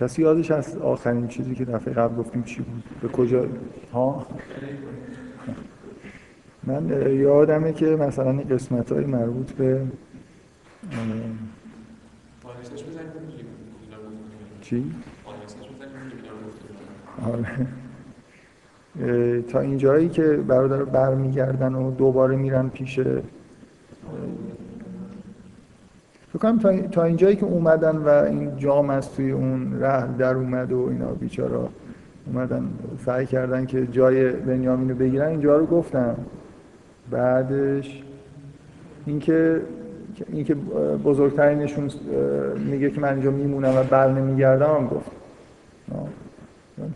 کسی یادش از آخرین چیزی که دفعه قبل گفتیم چی بود به کجا ها من یادمه که مثلا قسمت های مربوط به چی؟ آره. تا اینجایی که برادر برمیگردن و دوباره میرن پیش فکر تا, اینجایی که اومدن و این جام از توی اون رحل در اومد و اینا بیچارا اومدن سعی کردن که جای بنیامین رو بگیرن اینجا رو گفتم. بعدش اینکه اینکه بزرگترینشون میگه که من اینجا میمونم و بر نمیگردم هم گفت.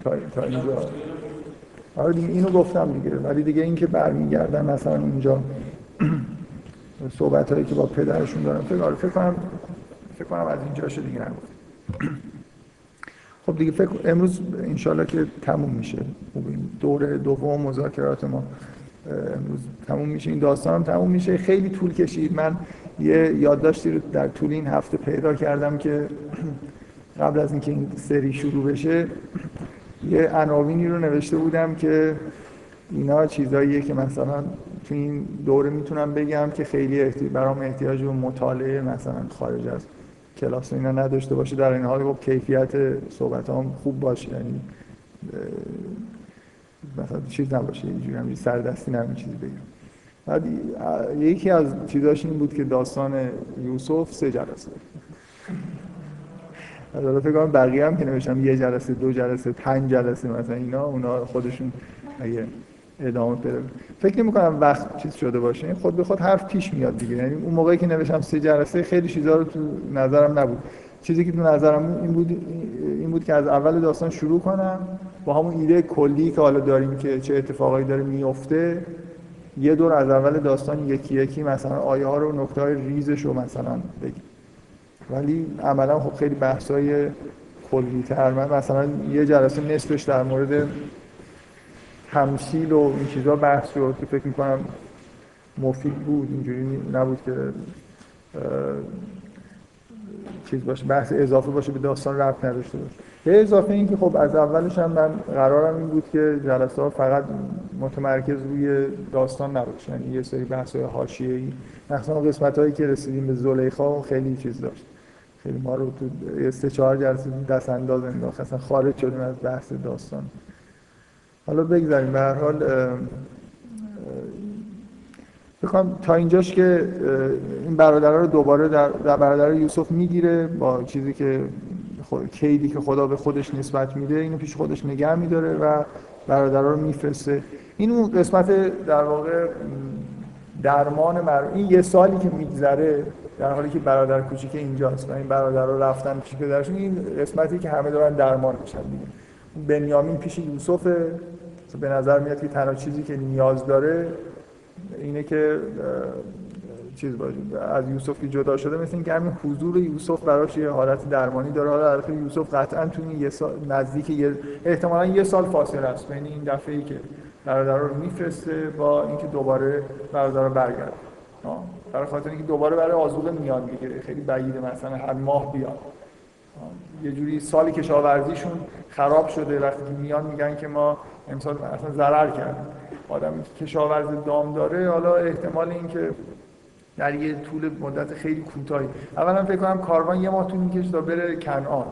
تا, تا اینجا آره اینو گفتم دیگه. ولی دیگه اینکه برمیگردن مثلا اونجا صحبت هایی که با پدرشون دارن فکر, فکر کنم فکر کنم از اینجاشو دیگه نگفت خب دیگه فکر امروز انشالله که تموم میشه. خب این دور دوم مذاکرات ما امروز تموم میشه. این داستان هم تموم میشه. خیلی طول کشید. من یه یادداشتی رو در طول این هفته پیدا کردم که قبل از اینکه این سری شروع بشه یه عناوینی رو نوشته بودم که اینا چیزاییه که مثلا تو این دوره می‌تونم بگم که خیلی احتی... برام احتیاج به مطالعه مثلا خارج از کلاس اینا نداشته باشه. در این حال خب کیفیت صحبت هم خوب باشه. یعنی مثلا چیز نباشه. یه جوری همین سردستی نمی چیزی بگم. بعد یکی از چیزاش این بود که داستان یوسف سه جلسه. از فکر کنم بقیه هم که نوشتم یه جلسه دو جلسه پنج جلسه مثلا اینا اونا خودشون اگه ادامه پیدا فکر نمی کنم وقت چیز شده باشه. این خود به خود حرف پیش میاد دیگه. یعنی اون موقعی که نوشتم سه جلسه خیلی چیزا رو تو نظرم نبود. چیزی که تو نظرم این بود این بود که از اول داستان شروع کنم با همون ایده کلی که حالا داریم که چه اتفاقایی داره میفته یه دور از اول داستان یکی یکی مثلا آیه ها رو نکته های ریزش رو مثلا بگیم. ولی عملا خب خیلی بحثای کلی تر من مثلا یه جلسه نصفش در مورد تمثیل و این چیزا بحث شد که فکر می‌کنم مفید بود اینجوری نبود که چیز باشه بحث اضافه باشه به داستان رفت نداشته باشه. به اضافه اینکه خب از اولش هم من قرارم این بود که جلسه ها فقط متمرکز روی داستان نباشه یعنی یه سری بحث های حاشیه‌ای. مثلا قسمت هایی که رسیدیم به زلیخا خیلی چیز داشت. خیلی ما رو تو سه چهار جلسه دست انداز انداخت اصلا خارج شدیم از بحث داستان. حالا بگذاریم به هر حال بخوام تا اینجاش که این برادرها رو دوباره در, در برادر یوسف می‌گیره با چیزی که کیدی که خدا به خودش نسبت میده اینو پیش خودش نگه میداره و برادرها رو میفرسته. این اون قسمت در واقع درمان مر... این یه سالی که میگذره در حالی که برادر کوچیک اینجاست و این برادر رو رفتن پیش پدرشون این قسمتی که همه دارن درمان میشن دیگه. بنیامین پیش یوسف به نظر میاد که تنها چیزی که نیاز داره اینه که چیز باشه از یوسف که جدا شده مثل اینکه همین حضور یوسف براش یه حالت درمانی داره. حالا البته یوسف قطعا تو یه سال نزدیک یه احتمالا یه سال فاصله است بین این دفعه ای که برادر رو میفرسته با اینکه دوباره برادر رو برگرد برای خاطر اینکه دوباره برای آزوقه میاد دیگه. خیلی بعیده مثلا هر ماه بیاد. یه جوری سالی کشاورزیشون خراب شده. وقتی میان میگن که ما امسال اصلا ضرر کردیم آدمی که کشاورز دام داره حالا احتمال این که در یه طول مدت خیلی کوتاهی. اولا فکر کنم کاروان یه ماه طول می‌کشه تا بره کنعان.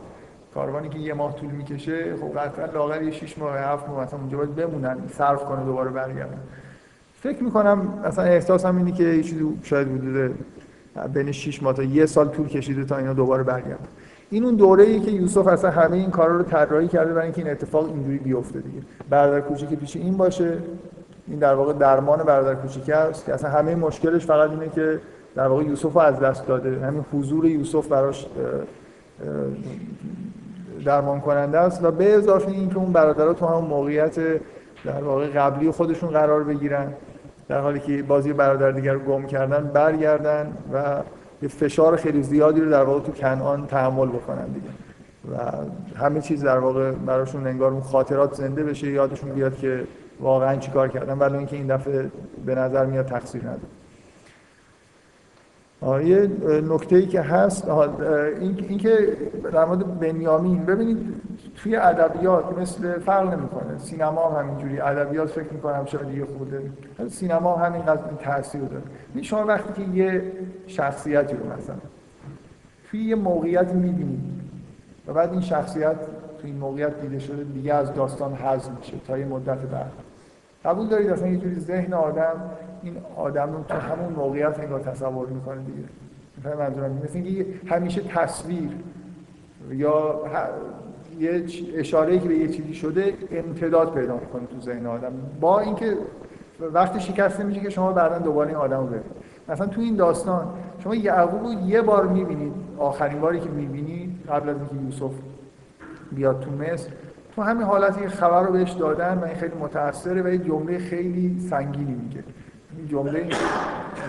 کاروانی که یه ماه طول می‌کشه خب قطعا لاغر یه 6 ماه 7 ماه مثلا اونجا باید بمونن صرف کنه دوباره برگردن. فکر می‌کنم اصلا احساسم اینه که یه چیزی شاید حدود بین 6 ماه تا یه سال طول کشیده تا اینا دوباره برگردن. این اون دوره ای که یوسف اصلا همه این کارا رو طراحی کرده برای اینکه این اتفاق اینجوری بیفته دیگه. برادر کوچیک پیش این باشه. این در واقع درمان برادر کوچیک است که اصلا همه مشکلش فقط اینه که در واقع یوسف رو از دست داده. همین حضور یوسف براش درمان کننده است و به اضافه اینکه اون برادرها تو همون موقعیت در واقع قبلی خودشون قرار بگیرن در حالی که بازی برادر دیگر رو گم کردن برگردن و یه فشار خیلی زیادی رو در واقع تو کنعان تحمل بکنن دیگه. و همه چیز در واقع براشون انگار اون خاطرات زنده بشه یادشون بیاد که واقعا چیکار کردن ولی اینکه این دفعه به نظر میاد تقصیر نداره. یه نکته ای که هست این اینکه در مورد بنیامین ببینید توی ادبیات مثل فرق نمی‌کنه. سینما هم همینجوری ادبیات فکر می‌کنم شاید یه خوده سینما همین قدر تاثیر داره. این شما وقتی که یه شخصیتی رو مثلا توی یه موقعیت می‌بینید و بعد این شخصیت توی این موقعیت دیده شده دیگه از داستان حذف میشه تا یه مدت بعد. قبول دارید اصلا یه جوری ذهن آدم این آدم رو تو همون موقعیت انگار تصور می‌کنه دیگه. منظورم؟ مثل اینکه همیشه تصویر یا یه اشاره که به یه چیزی شده امتداد پیدا می‌کنه تو ذهن آدم. با اینکه وقتی شکسته میشه که شما بعدا دوباره این آدم رو ببینید. مثلا تو این داستان شما یعقوب رو یه بار می‌بینید. آخرین باری که می‌بینید قبل از اینکه یوسف بیاد تو مصر تو همین حالتی که خبر رو بهش دادن و این خیلی متاثره و یه جمله خیلی سنگینی میگه. جمله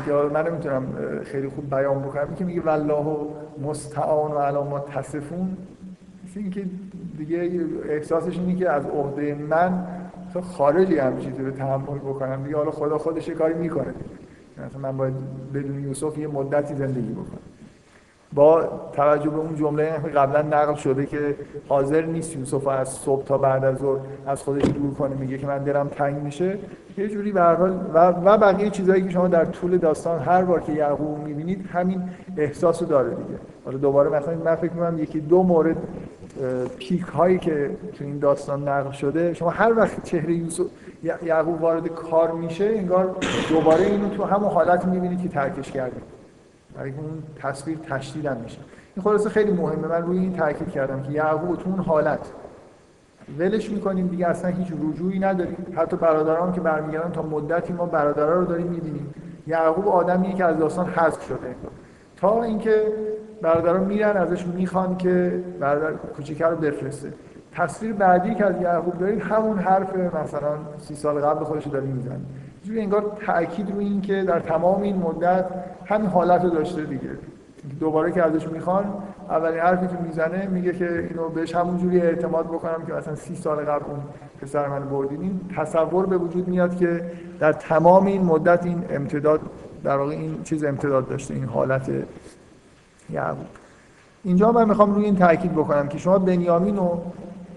که من نمی‌تونم خیلی خوب بیان بکنم. که میگه والله مستعان و علا تصفون اینکه دیگه احساسش اینه که از عهده من تو خارجی هم چیزی رو تحمل بکنم. دیگه حالا خدا خودش کاری می‌کنه. مثلا من باید بدون یوسف یه مدتی زندگی بکنم. با توجه به اون جمله قبلا نقل شده که حاضر نیست یوسف از صبح تا بعد از ظهر از خودش دور کنه میگه که من دلم تنگ میشه. یه جوری به حال و, بقیه چیزهایی که شما در طول داستان هر بار که یعقوب می‌بینید همین احساسو داره دیگه. حالا دوباره مثلا من فکر می‌کنم یکی دو مورد پیک هایی که تو این داستان نقل شده شما هر وقت چهره یوسف یعقوب وارد کار میشه انگار دوباره اینو تو همون حالت می‌بینید که ترکش کرده. برای اون تصویر تشدید هم میشه. این خلاصه خیلی مهمه. من روی این تاکید کردم که یعقوب تو اون حالت ولش می‌کنیم دیگه اصلا هیچ رجوعی نداریم. حتی برادران که برمیگردن تا مدتی ما برادران رو داریم می‌بینیم. یعقوب آدمیه که از داستان حذف شده. تا اینکه برادران میرن ازش می‌خوان که برادر کوچیکه رو بفرسته. تصویر بعدی که از یعقوب داریم همون حرف مثلا سی سال قبل خودش داره می‌زنه. جوری انگار تاکید روی این که در تمام این مدت همین حالت رو داشته دیگه. دوباره که ازش می‌خوان اولین حرفی که می‌زنه میگه که اینو بهش همونجوری اعتماد بکنم که مثلا سی سال قبل اون پسر من بردین. این تصور به وجود میاد که در تمام این مدت این امتداد در واقع این چیز امتداد داشته این حالت یعقوب. اینجا من می‌خوام روی این تاکید بکنم که شما بنیامین رو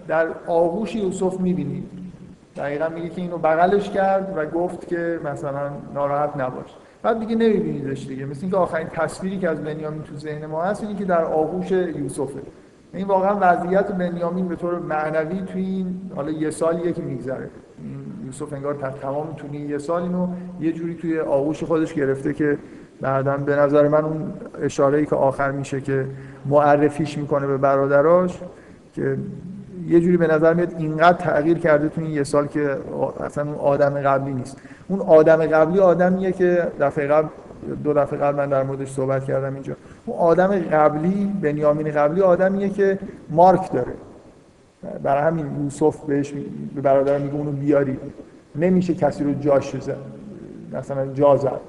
در آغوش یوسف می‌بینید. دقیقا میگه که اینو بغلش کرد و گفت که مثلا ناراحت نباش. بعد دیگه نمیبینیدش دیگه. مثل اینکه آخرین تصویری که از بنیامین تو ذهن ما هست اینه که در آغوش یوسفه. این واقعا وضعیت بنیامین به طور معنوی توی این حالا یه سالیه که میگذره. یوسف انگار تا تمام تو یه سال اینو یه جوری توی آغوش خودش گرفته که بعدا به نظر من اون اشاره ای که آخر میشه که معرفیش می‌کنه به برادراش که یه جوری به نظر میاد اینقدر تغییر کرده تو این یه سال که اصلا اون آدم قبلی نیست. اون آدم قبلی آدمیه که دفعه قبل دو دفعه قبل من در موردش صحبت کردم اینجا. اون آدم قبلی بنیامین قبلی آدمیه که مارک داره. برای همین یوسف بهش به برادر میگه اونو بیاری. نمیشه کسی رو جاش زد مثلا جا زد.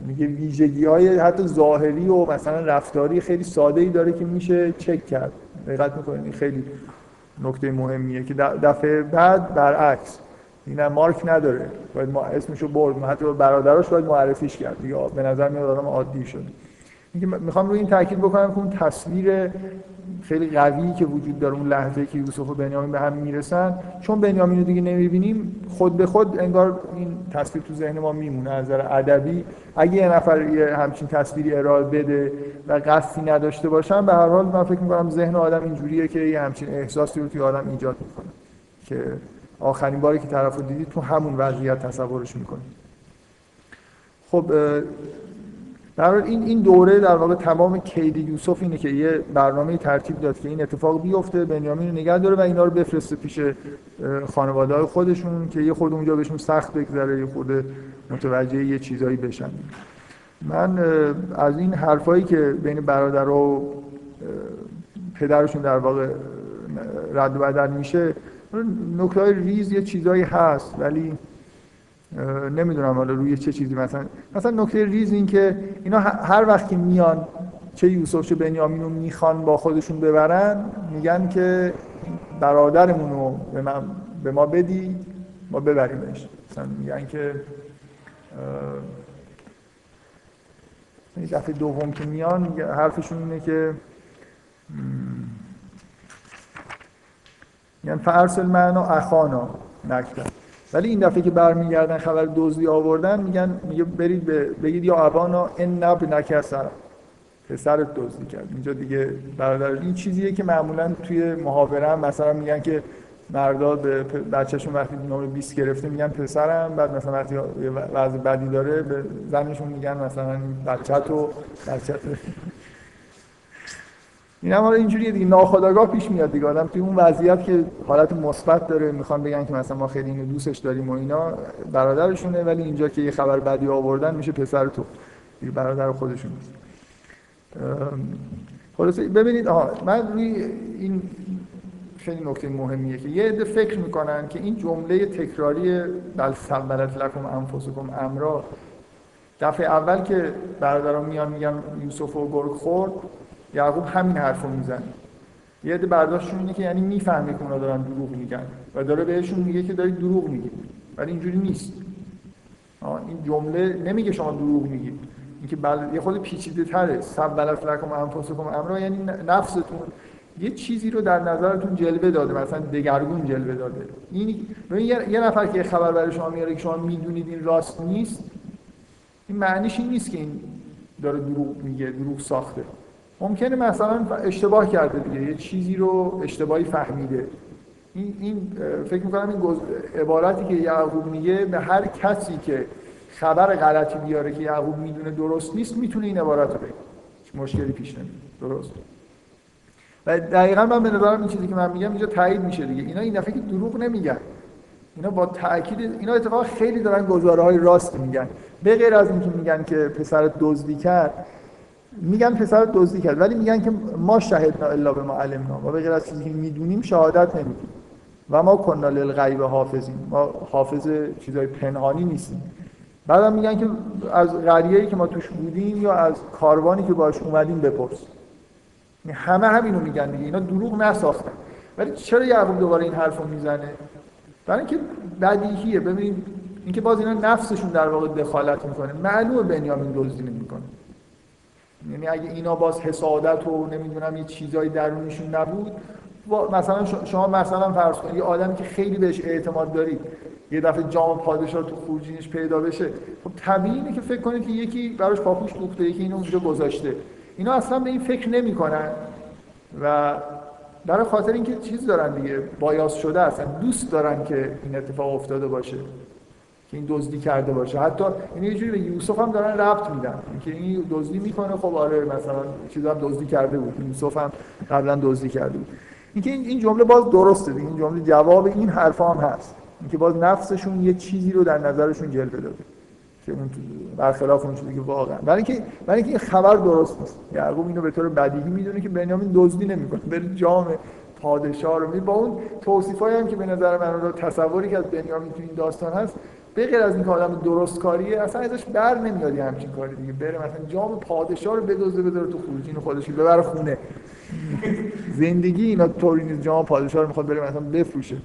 میگه ویژگی های حتی ظاهری و مثلا رفتاری خیلی ساده ای داره که میشه چک کرد. دقت می‌کنید؟ خیلی نکته مهمیه که دفعه بعد برعکس. این مارک نداره. باید ما اسمشو برد. حتی برادراش باید معرفیش کرد. دیگه به نظر میاد آدم عادی شده می‌خوام روی این تاکید بکنم که اون تصویر خیلی قوی که وجود داره اون لحظه که یوسف و بنیامین به هم می‌رسن. چون بنیامین رو دیگه نمی‌بینیم خود به خود انگار این تصویر تو ذهن ما میمونه. از نظر ادبی اگه یه نفر یه همچین تصویری ارائه بده و قصدی نداشته باشم به هر حال من فکر می‌کنم ذهن آدم اینجوریه که یه همچین احساسی رو توی آدم ایجاد می‌کنه که آخرین باری که طرف رو دیدی تو همون وضعیت تصورش می‌کنی. خب در این این دوره در واقع تمام کید یوسف اینه که یه برنامه ترتیب داد که این اتفاق بیفته بنیامین رو نگه داره و اینا رو بفرسته پیش خانواده های خودشون که یه خود اونجا بهشون سخت بگذره یه خود متوجه یه چیزایی بشن. من از این حرفایی که بین برادر و پدرشون در واقع رد و بدل میشه نکته ریز یه چیزایی هست ولی نمی‌دونم حالا روی چه چیزی. مثلا مثلا نکته ریز این که اینا هر وقت که میان چه یوسف چه بنیامین رو می‌خوان با خودشون ببرن میگن که برادرمون رو به, به ما بدی ما ببریمش. مثلا میگن که دفعه دوم که میان حرفشون اینه که میگن فرسل معنا اخانا نکتن. ولی این دفعه که برمیگردن خبر دزدی آوردن میگن میگه برید بگید یا ابانا ان نب نکسر پسرت دزدی کرد. اینجا دیگه برادر. این چیزیه که معمولا توی محاوره مثلا میگن که مردا به بچهشون وقتی نمره 20 گرفته میگن پسرم بعد مثلا وقتی وضع بدی داره به زنشون میگن مثلا بچه تو بچه این هم اینجوریه دیگه. ناخداگاه پیش میاد دیگه. آدم توی اون وضعیت که حالت مثبت داره می‌خوان بگن که مثلا ما خیلی اینو دوستش داریم و اینا برادرشونه ولی اینجا که یه خبر بدی آوردن میشه پسر تو. دیگه برادر خودشون نیست. ببینید آها من روی این خیلی نکته مهمیه که یه عده فکر می‌کنن که این جمله تکراری بل سبلت لکم انفسکم امرا. دفعه اول که برادران میان میگن یوسف و گرگ خورد یعقوب همین حرفو می‌زنه. یه عده برداشتشون اینه که یعنی می‌فهمه که اونا دارن دروغ میگن و داره بهشون میگه که دارید دروغ میگید. ولی اینجوری نیست. این جمله نمیگه شما دروغ میگید. اینکه بل... یه خود پیچیده تره سبلت لکم انفسکم امرا یعنی نفستون یه چیزی رو در نظرتون جلوه داده مثلا دگرگون جلوه داده. این یه نفر که خبر برای شما میاره که شما می‌دونید این راست نیست این معنیش این نیست که این داره دروغ میگه دروغ ساخته. ممکنه مثلا اشتباه کرده دیگه یه چیزی رو اشتباهی فهمیده. این, این فکر می‌کنم این عبارتی که یعقوب میگه به هر کسی که خبر غلطی بیاره که یعقوب می‌دونه درست نیست می‌تونه این عبارت رو بگه. مشکلی پیش نمیاد. درست. و دقیقا من به نظرم این چیزی که من میگم اینجا تایید میشه دیگه. اینا این دفعه که دروغ نمیگن. اینا با تاکید اینا اتفاقا خیلی دارن گزاره های راست میگن. به غیر از اینکه میگن که پسر دزدی کرد میگن پسر دزدی کرد ولی میگن که ما شهدنا الا به علمنا. و به غیر از چیزی که می‌دونیم شهادت نمیدیم و ما کننا للغیب حافظیم ما حافظ چیزای پنهانی نیستیم. بعدم میگن که از قریه‌ای که ما توش بودیم یا از کاروانی که باش اومدیم بپرس. همه همینو میگن دیگه. اینا دروغ نساختن. ولی چرا یعقوب دوباره این حرفو می‌زنه؟ برای اینکه بدیهیه. ببینید اینکه باز اینا نفسشون در واقع دخالت می‌کنه. معلومه بنیامین دزدی نمی‌کنه. یعنی اگه اینا باز حسادت و نمی‌دونم یه چیزایی درونشون نبود مثلا شما مثلا فرض کنید یه آدمی که خیلی بهش اعتماد دارید یه دفعه جام پادشاه تو خورجینش پیدا بشه خب طبیعیه که فکر کنید که یکی براش پاپوش دوخته یکی اینو اونجا گذاشته. اینا اصلا به این فکر نمی‌کنن و برای خاطر اینکه چیز دارن دیگه بایاس شده اصلا دوست دارن که این اتفاق افتاده باشه که این دزدی کرده باشه. حتی این یه جوری به یوسف هم دارن ربط میدن که این دزدی می‌کنه خب آره مثلا چیز هم دزدی کرده بود یوسف هم قبلا دزدی کرده بود. اینکه این جمله باز درسته این جمله جواب این حرفا هم هست اینکه باز نفسشون یه چیزی رو در نظرشون جلوه داده. که اون برخلاف اون چیزی که واقعا برای اینکه برای اینکه این خبر درست نیست. یعقوب اینو به طور بدیهی می‌دونه که بنیامین دزدی نمی‌کنه. بره جام پادشاه رو می با اون توصیفایی هم که به نظر من رو تصوری که از بنیامین تو این داستان هست به غیر از اینکه آدم درست کاریه اصلا ازش بر نمیاد همچین کاری دیگه. بره مثلا جام پادشاه رو بدزده بذاره تو خروجین خودش ببره خونه. زندگی اینا طوری نیست. جام پادشاه رو می‌خواد بره مثلا بفروشه.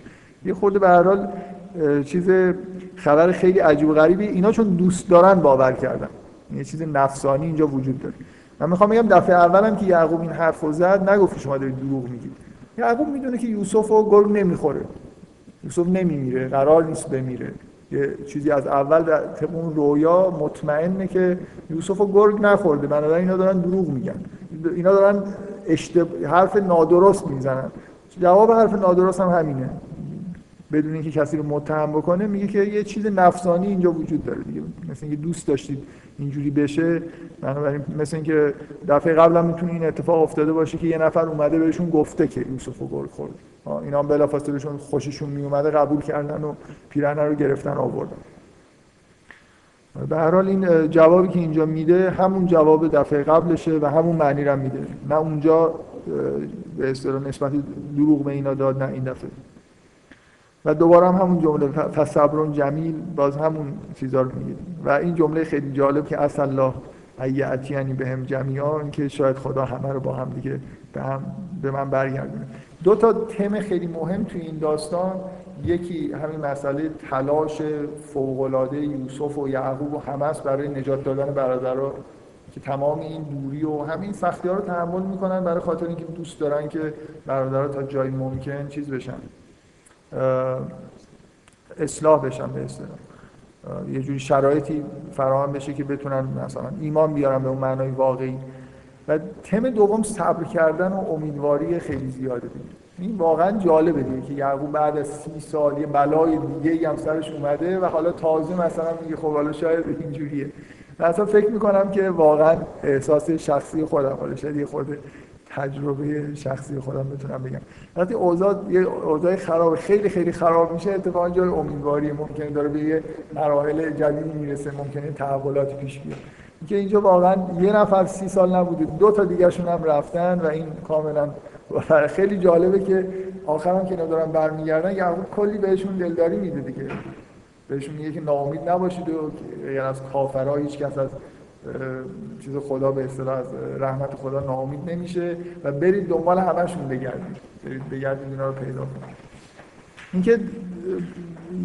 یه خورده به هر حال چیز خبر خیلی عجیب و غریبی. اینا چون دوست دارن باور کردن. یه چیز نفسانی اینجا وجود داره. من می‌خوام بگم دفعه اولم که یعقوب این حرف زد نگفت شما دارید دروغ میگید. یعقوب می‌دونه که یوسف و گرگ نمی‌خوره. یوسف نمیمیره قرار نیست بمیره. یه چیزی از اول در رویا مطمئنه که یوسف و گرگ نخورده. بنابراین اینا دارن دروغ میگن. اینا دارن اشتب... حرف نادرست می‌زنن. جواب حرف نادرست هم همینه. بدون اینکه کسی رو متهم بکنه میگه که یه چیز نفسانی اینجا وجود داره دیگه. مثل اینکه دوست داشتید اینجوری بشه بنابراین مثل اینکه دفعه قبل هم می‌تونه این اتفاق افتاده باشه که یه نفر اومده بهشون گفته که یوسف گل خورد. اینا هم بلافاصله بهشون خوششون میومده قبول کردن و پیرهن رو گرفتن آوردن. به هر حال این جوابی که اینجا میده همون جواب دفعه قبلشه و همون معنی رو میده. نه اونجا به اصطلاح نسبت دروغ به اینا داد نه این دفعه. و دوباره هم همون جمله فصبرون جمیل باز همون چیزا رو میگه. و این جمله خیلی جالب که اصل الله ایعتی یعنی به هم جمیعا که شاید خدا همه رو با هم دیگه به, هم به من برگردونه. دو تا تم خیلی مهم توی این داستان یکی همین مسئله تلاش فوق‌العاده یوسف و یعقوب و همس برای نجات دادن برادرها که تمام این دوری و همین سختی ها رو تحمل می‌کنن برای خاطر اینکه دوست دارن که برادرها تا جایی ممکن چیز بشن. اصلاح بشن به اصطلاح. یه جوری شرایطی فراهم بشه که بتونن مثلا ایمان بیارن به اون معنای واقعی. و تم دوم صبر کردن و امیدواری خیلی زیاده دیگه. این واقعا جالبه دیگه که یعقوب بعد از سی سال یه بلای دیگه هم سرش اومده و حالا تازه مثلا میگه خب حالا شاید اینجوریه. من اصلا فکر می‌کنم که واقعا احساس شخصی خودم حالا شاید یه خود تجربه شخصی خودم بتونم بگم. وقتی اوضاع یه اوضاع خراب خیلی خیلی خراب میشه اتفاقا جای امیدواری ممکنه داره به یه مراحل جدیدی می‌رسه ممکنه تحولاتی پیش بیاد. که اینجا واقعا یه نفر سی سال نبوده دو تا دیگرشون هم رفتن و این کاملا خیلی جالبه که آخرم که ندارن برمیگردن یعقوب کلی بهشون دلداری میده دیگه. بهشون میگه که ناامید نباشید و یعنی از کافرها هیچ کس از چیز خدا به اصطلاح از رحمت خدا ناامید نمیشه و برید دنبال همشون بگردید. برید بگردید اینا رو پیدا کنید. اینکه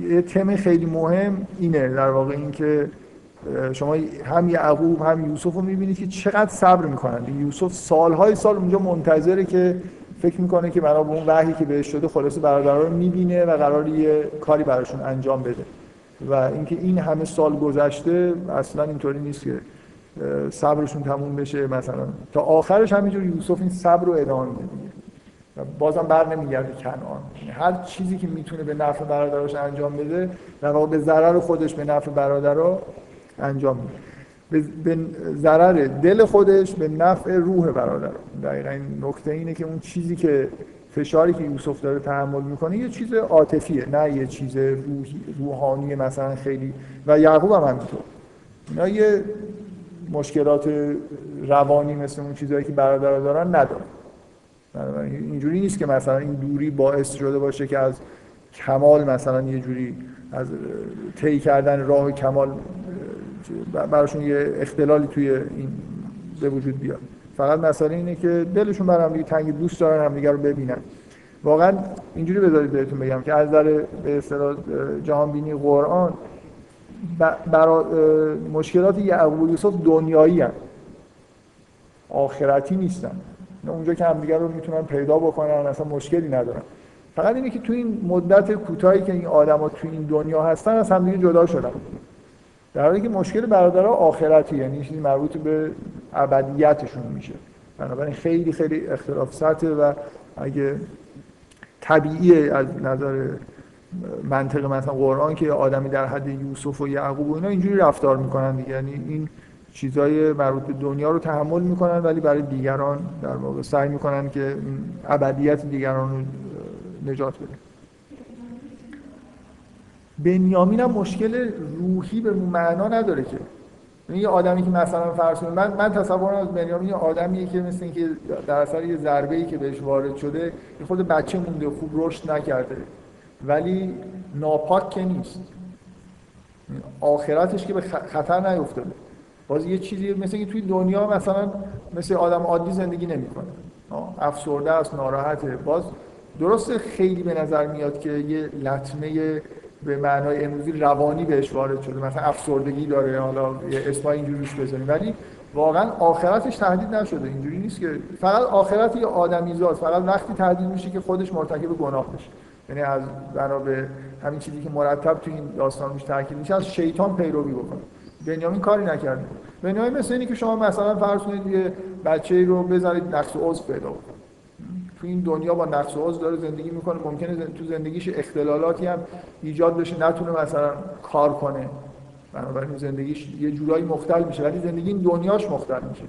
یه تم خیلی مهم اینه در واقع اینکه شما هم یعقوب هم یوسف رو می‌بینید که چقدر صبر می‌کنن یوسف سالهای سال اونجا منتظره که فکر می‌کنه که برای اون وحی که بهش شده خلاص برادرها رو می‌بینه و قرار یه کاری براشون انجام بده. و اینکه این همه سال گذشته اصلا اینطوری نیست که صبرشون تموم بشه مثلا. تا آخرش همینجور یوسف این صبر رو ادامه میده و بازم بر نمیگرده کنعان. یعنی هر چیزی که می‌تونه به نفع برادراش انجام بده در به ضرر خودش به نفع برادرها انجام میده. به ضرر دل خودش به نفع روح برادر. دقیقا این نکته اینه که اون چیزی که فشاری که یوسف داره تحمل می‌کنه یه چیز عاطفیه نه یه چیز روحی روحانی مثلا خیلی. و یعقوب هم همینطور. اینا یه مشکلات روانی مثل اون چیزهایی که برادرها دارن نداره اینجوری نیست که مثلا این دوری باعث شده باشه که از کمال مثلا یه جوری از طی کردن راه کمال براشون یه اختلالی توی این به وجود بیاد. فقط مسئله اینه که دلشون بر هم تنگ دوست دارن همدیگه رو ببینن. واقعا اینجوری بذارید بهتون بگم که از نظر به اصطلاح جهان بینی قرآن برای مشکلات یعقوب و یوسف دنیایی هست. آخرتی نیستن. اونجا که همدیگه رو می‌تونن پیدا بکنن اصلا مشکلی ندارن. فقط اینه که تو این مدت کوتاهی که این آدما تو این دنیا هستن از همدیگه جدا شدن. در حالی که مشکل برادرها آخرتی یعنی چیزی مربوط به ابدیتشون میشه. بنابراین خیلی خیلی اختلاف سطح و اگه طبیعی از نظر منطق مثلا قرآن که آدمی در حد یوسف و یعقوب و اینا اینجوری رفتار می‌کنن دیگه. یعنی این چیزای مربوط به دنیا رو تحمل می‌کنن ولی برای دیگران در واقع سعی می‌کنن که ابدیت دیگران رو نجات بده. بنیامین هم مشکل روحی به معنا نداره که. یعنی یه آدمی که مثلا فرض من من تصور از بنیامین یه آدمیه که مثل اینکه در اثر یه ضربه ای که بهش وارد شده خود بچه مونده خوب رشد نکرده. ولی ناپاک که نیست. آخرتش که به خطر نیفتاده. باز یه چیزی مثل اینکه توی دنیا مثلا مثل آدم عادی زندگی نمی‌کنه. افسرده است ناراحته. باز درسته خیلی به نظر میاد که یه لطمه به معنای امروزی روانی بهش وارد شده. مثلا افسردگی داره حالا یه اسمای اینجوری روش بزنیم. ولی واقعا آخرتش تهدید نشده. اینجوری نیست که فقط آخرت یه آدمی زاد فقط وقتی تهدید میشه که خودش مرتکب گناه بشه یعنی از بنا به همین چیزی که مرتب تو این داستان روش تاکید میشه از شیطان پیروی بکنه. بنیامین کاری نکرده. بنیامین مثل اینه که شما مثلا فرض کنید یه بچه‌ای رو بذارید نقص عضو پیدا کنه. تو این دنیا با نقص و داره زندگی می‌کنه ممکنه تو زندگیش اختلالاتی هم ایجاد بشه نتونه مثلا کار کنه. بنابراین زندگیش یه جورایی مختل میشه ولی زندگی این دنیاش مختل میشه.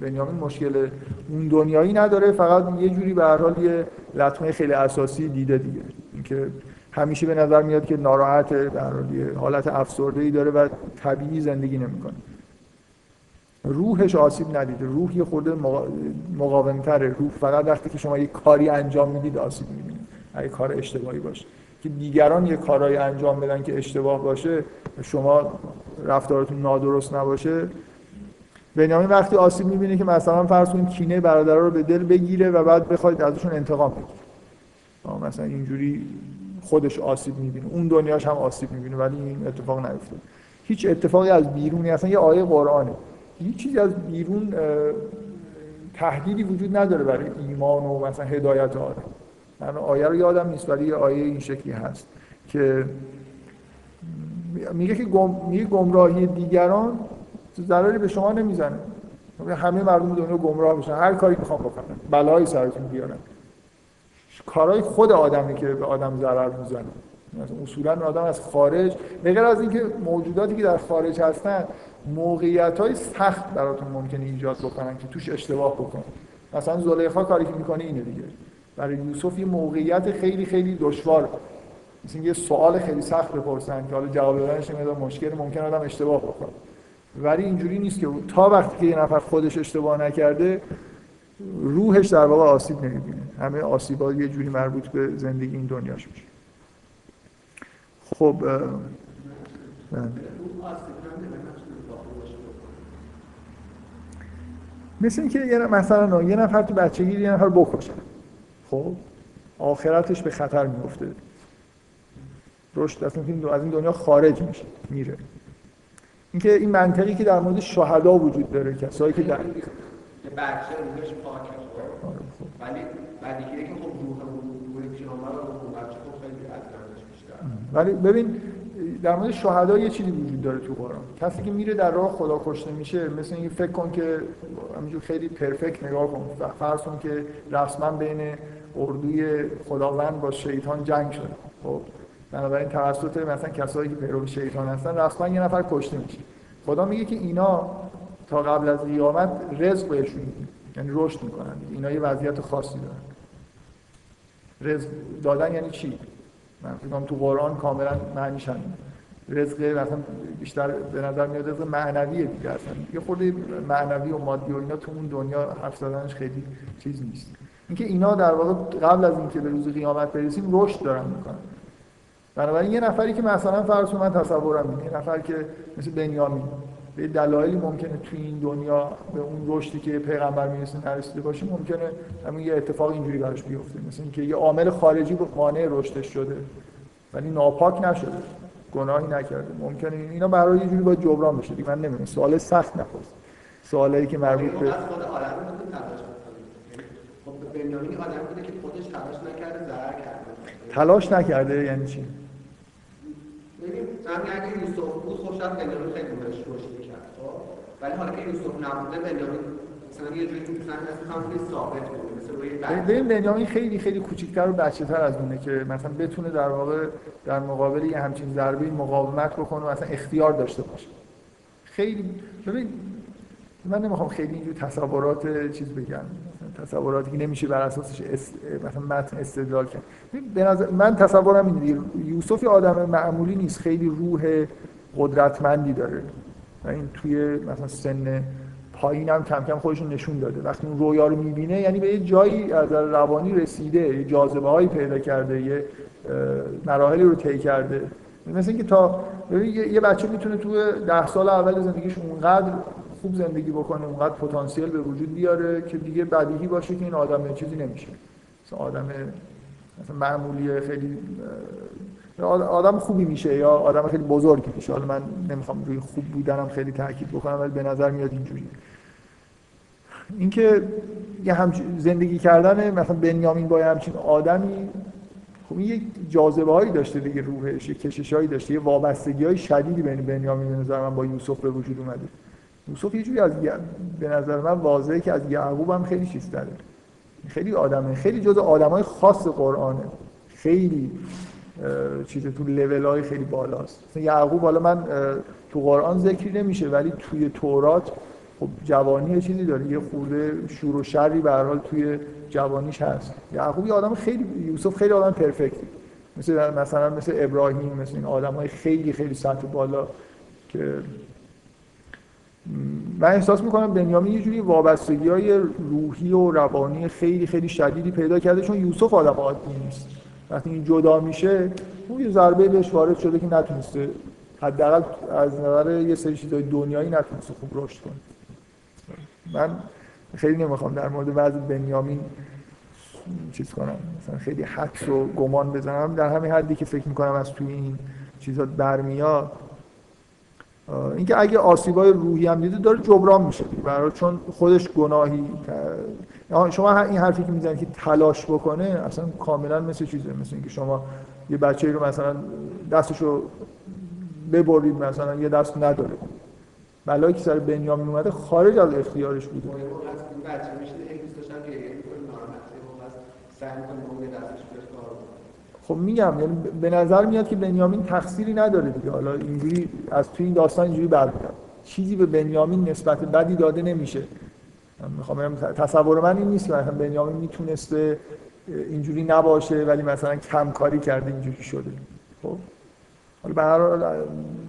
بنیامین مشکل اون دنیایی نداره فقط یه جوری به هر حال یه لطمه خیلی اساسی دیده دیگه. اینکه همیشه به نظر میاد که ناراحت در حالت افسرده ای داره و طبیعی زندگی نمی‌کنه. روحش آسیب ندیده. روح یه خورده مقاومتره. روح فقط وقتی که شما یه کاری انجام می‌دید آسیب می‌بینید اگه کار اشتباهی باشه. که دیگران یه کارایی انجام بدن که اشتباه باشه شما رفتارتون نادرست نباشه. بنیامین وقتی آسیب می‌بینه که مثلا فرض کنید کینه برادرها رو به دل بگیره و بعد بخواید ازشون انتقام بگیره. مثلا اینجوری خودش آسیب می‌بینه. اون دنیاش هم آسیب می‌بینه ولی این اتفاق نیفتاد هیچ اتفاقی از بیرونی اصلا یه آیه قرآنه. هیچ چیزی از بیرون تهدیدی وجود نداره برای ایمان و مثلا هدایت آدم. من آیه رو یادم نیست ولی آیه این شکلی هست که میگه که گم... میگه گمراهی دیگران ضرری به شما نمی‌زنه. همه مردم دنیا گمراه میشن هر کاری می‌خوام بکنن بلایی سرتون بیارن کارهای خود آدمی که به آدم ضرر می‌زنه. اصولا آدم از خارج بغیر از اینکه موجوداتی که در خارج هستن موقعیت های سخت براتون ممکنه ایجاد بکنن که توش اشتباه بکنن. مثلا زلیخا کاری که می‌کنه اینه دیگه. برای یوسف یه موقعیت خیلی خیلی دشوار. مثل یه سوال خیلی سخت بپرسن که حالا جواب دادنش مشکل ممکن آدم اشتباه بکنه. ولی اینجوری نیست که تا وقتی که یه نفر خودش اشتباه نکرده روحش در واقع آسیب نمی‌بینه. همه آسیبا یه جوری مربوط به زندگی این دنیاش میشه. خب مثل اینکه یه مثلا یه نفر تو بچگی یه نفر بکشه. خب آخرتش به خطر میفته رشد از این دنیا خارج میشه میره. اینکه این منطقی که در مورد شهدا وجود داره کسایی که در بچه روحش پاکه خب ولی بعدی که خب روح خب بیشتر. ولی ببین در مورد شهدا یه چیزی وجود داره تو قرآن. کسی که میره در راه خدا کشته میشه مثل این فکر کن که همینجور خیلی پرفکت نگاه کن. فرض کن که رسما بین اردوی خداوند با شیطان جنگ شده. خب؟ بنابراین توسط مثلا کسایی که پیرو شیطان هستن رسما یه نفر کشته میشه. خدا میگه که اینا تا قبل از قیامت رزق بهشون یعنی رشد می‌کنن اینا یه وضعیت خاصی دارن. رزق دادن یعنی چی؟ من فکر تو قرآن کاملا معنیش همین رزق مثلا بیشتر به نظر میاد رزق معنویه دیگه اصلا. یه خورده معنوی و مادی و اینا تو اون دنیا حرف زدنش خیلی چیز نیست. اینکه اینا در واقع قبل از اینکه به روز قیامت برسیم رشد دارن می‌کنن. بنابراین یه نفری که مثلا فرض من تصورم اینه یه نفر که مثل بنیامین به دلایلی ممکنه توی این دنیا به اون رشدی که پیغمبر می‌رسه نرسیده باشه ممکنه همین یه اتفاق اینجوری براش بیفته مثل اینکه یه عامل خارجی به مانع رشدش شده ولی ناپاک نشده گناهی نکرده. ممکنه اینا برای یه جوری باید جبران بشه من نمی‌دونم. سوال سخت نپرس. سوالایی که مربوط به تلاش نکرده یعنی چی؟ ببین همین اگه یوسف بود خوش از بنیامین خیلی بهش رشد می‌کرد خب؟ ولی حالا که یوسف نبوده بنیامین مثلا یه جوری ثابت ببین بنیامین خیلی خیلی کوچیک‌تر و بچه‌تر از اونه که مثلا بتونه در واقع در مقابل یه همچین ضربه مقاومت بکنه و مثلا اختیار داشته باشه. خیلی ببین من نمی‌خوام خیلی اینجور تصورات چیز بگم. تصوراتی که نمیشه بر اساسش مثلا متن استدلال کرد. من تصورم اینه یوسف آدم معمولی نیست. خیلی روح قدرتمندی داره. و این توی مثلا سن پایین هم کم کم خودشون نشون داده. وقتی اون رویا رو می‌بینه یعنی به یه جایی از روانی رسیده. یه جاذبه هایی پیدا کرده. یه مراحلی رو طی کرده. مثل اینکه تا یه بچه می‌تونه تو ده سال اول زندگیش اونقدر خوب زندگی بکنه اونقدر پتانسیل به وجود بیاره که دیگه بدیهی باشه که این آدم چیزی نمیشه. مثلا آدم مثلا معمولی خیلی آدم خوبی میشه یا آدم خیلی بزرگی میشه. حالا من نمی‌خوام روی خوب بودنم خیلی تاکید بکنم ولی به نظر میاد اینجوری اینکه یه هم زندگی کردن مثلا بنیامین با همچین آدمی خب این یک جاذبه هایی داشته دیگه روحش یه کشش هایی داشته یه وابستگی های شدیدی بین بنیامین به نظر من با یوسف به وجود اومده. یوسف یه جوری از به نظر من واضحه که از یعقوب هم خیلی چیز داره. خیلی آدمه. خیلی جز آدمای خاص قرآنه. خیلی چیز تو لول های خیلی بالاست. یعقوب حالا من تو قرآن ذکری نمیشه ولی توی تورات خب جوانی چیزی داره. یه خورده شور و شری به حال توی جوانیش هست. یعقوب یه آدم خیلی یوسف خیلی آدم پرفکتی مثل مثلا مثل ابراهیم مثل این آدم های خیلی خیلی سطح بالا که من احساس می‌کنم بنیامین یه جوری وابستگی های روحی و روانی خیلی خیلی شدیدی پیدا کرده چون یوسف آدم عادی نیست. وقتی این جدا میشه اون یه ضربه بهش وارد شده که نتونسته حداقل از نظر یه سری چیزای دنیایی نتونسته خوب رشد کنه. من خیلی نمی‌خوام در مورد وضع بنیامین چیز کنم. مثلا خیلی حدس و گمان بزنم. در همین حدی که فکر می‌کنم از توی این چیزات برمیاد اینکه اگه آسیبای روحی هم دیده داره جبران میشه برای چون خودش گناهی شما این حرفی که می‌زنید که تلاش بکنه اصلا کاملا مثل چیزه. مثل اینکه شما یه بچه رو مثلا دستشو ببرید مثلا یه دست نداره. بلایی که سر بنیامین اومده خارج از اختیارش بوده. خب میگم یعنی به نظر میاد که بنیامین تقصیری نداره دیگه. حالا اینجوری از توی این داستان اینجوری برمیاد چیزی به بنیامین نسبت بدی داده نمیشه. می‌خوام تصور من این نیست که بنیامین می‌تونسته اینجوری نباشه ولی مثلا کم کاری کرده اینجوری شده. خب؟ حالا به هر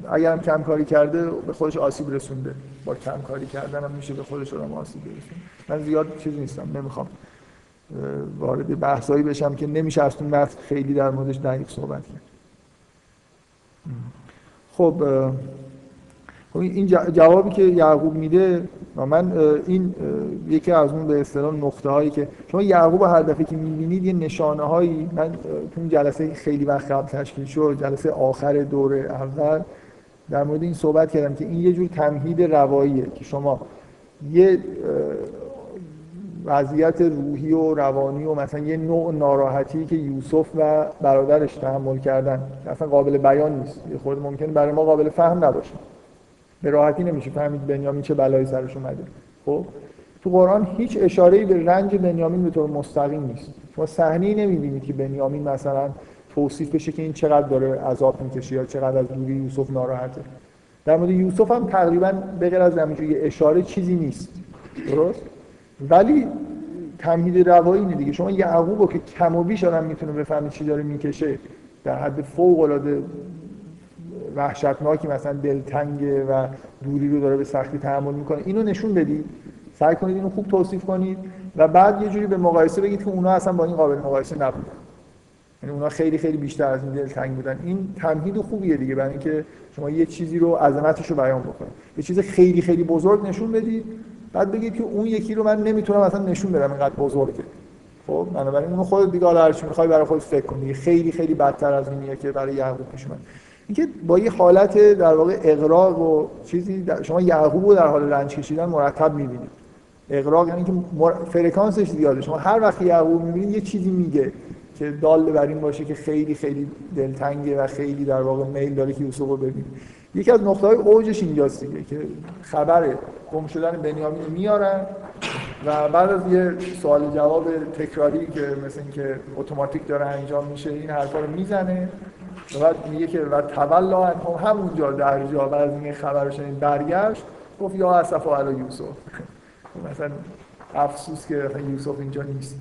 حال کم کاری کرده به خودش آسیب رسونده. با کم کاری کردن هم میشه به خودش آسیب برسونه من زیاد چیزی نیستم نمی‌خوام. وارد بحثایی بشم که نمیشه از اون خیلی در موردش دقیق صحبت کرد. خب خب این جوابی که یعقوب میده من این یکی از اون به اصطلاح نقطه هایی که شما یعقوب هر دفعه که می‌بینید یه نشانه هایی من تو اون جلسه خیلی وقت قبل تشکیل شد جلسه آخر دوره اول در مورد این صحبت کردم که این یه جور تمهید رواییه که شما یه وضعیت روحی و روانی و مثلا یه نوع ناراحتی که یوسف و برادرش تحمل کردن اصلا قابل بیان نیست. یه خود ممکنه برای ما قابل فهم نباشه. به راحتی نمیشه فهمید بنیامین چه بلایی سرش اومده. خب؟ تو قرآن هیچ اشاره‌ای به رنج بنیامین به طور مستقیم نیست. شما صحنه‌ای نمی‌بینید که بنیامین مثلا توصیف بشه که این چقدر داره عذاب می‌کشه یا چقدر از دوری یوسف ناراحته. در مورد یوسف هم تقریبا به غیر از همینجوری اشاره چیزی نیست. درست؟ ولی تمهید روایی اینه دیگه. شما یعقوب که کم و بیش آدم می‌تونه بفهمه چی داره می‌کشه در حد فوق العاده وحشتناکی مثلا دلتنگه و دوری رو داره به سختی تحمل می‌کنه. اینو نشون بدید. سعی کنید اینو خوب توصیف کنید و بعد یه جوری به مقایسه بگید که اونا اصلا با این قابل مقایسه نبودن. یعنی اونا خیلی خیلی بیشتر از این دلتنگ بودن. این تمهید خوبیه دیگه برای اینکه شما یه چیزی رو عظمتش رو بیان بکنید. یه چیز خیلی خیلی بزرگ نشون بدید. بعد بگید که اون یکی رو من نمی‌تونم اصلا نشون بدم اینقدر بزرگه. خب بنابراین اون خودت دیگه حالا هرچی می‌خوای برای خودت فکر کن. خیلی خیلی بدتر از اینیه که برای یعقوب پیش اومد. اینکه با یه حالت در واقع اقراق و چیزی شما یعقوب رو در حال رنج کشیدن مرتب می‌بینید. اقراق یعنی که فرکانسش زیاده شما هر وقت یعقوب می‌بینید یه چیزی میگه که دال بر این باشه که خیلی خیلی دلتنگه و خیلی در واقع میل داره که یوسف رو ببینه. یکی از نقطه های اوجش اینجاست دیگه که خبر گم شدن بنیامین میارن و بعد از یه سوال جواب تکراری که مثل اینکه اتوماتیک داره انجام میشه این حرفا رو می‌زنه و بعد میگه که و تولا هم همونجا در جا بعد از این خبر شنید برگشت گفت یا اسف علی یوسف. مثلا افسوس که یوسف اینجا نیست.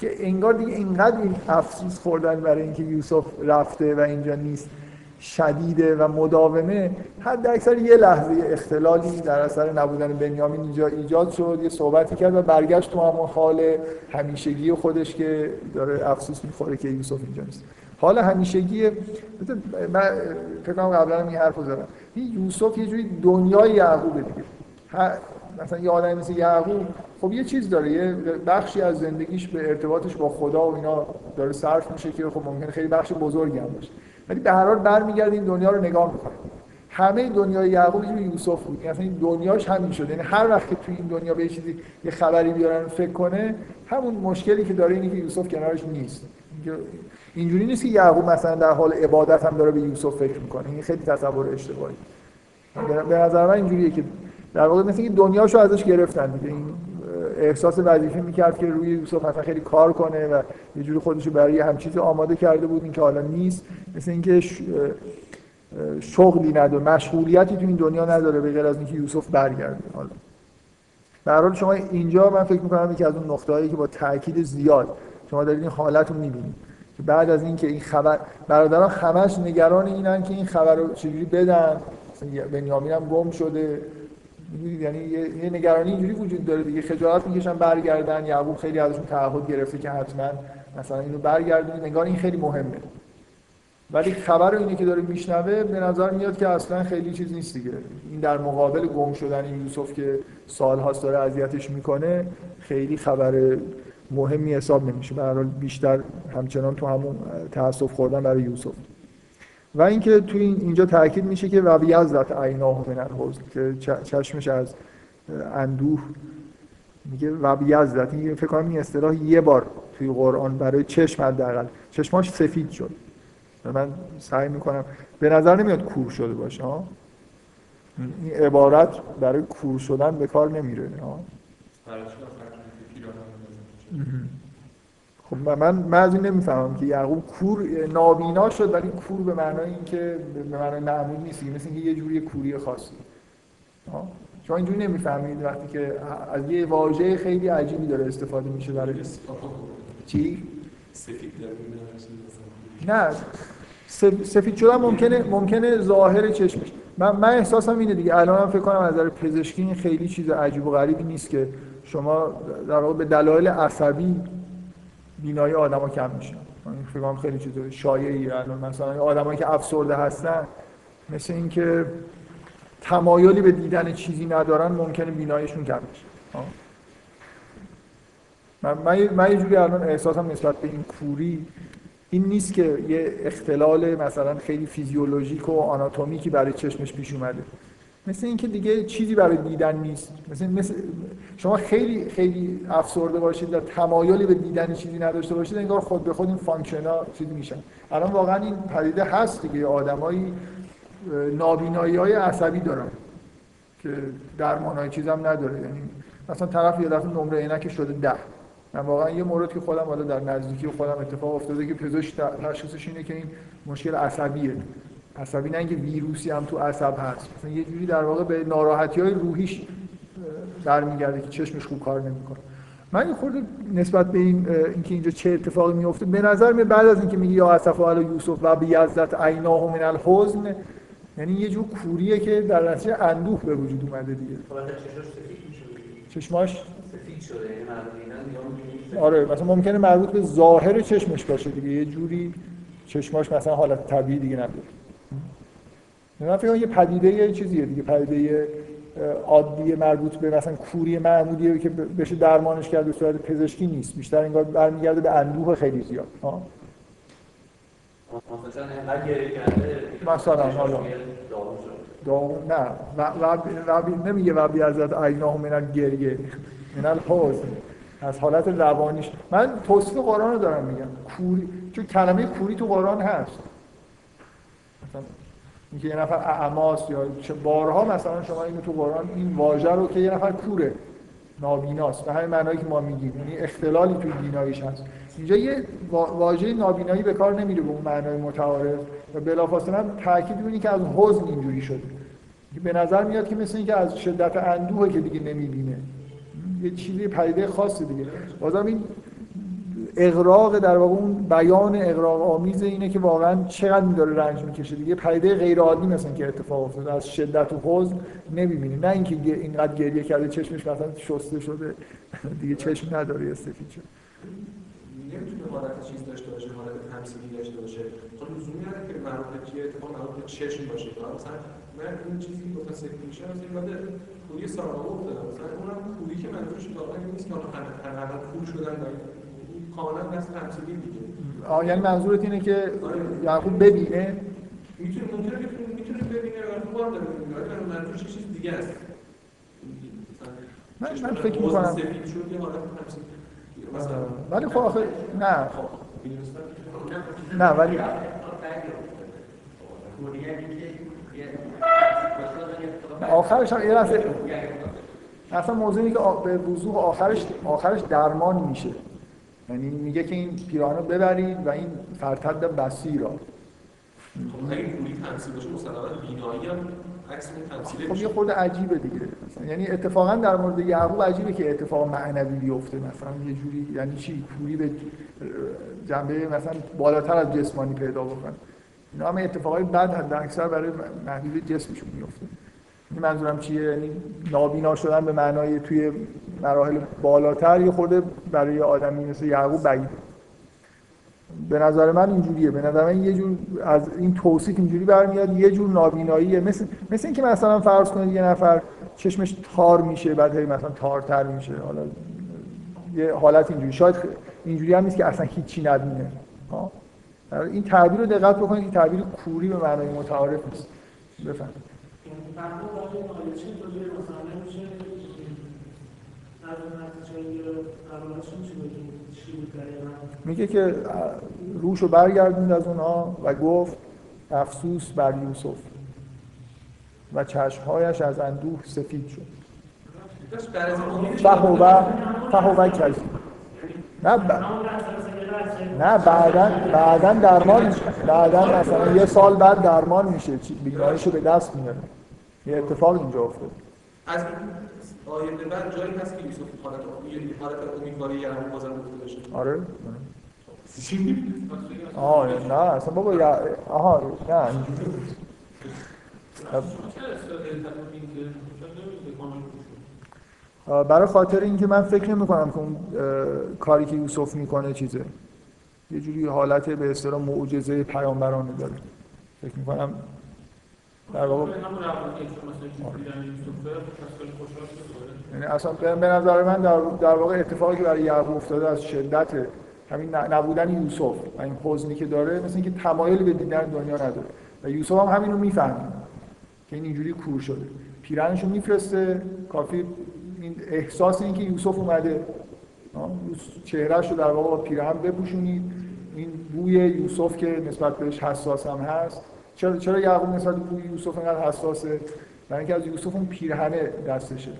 که انگار دیگه اینقدر این افسوس خوردن برای اینکه یوسف رفته و اینجا نیست. شدیده و مداومه حد اکثر یه لحظه اختلالی در اثر نبودن بنیامین اینجا ایجاد شد یه صحبتی کرد و برگشت تو همون حال همیشگی خودش که داره افسوس می‌خوره که یوسف اینجا نیست. حال همیشگی من فکر کنم قبلا این حرفو زدم. این یوسف یه جوری دنیای یعقوبه دیگه. مثلا یه آدمی مثل یعقوب خب یه چیز داره یه بخشی از زندگیش به ارتباطش با خدا و اینا داره صرف میشه که خب ممکنه خیلی بخش بزرگی هم باشه. ولی به هر حال برمیگرده این دنیا رو نگاه می‌کنه همه دنیای یعقوب یه یوسف بود. یعنی این دنیاش همین شده. یعنی هر وقت که توی این دنیا به چیزی یه خبری بیارن فکر کنه همون مشکلی که داره اینه که یوسف کنارش نیست. اینجوری نیست که یعقوب مثلا در حال عبادت هم داره به یوسف فکر می‌کنه. این خیلی تصور اشتباهی. به نظر من اینجوریه که در واقع مثل اینکه دنیاشو ازش گرفتن دیگه. این احساس وظیفه می‌کرد که روی یوسف مثلا خیلی کار کنه و یه جوری خودشو برای هم چیزی آماده کرده بود این که حالا نیست. مثل اینکه شغلی نداره مشغولیتی تو این دنیا نداره به غیر از اینکه یوسف برگرده. حالا در حال شما اینجا من فکر می‌کنم یکی از اون نقطه‌هایی که با تاکید زیاد شما دارید این حالت رو می‌بینید. که بعد از اینکه این خبر برادران همش نگران اینن که این خبر رو چجوری بدن. بنیامین هم گم شده. یعنی یه نگرانی اینجوری وجود داره دیگه. خجالت می‌کشن برگردن. یعقوب خیلی ازشون تعهد گرفته که حتما مثلا اینو برگردونید نگار این خیلی مهمه. ولی خبر اینه که داره میشنوه به نظر میاد که اصلا خیلی چیز نیست دیگه. این در مقابل گم شدن این یوسف که سالهاست داره اذیتش می‌کنه خیلی خبر مهمی حساب نمیشه. به بیشتر همچنان تو همون تاسف خوردن برای یوسف. و اینکه توی اینجا تاکید میشه که و بیزدت عیناه من الحزن که چشمش از اندوه میگه و بیزدت این فکر کنم این اصطلاح یه بار توی قرآن برای چشم حداقل. چشماش سفید شد. من سعی می‌کنم به نظر نمیاد کور شده باشه ها؟ این عبارت برای کور شدن به کار نمیره ها؟ خب من من از این نمی‌فهمم که یعقوب کور نابینا شد ولی کور به معنای اینکه به معنای معمول نیست مثل اینکه یه جوری کوری خاصی. شما اینجوری نمی‌فهمید وقتی که از یه واژه خیلی عجیبی داره استفاده میشه برای چی؟ سفید نه. سفید شدن ممکنه ممکنه ظاهر چشمش. من من احساسم اینه دیگه. الان هم فکر کنم از نظر پزشکی این خیلی چیز عجیب و غریبی نیست که شما در واقع به دلایل عصبی بینایی آدما کم میشه فکر خیلی چیز شایعی الان. مثلا آدمایی که افسرده هستن مثل اینکه تمایلی به دیدن چیزی ندارن ممکنه بیناییشون کم بشه. من, من یه جوری الان احساسم نسبت به این کوری این نیست که یه اختلال مثلا خیلی فیزیولوژیک و آناتومیکی برای چشمش پیش اومده. مثل اینکه دیگه چیزی برای دیدن نیست. مثل, مثل شما خیلی خیلی افسرده باشید و تمایلی به دیدن چیزی نداشته باشید انگار خود به خود این function ها چیزی میشن. الان واقعا این پدیده هست دیگه آدمایی نابینایی های عصبی دارن که درمان های چیزم نداره. یعنی مثلا طرف یه دفعه نمره عینک شده ده. من واقعا یه مورد که خودم حالا در نزدیکی خودم اتفاق افتاده که پزشک تشخیصش اینه که این مشکل عصبیه. عصبی نه اینکه ویروسی هم تو عصب هست. مثلا یه جوری در واقع به ناراحتی های روحیش برمیگرده که چشمش خوب کار نمی‌کنه. من خورده نسبت به این اینکه اینجا چه اتفاقی میفته به نظر می بعد از اینکه میگه یا اسف علی یوسف و بیزدت عیناه من الحزن یعنی یه جور کوریه که در نتیجه اندوه به وجود اومده دیگه. چشماش؟ سفید شده یعنی آره مثلا ممکنه مربوط به ظاهر چشمش باشه دیگه. یه جوری چشماش مثلا حالت طبیعی دیگه نداره من فکر یه پدیده یه چیزیه دیگه پدیده عادی مربوط به مثلا کوری معمولیه که بشه درمانش کرد به صورت پزشکی نیست. بیشتر انگار برمیگرده به اندوه خیلی زیاد. ها؟ مثلا حالا. داغون نه. و, و, نمیگه و بیازد عیناه من گریه من الحزن. از حالت روانیش. من توصیف قرآن رو دارم میگم. کوری چون کلمه کوری تو قرآن هست. مثلا اینکه یه نفر اعماس یا چه بارها مثلا شما اینو تو قرآن این واژه رو که یه نفر کوره نابیناست. به همین معنایی که ما میگیم. یعنی اختلالی توی بیناییش هست. اینجا یه واژه نابینایی به کار نمیره به اون معنای متعارف و بلافاصله هم تاکید می‌کنی که از حزن اینجوری شده به نظر میاد که مثل اینکه از شدت اندوه که دیگه نمی‌بینه. یه چیزی پدیده خاصی دیگه. بازم این اغراق در واقع اون بیان اغراق آمیز اینه که واقعا چقدر داره رنج می‌کشه دیگه. پدیده غیر عادی مثلا که اتفاق افتاده از شدت و حزن نمی‌بینی. نه اینکه اینقدر گریه کرده چشمش مثلا شسته شده. دیگه چشم نداره سفید شده. نمی‌تونه حالت چیز داشته باشه حالت تمثیلی داشته باشه. چون لزومی نداره که به چیه؟ اتفاق چشم باشه. مثلا من این چیزی که گفتم سفید میشه مثلا یاد کوری ساراوا افتادم مثلا اونم کوری که منظورش واقعا نیست که حالا شدن کاملا دست تمثیلی دیگه. آه یعنی منظورت اینه که یعقوب ببینه؟ می‌تونه ممکنه که می‌تونه ببینه و کار داره ولی منظورش چیز دیگه است. من من فکر می‌کنم. ولی خب آخه نه. نه ولی آخرش هم یه اصلا موضوعی که به وضوح آخرش آخرش درمان میشه. یعنی میگه که این پیراهن رو ببرید و این فرتد بسی را. خب اگه پولی تمثیل باشه مسلما بینایی هم عکس تمثیل خب یه خورده عجیبه دیگه. مثلا یعنی اتفاقا در مورد یعقوب عجیبه که اتفاق معنوی بیفته. مثلا یه جوری یعنی چی؟ پولی به جنبه مثلا بالاتر از جسمانی پیدا بکنه. اینا هم اتفاقای بد حد اکثر برای محدود جسمشون میفته. منظورم چیه؟ یعنی نابینا شدن به معنای توی مراحل بالاتر یه خورده برای آدمی مثل یعقوب بعید. به نظر من اینجوریه. به نظر من یه جور از این توصیف اینجوری برمیاد یه جور نابیناییه مثل مثل اینکه مثلا فرض کنید یه نفر چشمش تار میشه بعد هی مثلا تارتر میشه. حالا یه حالت اینجوری. شاید اینجوری هم نیست که اصلا هیچی نبینه. این تعبیر رو دقت بکنید این تعبیر کوری به معنای متعارف نیست. میگه که روش رو برگردوند از اونها و گفت افسوس بر یوسف و چشمهایش از اندوه سفید شد فهوه فهوه کسی نه ب... نه بعدا بعدا درمان بعدا مثلا یه سال بعد درمان میشه بیماریشو به دست میاره یه اتفاق اینجا افتاد. از آیه به بعد جایی هست که یوسف حالت حالت امیدواری یه هم بازم گفته بشه. آره. آه نه اصلا بابا یا آها نه. برای خاطر اینکه من فکر نمی کنم که اون کاری که یوسف می‌کنه چیزه. یه جوری حالت به اصطلاح معجزه پیامبرانه داره. فکر می‌کنم در واقع یعنی اصلا به نظر من در, در واقع اتفاقی که برای یعقوب افتاده از شدت همین نبودن یوسف و این حزنی که داره مثل اینکه تمایلی به دیدن دنیا نداره. و یوسف هم همین رو می‌فهمه که این اینجوری کور شده. پیرنش رو میفرسته. کافی این احساس این که یوسف اومده. چهرهش رو در واقع با پیرهن بپوشونید. این بوی یوسف که نسبت بهش حساس هم هست. چرا چرا یعقوب نسبت به یوسف اینقدر حساسه؟ برای اینکه از یوسف اون پیرهنه دستشه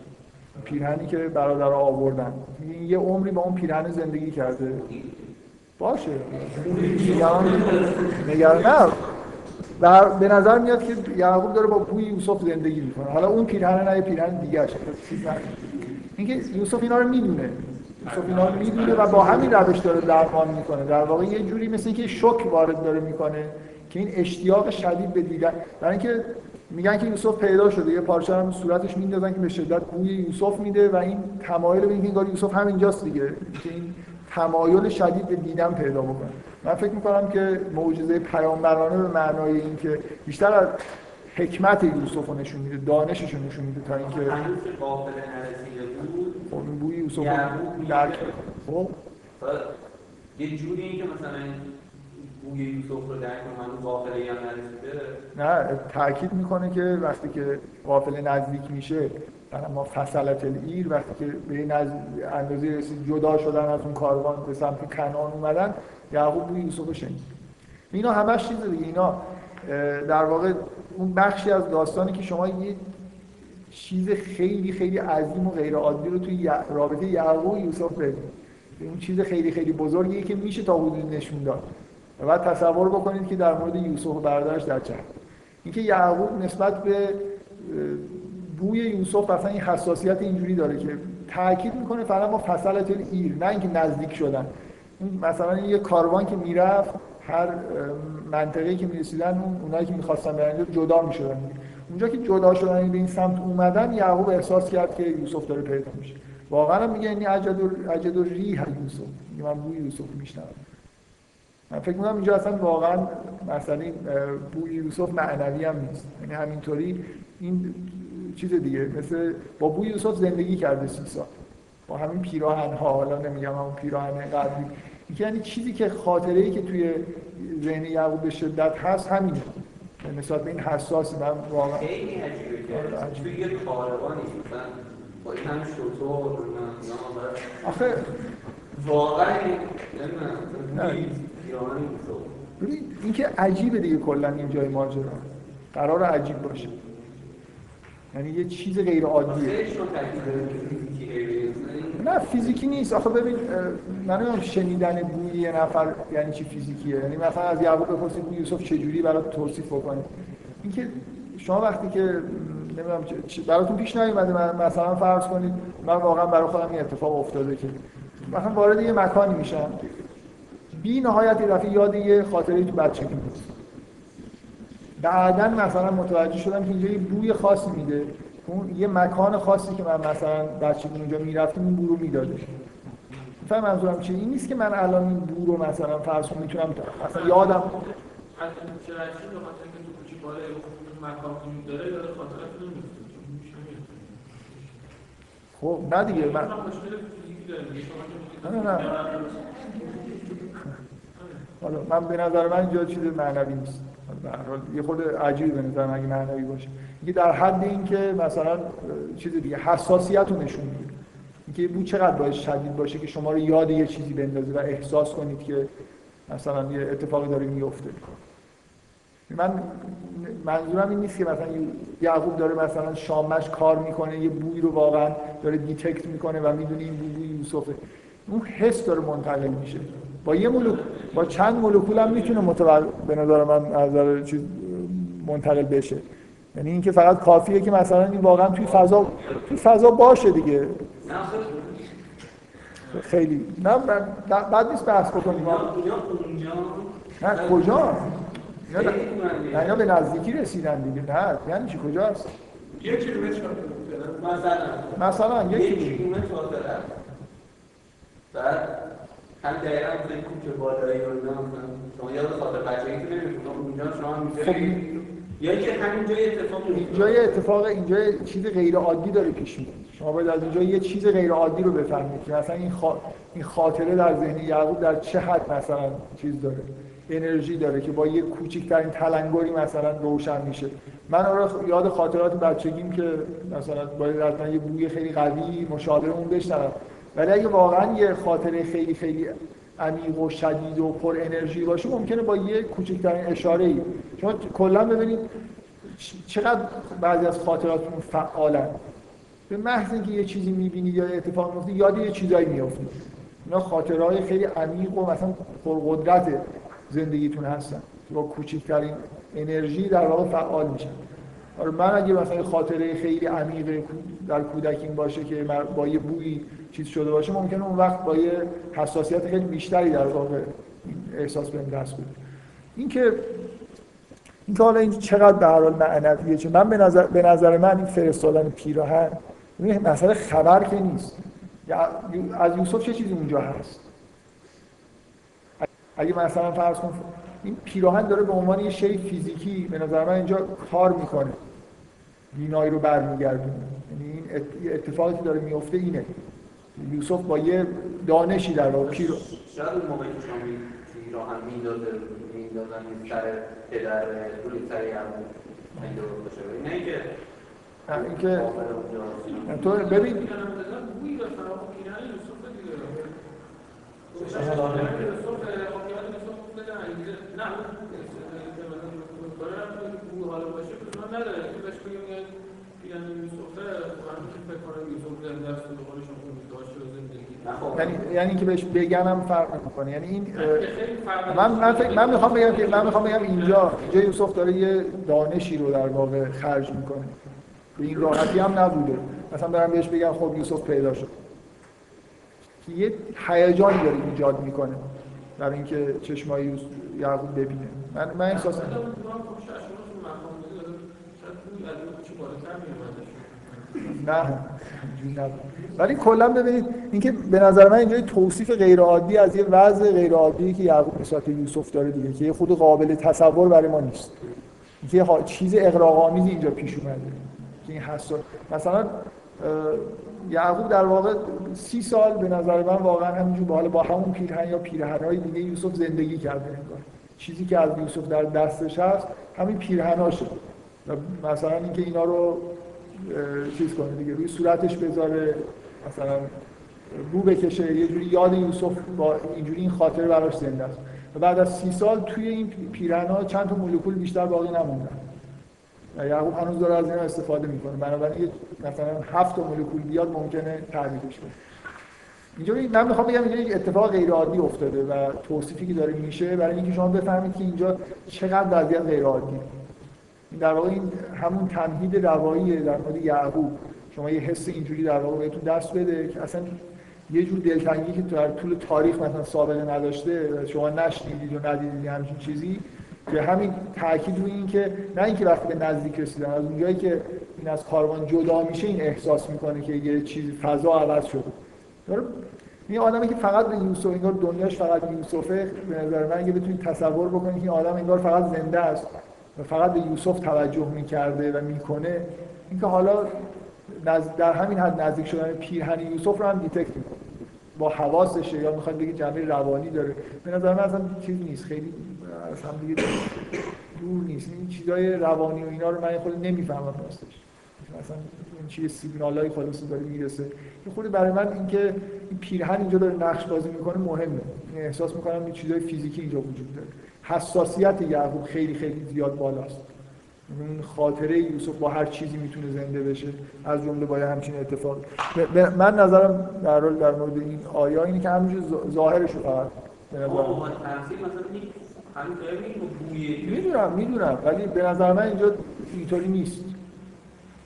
پیرهنی که برادر آوردن. یه عمری با اون پیرهن زندگی کرده. باشه. نگران نه. و به نظر میاد که یعقوب داره با بوی یوسف زندگی می‌کنه. حالا اون پیرهن نه پیرهن دیگه است. اینکه یوسف اینا رو می‌دونه. یوسف اینا رو می‌دونه و با همین روش داره درمان می‌کنه. در واقع یه جوری مثل اینکه شوک وارد داره می‌کنه. که این اشتیاق شدید به دیدن برای اینکه میگن که یوسف پیدا شده یه پارچه هم صورتش میندازن که به شدت بوی یوسف میده و این تمایل به اینکه انگار یوسف همینجاست دیگه که این تمایل شدید به دیدن پیدا بکنه. من فکر می‌کنم که معجزه پیامبرانه به معنای اینکه بیشتر از حکمت یوسف رو نشون میده دانشش رو نشون میده تا اینکه بود؟ خب این بوی یوسف رو درک خب یه جوری اینکه مثلا بوی یوسف رو درک کنه قافله نه تاکید می‌کنه که وقتی که قافله نزدیک میشه ما فصلت الایر وقتی که به این اندازه رسید جدا شدن از اون کاروان به سمت کنان اومدن یعقوب بوی یوسف شنید. اینا همش چیز دیگه. اینا در واقع اون بخشی از داستانی که شما یه چیز خیلی خیلی عظیم و غیر عادی رو توی رابطه یعقوب و یوسف ببینید اون چیز خیلی خیلی بزرگیه که میشه تا حدود نشون داد. و تصور بکنید که در مورد یوسف و برادرش در چه اینکه یعقوب نسبت به بوی یوسف مثلا این حساسیت اینجوری داره که تاکید می‌کنه فقط ما فصلت ایر نه اینکه نزدیک شدن. مثلا یه کاروان که می‌رفت هر منطقه‌ای که می‌رسیدن اون اونایی که می‌خواستن برن جدا می‌شدن. اونجا که جدا شدن به این سمت اومدن یعقوب احساس کرد که یوسف داره پیدا میشه. واقعا میگه این عجد ریح یوسف. من بوی یوسف میشنوم. من فکر می‌کنم اینجا اصلا واقعا مثلا بوی یوسف معنوی هم نیست. یعنی همینطوری این چیز دیگه مثل با بوی یوسف زندگی کرده سی سال. با همین پیراهن ها حالا نمیگم همون پیراهن قبلی. یعنی چیزی که خاطره ای که توی ذهن یعقوب به شدت هست همینه. نسبت به این حساس من واقعا خیلی عجیبه که توی یه کاروانی با این هم شطور آخه واقعا نمی‌دونم این که عجیبه دیگه کلا این جای ماجرا. قرار عجیب باشه. یعنی یه چیز غیر عادیه. نه فیزیکی نیست. آخه ببین من نمی‌دونم شنیدن بوی یه نفر یعنی چی فیزیکیه. یعنی مثلا از یعقوب بپرسید بوی یوسف چجوری برای توصیف بکنید اینکه شما وقتی که نمی‌دونم براتون پیش نیومده مثلا فرض کنید من واقعا برای خودم این اتفاق افتاده که مثلا وارد یه مکانی میشم. بی نهایت دفعه یاد یه خاطره تو بچگی بود. بعدا مثلا متوجه شدم که اینجا یه بوی خاصی میده. اون یه مکان خاصی که من مثلا بچگی اونجا می‌رفتم اون بو رو می‌داده فهم منظورم چیه؟ این نیست که من الان این بو رو مثلا فرض کنم می‌تونم مثلا یادم خب نه دیگه من نه نه حالا من به نظر من اینجا چیز معنوی نیست. هر حال یه خود عجیب به نظر من معنوی باشه. اینکه در حد اینکه مثلا چیز دیگه حساسیت رو نشون میده. اینکه بو چقدر باید شدید باشه که شما رو یاد یه چیزی بندازه و احساس کنید که مثلا یه اتفاقی داره میفته من منظورم این نیست که مثلا یعقوب داره مثلا شامه‌ش کار می‌کنه یه بوی رو واقعا داره detect می‌کنه و می‌دونه این بوی یوسفه. اون حس داره منتقل میشه. با یه مولک با چند مولکول هم می‌تونه متول... به نظر من نظر چیز منتقل بشه. یعنی اینکه فقط کافیه که مثلا این واقعا توی فضا توی فضا باشه دیگه. خیلی. نه بعد نیست بحث بکنیم. نه کجا؟ نه اینا به نزدیکی رسیدن دیگه. نه یعنی چی؟ کجاست؟ یک کیلومتر مثلا مثلا یک کیلومتر فاصله بعد هم دقیقا مثلا کوچه بالایی رو شما یاد خاطر بچگی که نمی‌تونم اونجا شما میشه یا اینکه همین جای اتفاق اینجا یه اتفاق اینجا چیز غیر عادی داره پیش میاد. شما باید از اینجا یه چیز غیر عادی رو بفهمید که مثلا این این خاطره در ذهن یعقوب در چه حد مثلا چیز داره انرژی داره که با یه کوچکترین تلنگری مثلا روشن میشه. من رو یاد خاطرات بچگیم که مثلا باید حتما یه بوی خیلی قوی مشابه اون بشنوم. ولی اگه واقعا یه خاطره خیلی خیلی عمیق و شدید و پر انرژی باشه ممکنه با یه کوچکترین اشاره ای شما کلا ببینید چقدر بعضی از خاطراتتون فعالن. به محض اینکه یه چیزی می‌بینید یا اتفاق میفته یاد یه چیزایی میافتید اینا خاطرهای خیلی عمیق و مثلا پرقدرت زندگیتون هستن. با کوچکترین انرژی در واقع فعال میشن. من اگه مثلا خاطره خیلی عمیق در کودکیم باشه که با یه بویی چیز شده باشه ممکنه اون وقت با یه حساسیت خیلی بیشتری در واقع احساس بهم دست بده. این که این که حالا این چقدر به هر حال معنویه چون من به نظر, به نظر من این فرستادن پیراهن این مسئله خبر که نیست. از یوسف چه چیزی اونجا هست؟ اگه مثلا فرض کن این پیراهن داره به عنوان یه شی فیزیکی به نظر من اینجا کار می‌کنه. بینایی رو برمیگردونه. یعنی این اتفاقی که داره میفته اینه. یوسف با یه دانشی در واقع پیرو شاید اون موقعی که شما پیراهن می‌داده می‌دادن سر پدر روی سر نه اینکه اینکه تو ببین یعنی یعنی اینکه بهش بگنم فرق می‌کنه یعنی این من من, فکر من می‌خوام بگم که من می‌خوام بگم اینجا اینجا یوسف داره یه دانشی رو در واقع خرج می‌کنه. به این راحتی هم نبوده. مثلا برم بهش بگم خب یوسف پیدا شد. که یه هیجانی داره ایجاد می‌کنه. در اینکه چشمای یعقوب ببینه. من من احساس نه ولی کلا ببینید اینکه به نظر من اینجا توصیف غیر عادی از یه وضع غیر عادی که یعقوب نسبت یوسف داره دیگه که خود قابل تصور برای ما نیست. اینکه چیز اغراق‌آمیزی اینجا پیش اومده. که این حساس مثلا یعقوب در واقع سی سال به نظر من واقعا همینجور با با همون پیرهن یا پیرهنهای دیگه یوسف زندگی کرده انگار. چیزی که از یوسف در دستش هست همین پیرهناشه. مثلا اینکه اینا رو چیز کنه دیگه روی صورتش بذاره مثلا بو بکشه یه جوری یاد یوسف با اینجوری این خاطر براش زنده است. و بعد از سی سال توی این پیرهن‌ها چند تا مولکول بیشتر باقی نموندن. یعقوب هنوز داره از این استفاده می‌کنه. بنابراین مثلا هفت مولکول بیاد ممکنه تعبیرش کنه اینجوری من می‌خوام بگم اینجا یک اتفاق غیر عادی افتاده و توصیفی که داره میشه برای اینکه شما بفهمید که اینجا چقدر وضعیت غیر عادی در واقع این همون تمهید روایی در مورد یعقوب. شما یه حس اینجوری در واقع بهتون دست بده که اصلا یه جور دلتنگی که در طول تاریخ مثلا سابقه نداشته شما نشنیدید و ندیدید همچین چیزی که همین تاکید روی این که نه اینکه وقتی به نزدیک رسیدن از اونجایی که این از کاروان جدا میشه این احساس می‌کنه که یه چیز فضا عوض شده. این آدمی که فقط به یوسف انگار دنیاش فقط یوسفه به نظر من اگه بتونید تصور بکنید که آدم انگار فقط زنده است و فقط به یوسف توجه می‌کرده و می‌کنه اینکه حالا در همین حد نزدیک شدن پیرهن یوسف رو هم detect می‌کنه. با حواسشه یا می‌خواد بگه جنبه روانی داره. به نظر من اصلا چیز نیست. خیلی از هم دیگه دور نیست. این چیزای روانی و اینا رو من خود نمی‌فهمم راستش. مثلا این چیه سیگنالای خلاصه داره می‌رسه. یه خورده برای من اینکه این پیرهن اینجا داره نقش بازی می‌کنه مهمه. احساس می‌کنم این چیزای فیزیکی اینجا وجود داره. حساسیت یعقوب خیلی خیلی زیاد بالاست. این خاطره یوسف با هر چیزی می‌تونه زنده بشه از جمله با همچین اتفاق. من نظرم در حال در مورد این آیا اینه که همینجور ظاهرش رو فقط به نظر می‌دونم می‌دونم ولی به نظر من اینجا اینطوری نیست.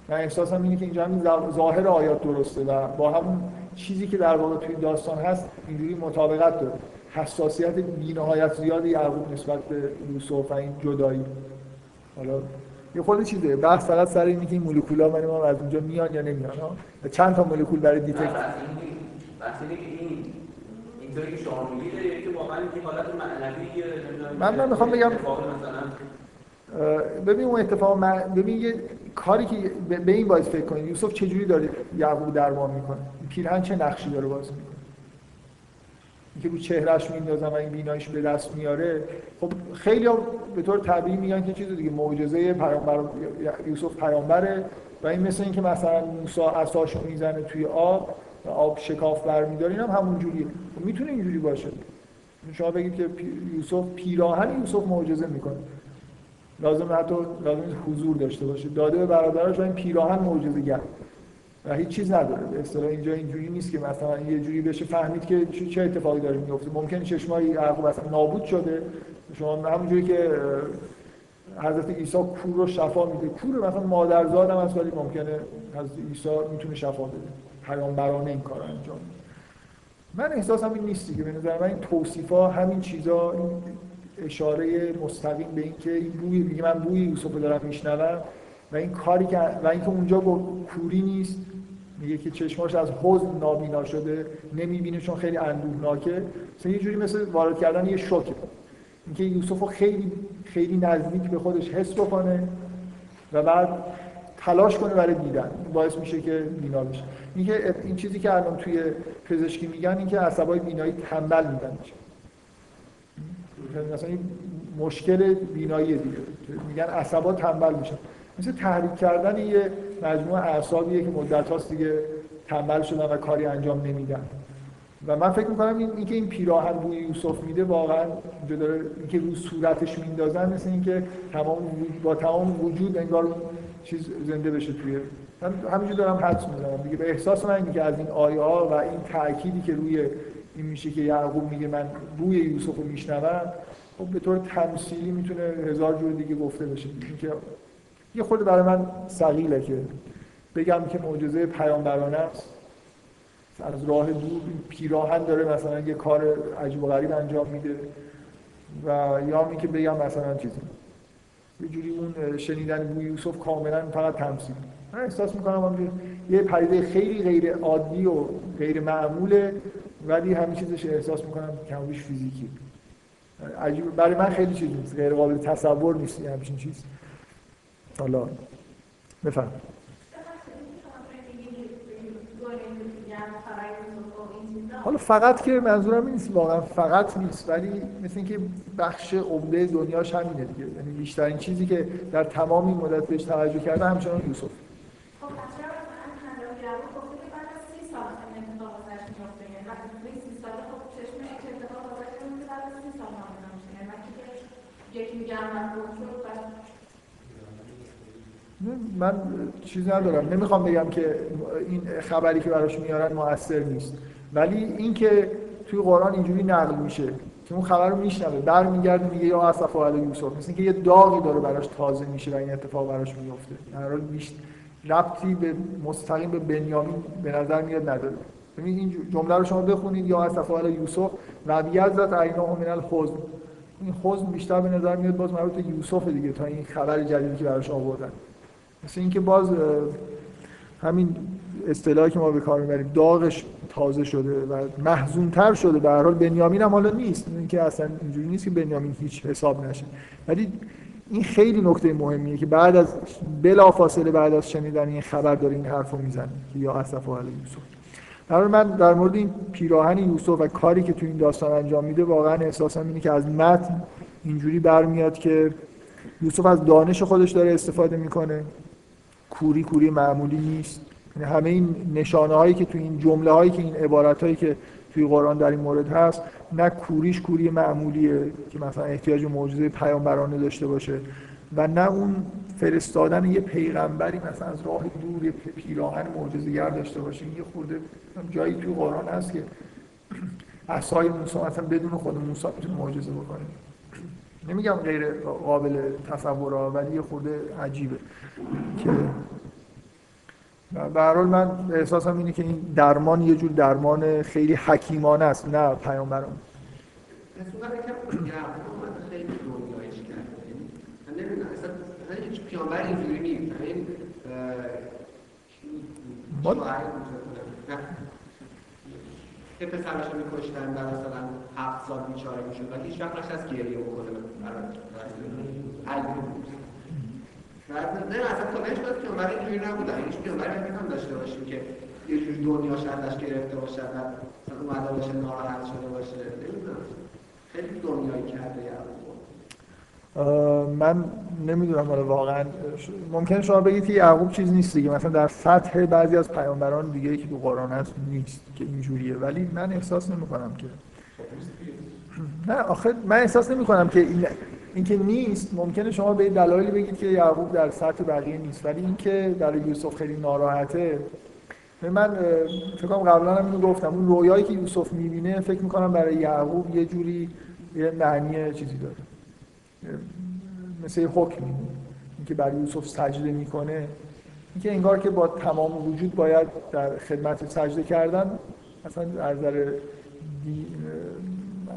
من احساسم اینه که اینجا همین ظاهر آیات درسته و با همون چیزی که در واقع توی داستان هست اینجوری مطابقت داره. حساسیت بی‌نهایت زیاد یعقوب نسبت به یوسف و این جدایی. حالا یه خورده چیزه. بحث فقط سر اینه که این مولکولا من ما از اونجا میان یا نمیان ها؟ چند تا مولکول برای detect؟ بحث اینه که این اینطوری که شما میگید که واقعا این حالت معنوی من من می‌خوام بگم ببین اون اتفاق من ببین یه کاری که به این باید فکر کنید. یوسف چجوری داره یعقوب درمان می‌کنه؟ پیرهن چه نقشی داره بازی می‌کنه؟ که رو چهرهش میندازن و این بینایش به دست میاره خب خیلی ها به طور طبیعی میگن که چیز دیگه معجزه پیامبر یوسف پیامبره و این مثل اینکه مثلا موسی عصاشو می‌زنه توی آب و آب شکاف برمیداره این هم همون جوریه. خب می‌تونه اینجوری باشه. شما بگید که یوسف پیراهن یوسف معجزه می‌کنه. لازم حتی لازم حضور داشته باشه. داده به برادرش و این پیراهن معجزه گر و هیچ چیز نداره. به اصطلاح اینجا اینجوری نیست که مثلا یه جوری بشه فهمید که چه اتفاقی داره میفته ممکن چشمای یعقوب اصلا نابود شده. شما همونجوری که حضرت عیسی کور رو شفا میده. کور مثلا مادرزاد هم از ولی ممکنه حضرت عیسی می‌تونه شفا بده. پیامبرانه این کار انجام من احساسم این نیستی که به نظر من این توصیفا همین چیزا این اشاره مستقیم به اینکه این بوی میگه من بوی یوسف دارم میشنوم. و این کاری که و اینکه اونجا کوری نیست میگه که چشماش از حزن نابینا شده نمی‌بینه چون خیلی اندوهناکه. مثلا یه جوری مثل وارد کردن یه شوکه اینکه یوسف خیلی خیلی نزدیک به خودش حس بکنه و بعد تلاش کنه برای دیدن. باعث میشه که بینا بشه. اینکه این چیزی که الان توی پزشکی میگن اینکه عصبای بینایی تنبل میدن مثلا این مشکل بینایی دیگه. میگن عصبات تنبل میشن. مثل تحریک کردن یه مجموعه اعصابیه که مدت هاست دیگه تنبل شدن و کاری انجام نمیدن. و من فکر می‌کنم این اینکه این پیراهن بوی یوسف میده واقعا اینجا داره اینکه رو صورتش میندازن مثل اینکه تمام با تمام وجود انگار چیز زنده بشه توی من همینجور دارم حدس می‌زنم. دیگه به احساس من اینه که از این آیه ها و این تأکیدی که روی این میشه که یعقوب میگه من بوی یوسف رو میشنوم خب به طور تمثیلی می‌تونه هزار جور دیگه گفته بشه. اینکه یه خود برای من سقیله که بگم که معجزه پیامبرانه است. از راه دور پیراهن داره مثلا یه کار عجیب و غریب انجام میده و یا می که بگم مثلا چیزی. یه جوری اون شنیدن بوی یوسف کاملا فقط تمثیل. من احساس می‌کنم یه پدیده خیلی غیر عادی و غیر معموله ولی همین چیزش احساس می‌کنم کمویش فیزیکی عجیب برای من خیلی چیز نیست. غیر قابل تصور نیست. همچین چیز. حالا. بفهم حالا فقط که منظورم نیست واقعا فقط نیست ولی مثل اینکه بخش عمده دنیاش همینه دیگه. یعنی بیشترین چیزی که در تمام این مدت بهش توجه کرده همچنان یوسف. من چیز ندارم. نمی‌خوام بگم که این خبری که براش میارن موثر نیست. ولی اینکه توی قرآن اینجوری نقل میشه که اون خبر رو میشنوه برمیگرده میگه یا اسف علی یوسف. مثل اینکه یه داغی داره براش تازه میشه و این اتفاق براش میفته در حال ربطی به مستقیم به بنیامین به نظر میاد نداره. ببینید این جمله رو شما بخونید یا اسف علی یوسف و بیازت عیناه من الحزن این حزن بیشتر به نظر میاد باز مربوط به یوسف دیگه تا این خبر جدیدی که براش آوردن. مثل اینکه باز همین اصطلاحی که ما به کار می‌بریم داغش تازه شده و محزونتر شده. به هر حال بنیامین هم حالا نیست. اینکه اصلا اینجوری نیست که بنیامین هیچ حساب نشه. ولی این خیلی نکته مهمیه که بعد از بلا فاصله بعد از شنیدن این خبر داره این حرفو می‌زنه که یا اسف و یوسف. در من در مورد این پیراهن یوسف و کاری که تو این داستان انجام میده واقعا احساسم اینه که از متن اینجوری برمیاد که یوسف از دانش خودش داره استفاده می‌کنه. کوری کوری معمولی نیست. یعنی همه این نشانه هایی که تو این جمله هایی که این عبارت هایی که توی قرآن در این مورد هست نه کوریش کوری معمولیه که مثلا احتیاج معجزه پیامبرانه داشته باشه و نه اون فرستادن یه پیغمبری مثلا از راه دور یه پیراهن معجزه‌گر داشته باشه. یه خورده جایی توی قرآن هست که عصای موسی مثلا بدون خود موسی می‌تونه معجزه بکنه. نمیگم غیر قابل تصور ولی یه خورده عجیبه که به حال من احساسم اینه که این درمان یه جور درمان خیلی حکیمانه است نه پیامبران. هیچ پیامبر اینجوری نیست. این که پسرش رو میکشتن و مثلا هفت سال بیچاره می‌شد و هیچ وقت نشست گریه بکنه نه اصلا تا نهش باید پیامبر اینجوری نبودن هیچ پیامبری هم داشته باشیم که یه جوری دنیاش ازش گرفته باشه و اومده باشه ناراحت شده باشه. نمی‌دونم. خیلی دنیایی کرده من نمی‌دونم حالا واقعا ممکنه شما بگید که یعقوب چیز نیست دیگه. مثلا در سطح بعضی از پیامبران دیگه که تو قرآن هست نیست که اینجوریه. ولی من احساس نمی کنم که نه آخه من احساس نمی کنم که این اینکه نیست ممکنه شما به دلایلی بگید که یعقوب در سطح بقیه نیست. ولی اینکه در یوسف خیلی ناراحته من فکر کنم قبلا هم اینو گفتم. اون رویایی که یوسف می‌بینه فکر می‌کنم برای یعقوب یه جوری یه معنی چیزی داره. مثل حکمی اینکه برای یوسف سجده می‌کنه. اینکه انگار که با تمام وجود باید در خدمت سجده کردن. مثلا از نظر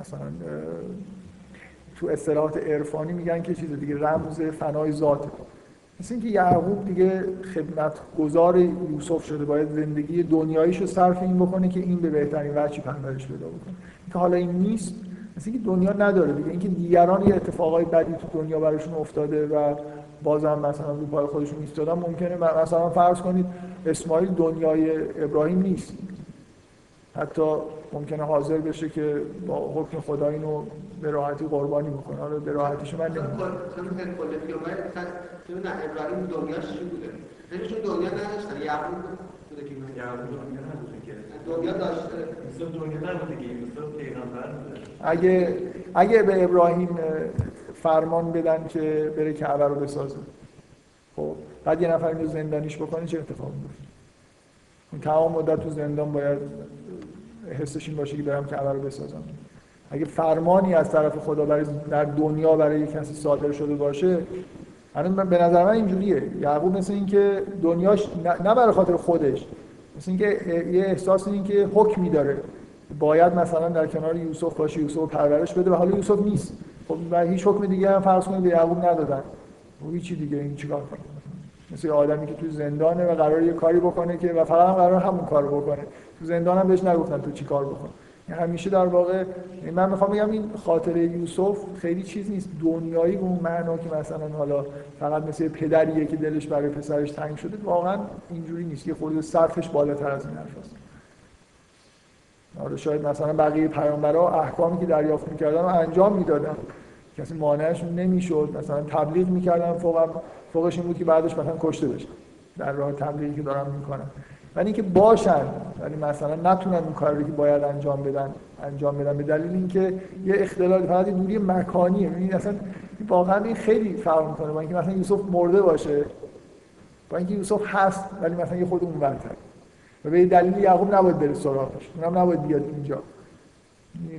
مثلا تو اصطلاحات عرفانی میگن که چیز دیگه رمز فنای ذات مثل اینکه یعقوب دیگه خدمت گذار یوسف شده باید زندگی دنیاییش رو صرف این بکنه که این به بهترین وجهی پرورش پیدا بکنه. که حالا این نیست. مثل اینکه دنیا نداره دیگه اینکه دیگران یه اتفاقای بدی تو دنیا براشون افتاده و بازم مثلا رو پای خودشون ایستادن ممکنه مثلا فرض کنید اسماعیل دنیای ابراهیم نیست حتی ممکنه حاضر بشه که با حکم خدا اینو به راحتی قربانی بکنه حالا به راحتیشو من نمی‌دونم ابراهیم دنیاش چی بوده دنیا نداشتن بوده که دنیا داشته. دنیا نبوده که پیغمبر اگه اگه به ابراهیم فرمان بدن که بره کعبه رو بسازه. خب بعد یه نفر اینو زندانیش بکنه چه اتفاقی میفته اون تمام مدت تو زندان باید حسش این باشه که برم کعبه رو بسازم. اگه فرمانی از طرف خدا برای در دنیا برای کسی صادر شده باشه الان به نظر من اینجوریه. یعقوب مثل اینکه دنیاش نه برای خاطر خودش مثل اینکه یه احساس این که حکمی داره. باید مثلا در کنار یوسف باشه یوسف رو پرورش بده و حالا یوسف نیست. خب و هیچ حکم دیگه هم فرض کنید به یعقوب ندادن. و خب هیچی دیگه این چیکار کنه مثل آدمی که تو زندانه و قرار یه کاری بکنه که و فقط هم قرار همون کارو بکنه. تو زندان هم بهش نگفتن تو چی کار بکن. همیشه در واقع من می‌خوام بگم این خاطره یوسف خیلی چیز نیست. دنیایی به اون معنا که مثلا حالا فقط مثل پدریه که دلش برای پسرش تنگ شده واقعا اینجوری نیست. که خود سطحش بالاتر از این حرف آره شاید مثلا بقیه پیامبرا احکامی که دریافت می‌کردن رو انجام می‌دادن. کسی مانعشون نمی‌شد. مثلا تبلیغ می‌کردن. فوق فوقش این بود که بعدش مثلا کشته بشه. در راه تبلیغی که دارن می‌کنن. ولی اینکه باشن ولی مثلا نتونن اون کاری که باید انجام بدن انجام بدن. به دلیل اینکه یه اختلال فقط دوری مکانیه. یعنی اصلا واقعا این خیلی فرق می‌کنه. با اینکه مثلا یوسف مرده باشه با اینکه یوسف هست ولی مثلا یه خود اون و به دلیل یعقوب نباید بره سراغش. اونم نباید بیاد اینجا.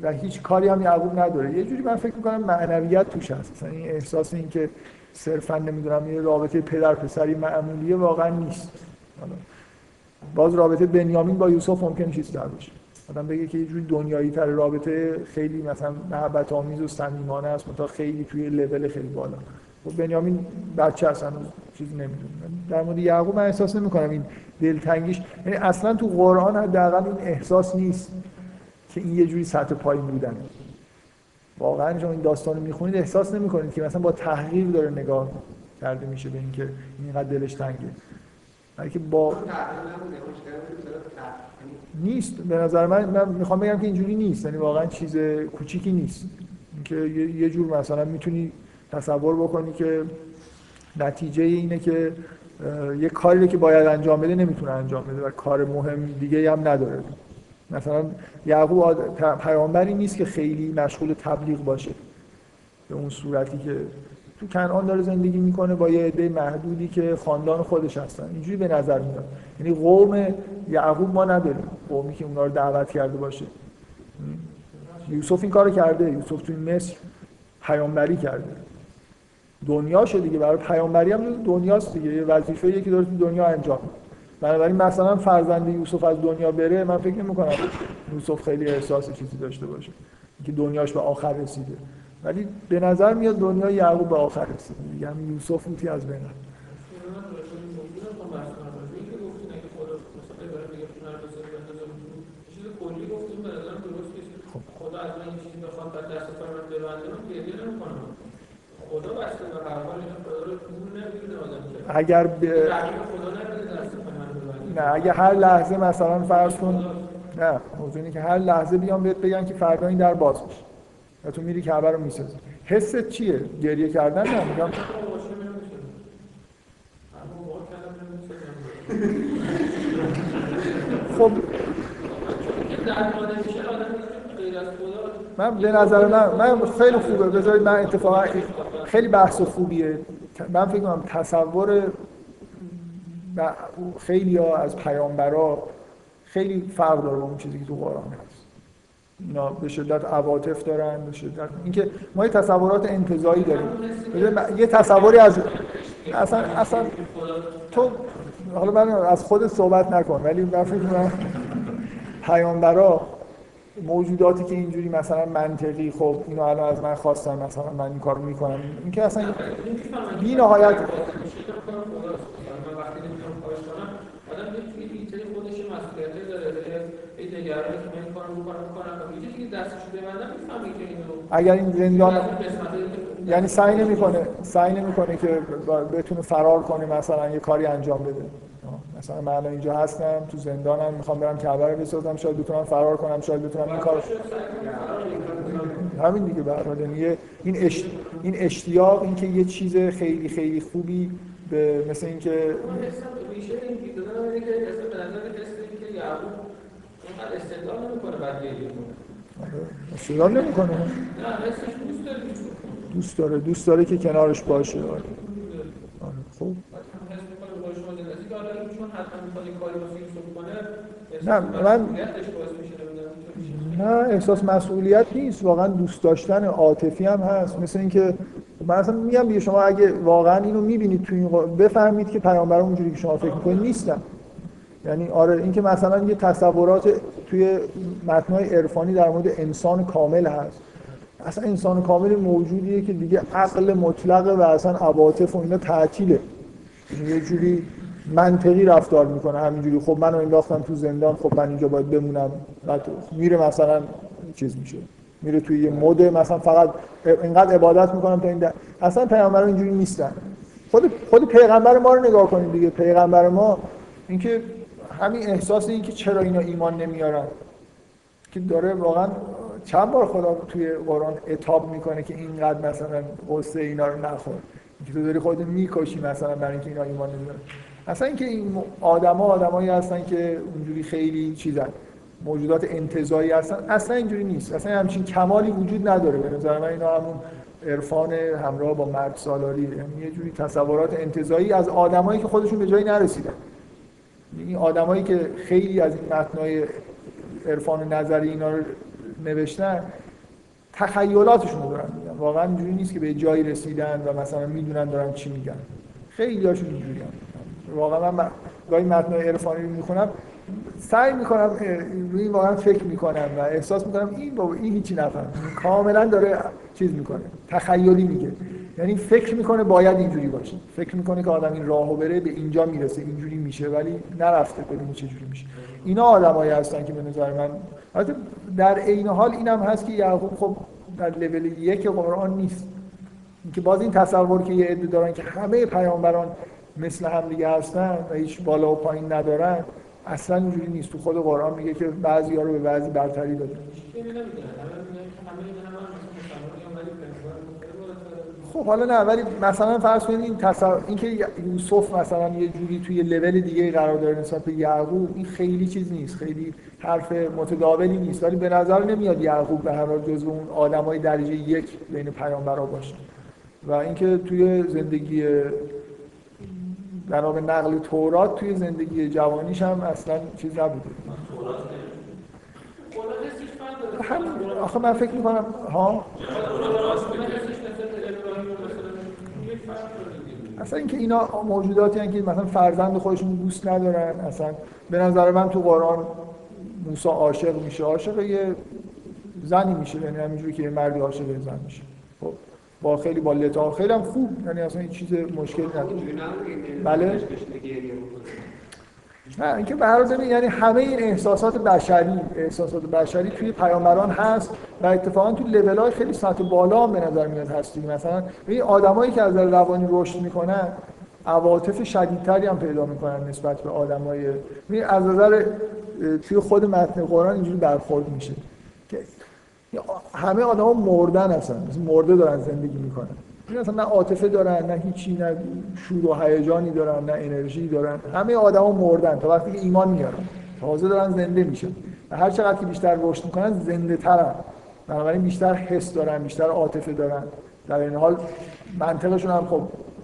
و هیچ کاری هم یعقوب نداره. یه جوری من فکر می‌کنم معنویت توش هست. مثلا این احساس این که صرفا نمی‌دونم یه رابطه پدر پسری معمولیه واقعا نیست. باز رابطه بنیامین با یوسف ممکن چیز در باشه. آدم بگه که یه جوری دنیایی تر رابطه خیلی مثلا محبت آمیز و صمیمانه است تا خیلی توی لول خیلی بالا. خب بنیامین بچه اصلا چیز نمی‌دونه. در مورد یعقوب من احساس نمی کنم این دلتنگیش. یعنی اصلا تو قرآن حداقل این احساس نیست که این یه جوری سطح پایین بودن واقعا شما این داستان رو می‌خونید احساس نمی‌کنید که مثلا با تحقیر داره نگاه کرده میشه به اینکه اینقدر دلش تنگه. که با. نیست. به نظر من من می‌خوام بگم که اینجوری نیست. یعنی واقعا چیز کوچیکی نیست. اینکه یه جور مثلا می‌تونی تصور بکنی که نتیجه اینه که یه کاری که باید انجام بده نمی‌تونه انجام بده و کار مهم دیگه هم نداره. مثلا یعقوب پیامبری نیست که خیلی مشغول تبلیغ باشه. به اون صورتی که تو کنعان داره زندگی می‌کنه با یه عده محدودی که خاندان خودش هستن. اینجوری به نظر میاد. یعنی قوم یعقوب ما نداریم. قومی که اونا رو دعوت کرده باشه. یوسف این کارو کرده. یوسف توی مصر پیامبری کرده. دنیاشه دیگه. برای پیامبری هم دنیاست دیگه. یه وظیفه که داره تو دنیا انجام. بنابراین مثلا فرزند یوسف از دنیا بره من فکر نمی‌کنم یوسف خیلی احساس چیزی داشته باشه. که دنیاش به آخر رسیده. ولی به نظر میاد دنیا یعقوب به آخر رسیده دیگه همین یوسف اوتی از بین اگر ببنده نه اگه هر لحظه مثلا فرض کن نه موضوع که هر لحظه بیان بهت بگن که فردا این در باز میشه. و تو میری کعبه رو می‌سازی. حست چیه؟ گریه کردن نه میگم؟ خب. من به نظر من من خیلی خوبه. بذارید من اتفاقا خیلی بحث خوبیه. من فکر کنم تصور خیلی ها از پیامبرا خیلی فرق داره با اون چیزی که تو قرآن هست. اینا به شدت عواطف دارن به شدت اینکه ما یه تصورات انتزاعی داریم. من- یه تصوری از اصلا اصلا تو حالا من از خود صحبت نکن ولی من فکر کنم پیامبرا موجوداتی که اینجوری مثلا منطقی خب اینو الان از من خواستن مثلا من این کارو می‌کنم. این که اصلا بی نهایت آدم یه ایتری خودش یه مسئولیتی داره یه نگرانی که من این کارو بکنم بکنم و یه چیزی دستش ببندم می‌فهمی که اینو. اگر این زندان از یعنی سعی نمی‌کنه سعی نمی‌کنه که بتونه فرار کنه مثلا یه کاری انجام بده. مثلا من الان اینجا هستم تو زندانم می‌خوام برم کعبه رو بسازم شاید بتونم فرار کنم شاید بتونم این کار همین دیگه به هر حال. یعنی این اش... این اشتیاق این که یه چیز خیلی خیلی خوبی به مثل اینکه استدلال نمی‌کنه استدلال نمی‌کنه نه دوست داره دوست داره دوست داره که کنارش باشه آره. آره. خب نه، من- نه احساس مسئولیت نیست. واقعا دوست داشتن عاطفی هم هست. مثل اینکه من اصلا میگم دیگه شما اگه واقعا اینو می‌بینید تو این بفهمید که پیامبران اونجوری که شما فکر می‌کنید نیستن. یعنی آره اینکه مثلا یه تصورات توی متنهای عرفانی در مورد انسان کامل هست. اصلا انسان کامل موجودیه که دیگه عقل مطلقه و اصلا عواطف و اینا تعطیله. یه جوری منطقی رفتار می‌کنه همینجوری. خب منو انداختن تو زندان خب من اینجا باید بمونم. بعد میره مثلا چیز میشه. میره توی یه مود مثلا فقط اینقدر عبادت می‌کنم تا این در... اصلا پیامبران اینجوری نیستن. خود خود پیغمبر ما رو نگاه کنید دیگه. پیغمبر ما اینکه همین احساس این که چرا اینا ایمان نمیارن. که داره واقعا چند بار خدا توی قرآن اتاب می‌کنه که اینقدر مثلا قصه اینا رو نخور. که تو داری خودت می‌کشی مثلا برای اینکه اینا ایمان نمیارن. اصلا اینکه این آدما آدمایی هستن که اونجوری خیلی چیزن موجودات انتزاعی هستن اصلا اینجوری نیست. اصلا همچین کمالی وجود نداره. به نظر من اینا همون عرفان همراه با مرد سالاری یعنی یه جوری تصورات انتزاعی از آدمایی که خودشون به جایی نرسیدن. این آدمایی که خیلی از این متنای عرفان نظری اینا رو نوشتن تخیلاتشون رو دارن میگن. واقعا اینجوری نیست که به جایی رسیدن و مثلا می‌دونن دارن چی میگن. خیلی هاشون اینجوری واقعا من گاهی متنای عرفانی رو می‌خونم سعی می‌کنم روی واقعا فکر می‌کنم و احساس می‌کنم این بابا این هیچی نفهم. کاملا داره چیز می‌کنه تخیلی میگه. یعنی فکر می‌کنه باید اینجوری باشه. فکر می‌کنه که آدم این راهو بره به اینجا می‌رسه اینجوری میشه ولی نرفته ببینه چه جوری میشه. اینا آدمایی هستن که به نظر من البته در عین حال اینم هست که یعقوب خب در لول یک قرآن نیست. اینکه باز این تصور که یه عده دارن که همه پیامبران مثل هم دیگه هستن و هیچ بالا و پایین ندارن اصلا اینجوری نیست. تو خود قرآن میگه که بعضی ها رو به بعضی برتری داده خب حالا نه ولی مثلا فرض کنید این تصور اینکه یوسف مثلا یه جوری توی لول دیگه قرار داره نسبت به یعقوب این خیلی چیز نیست. خیلی حرف متداولی نیست. ولی به نظر نمیاد یعقوب به هر حال جزو اون آدمای درجه یک بین پیامبرا باشه. و اینکه توی زندگی بنا به نقل تورات توی زندگی جوانیش هم اصلا چیز نبوده. هم آخه من فکر می‌کنم ها؟ اصلا اینکه اینا موجوداتی هستند که مثلا فرزند خودشون دوست ندارن اصلا به نظر من تو قرآن موسی عاشق میشه. عاشق یه زنی میشه یعنی همینجوری که یه مردی عاشق زن میشه. خب. با خیلی با لطاف. خیلی هم خوب. یعنی اصلا این چیز مشکلی نداره. بله. نه اینکه به هر یعنی همه این احساسات بشری احساسات بشری توی پیامبران هست و اتفاقا تو لول های خیلی سطح بالا هم به نظر میاد هستی مثلا این آدمایی که از روانی رشد می‌کنن عواطف شدیدتری هم پیدا می‌کنن نسبت به آدمای از نظر توی خود متن قرآن اینجوری برخورد میشه. همه آدما مردن هستن. مرده دارن زندگی می‌کنن. اصلا نه عاطفه دارن نه هیچی نه شور و هیجانی دارن نه انرژی دارن. همه آدما مردن تا وقتی که ایمان میارن. تازه دارن زنده میشن. و هر چقدر که بیشتر رشد می‌کنن زنده ترن. بنابراین بیشتر حس دارن بیشتر عاطفه دارن. در این حال منطقشون هم خب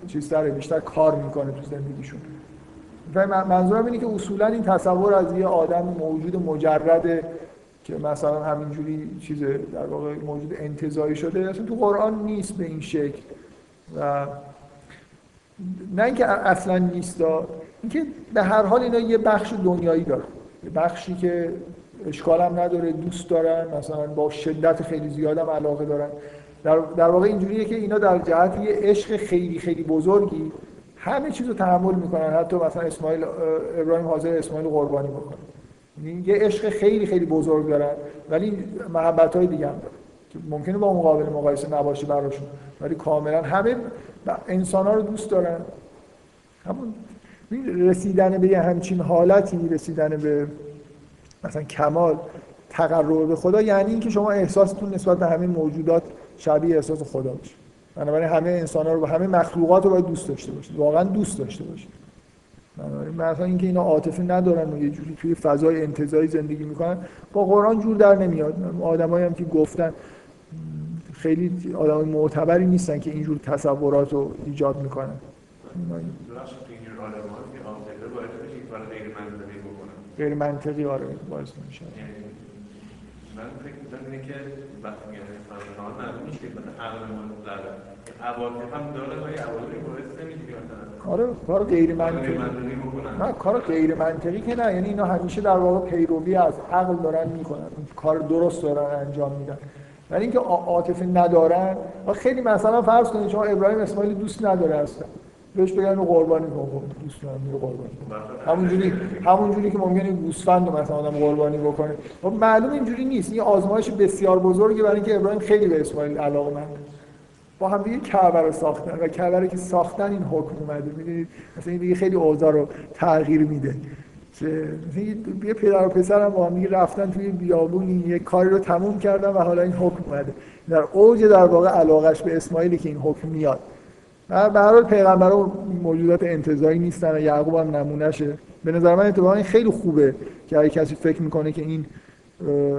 چیز داره بیشتر کار می‌کنه تو زندگیشون. و منظورم اینه که اصولا این تصور از یه آدم موجود مجرد که مثلا همینجوری چیز در واقع موجود انتظایی شده اصلا تو قرآن نیست به این شکل. و نه اینکه اصلا نیست اینکه به هر حال اینا یه بخش دنیایی داره یه بخشی که اشکال هم نداره دوست دارن مثلا با شدت خیلی زیادم علاقه دارن. در, در واقع اینجوریه که اینا در جهت یه عشق خیلی خیلی بزرگی همه چیز رو تحمل می‌کنن. حتی مثلا اسماعیل ابراهیم حاضر اسماعیل قربانی بکنه. یعنی یه عشق خیلی خیلی بزرگ دارن ولی محبت های دیگه هم دارن که ممکنه با مقابل مقایسه نباشه براشون ولی کاملا همه انسان ها رو دوست دارن. همون رسیدن به یه همچین حالتی رسیدن به مثلا کمال تقرب به خدا یعنی اینکه شما احساستون نسبت به همه موجودات شبیه احساس خدا باشه. بنابراین همه انسان ها رو همه مخلوقات رو باید دوست داشته باشید واقعا دوست داشته باشید. مثلا اینکه اینا عاطفه ندارن و یه جوری توی فضای انتزاعی زندگی می‌کنن با قرآن جور در نمیاد. آدمایی هم که گفتن خیلی آدم معتبری نیستن که اینجور تصورات رو ایجاد می‌کنن. غیر منطقی آره باعث میشه. یعنی من فکر می‌کنم اینه که وقتی میگه فرمان معلوم نیست که مثلا عقلمون داره عواطف هم داره ولی عواطف باعث نمیشه مثلا آره کار غیر منطقی نه کار غیر منطقی که نه. یعنی اینا همیشه در واقع پیروی از عقل دارن می‌کنن. کار درست دارن انجام میدن. ولی اینکه عاطفه ندارن خیلی مثلا فرض کنید شما ابراهیم اسماعیل دوست نداره اصلا. بهش بگن رو قربانی کن خب دوست دارم میره قربانی همونجوری همونجوری که ممکنه گوسفند رو مثلا آدم قربانی بکنه. خب معلوم اینجوری نیست. این آزمایش بسیار بزرگی برای اینکه ابراهیم خیلی به اسماعیل علاقه با هم دیگه کعبه رو ساختن و کعبه که ساختن این حکم اومده. می‌دونید؟ مثلا این دیگه خیلی اوضاع رو تغییر میده. یه پدر و پسر هم با هم رفتن توی بیابونی یه کاری رو تموم کردن و حالا این حکم اومده. در اوج در واقع علاقش به اسماعیلی که این حکم میاد. به هر حال پیغمبرا موجودات انتزاعی نیستن و یعقوب هم نمونهشه. به نظر من اتفاقا این خیلی خوبه که اگه کسی فکر می‌کنه که این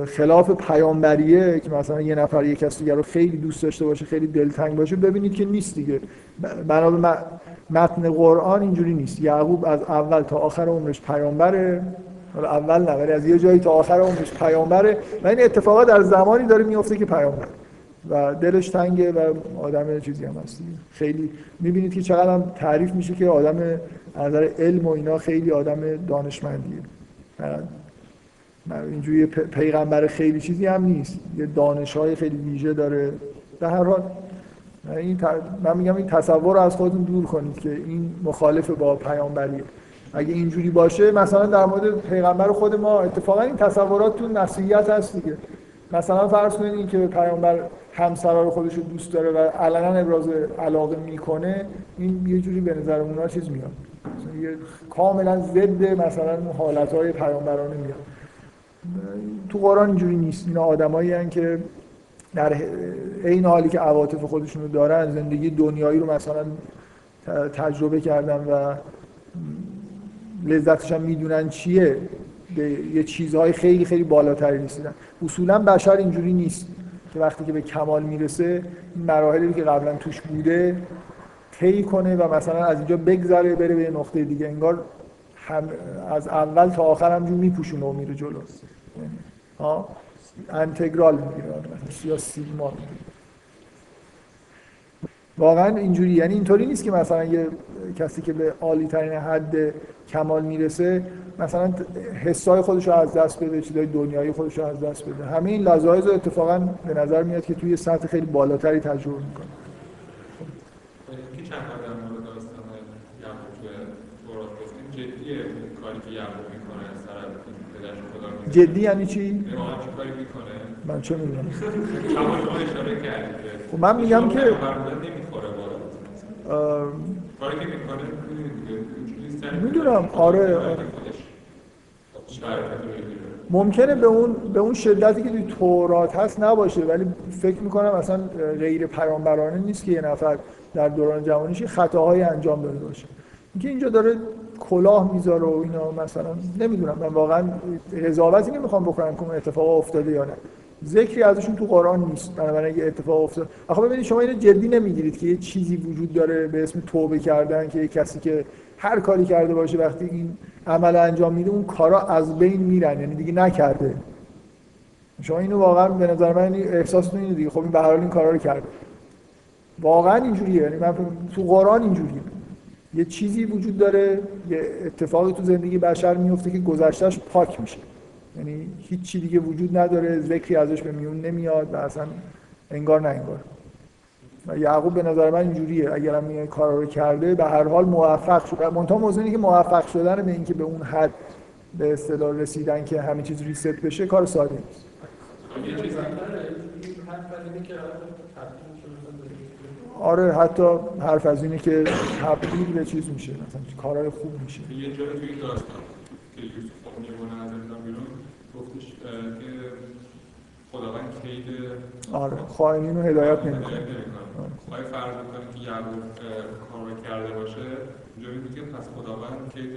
خلاف پیامبریه که مثلا یه نفر یک کس دیگر رو خیلی دوست داشته باشه خیلی دلتنگ باشه ببینید که نیست دیگه. بنا به متن قرآن اینجوری نیست. یعقوب از اول تا آخر عمرش پیامبره. حالا اول نه ولی از یه جایی تا آخر عمرش پیامبره. و این اتفاقات در زمانی داره میفته که پیامبر. و دلش تنگه و آدم چیزی هم هست خیلی می‌بینید که چقدر هم تعریف میشه که آدم از علم و اینا خیلی آدم دانشمندیه. اینجوری پیغمبر خیلی چیزی هم نیست. یه دانش های خیلی ویژه داره. به هر حال این من میگم این تصور رو از خودتون دور کنید که این مخالف با پیامبریه. اگه اینجوری باشه مثلا در مورد پیغمبر خود ما اتفاقا این تصورات تو نصیحت هست دیگه. مثلا فرض کنید این که پیامبر همسرا رو خودش رو دوست داره و علنا ابراز علاقه می‌کنه این یه جوری به نظر اونا چیز میاد. یه کاملا ضد مثلا اون حالتهای پیامبرانه میاد. تو قرآن اینجوری نیست. اینا آدمایی که در این حالی که عواطف خودشون رو دارن زندگی دنیایی رو مثلا تجربه کردن و لذتش هم می‌دونن چیه به یه چیزهای خیلی خیلی بالاتری رسیدن. اصولا بشر اینجوری نیست که وقتی که به کمال می‌رسه این مراحلی که قبلا توش بوده طی کنه و مثلا از اینجا بگذره بره به یه نقطه دیگه انگار هم از اول تا آخر همجور میپوشونه و میره جلو. ها؟ انتگرال می‌گیره یا سیگما. واقعا اینجوری یعنی اینطوری نیست که مثلا یه کسی که به عالی ترین حد کمال می‌رسه مثلا حسای خودش رو از دست بده چیزای دنیایی خودش رو از دست بده. همه این لذایز اتفاقا به نظر میاد که توی سطح خیلی بالاتری تجربه می‌کنه. جدی یعنی چی؟ من چه می‌دونم؟ خب من میگم که کاری که می‌کنه می‌دونم. آره ممکنه به اون به اون شدتی که توی تورات هست نباشه ولی فکر می‌کنم اصلا غیر پیامبرانه نیست که یه نفر در دوران جوانیش خطاهایی انجام داده باشه. اینکه اینجا داره کلاه می‌ذاره و اینا مثلا نمی‌دونم. من واقعا قضاوتی نمی‌خوام بکنم که اون اتفاق افتاده یا نه. ذکری ازشون تو قرآن نیست. بنابراین اگه اتفاق افتاد. آخه ببینید شما اینو جدی نمی‌گیرید که یه چیزی وجود داره به اسم توبه کردن که یه کسی که هر کاری کرده باشه وقتی این عمل انجام میده اون کارا از بین میرن یعنی دیگه نکرده. شما اینو واقعا به نظر من احساستون اینه دیگه خب این به هر حال این کارا رو کرده. واقعا اینجوریه یعنی من تو قرآن اینجوریه. یه چیزی وجود داره یه اتفاقی تو زندگی بشر میفته که گذشتهش پاک میشه. یعنی هیچ چی دیگه وجود نداره ذکری ازش به میون نمیاد و اصلا انگار نه انگار. یعقوب به نظر من اینجوریه. اگر هم این کارا رو کرده به هر حال موفق شد. منتها موضوعی که موفق شدن به اینکه به اون حد به اصطلاح رسیدن که همه چیز ریست بشه کار ساده نیست. آره حتی حرف از اینه که تبدیل به چیز میشه. مثلا کارهای خوب میشه. یه جایی توی داستان که یوسف میمونه از بیرون گفتش که خداوند کید آره خائنین رو هدایت نمی‌کنه. آیا فرض می‌کنه که یعقوب کار کرده باشه اونجا میگه که پس خداوند کید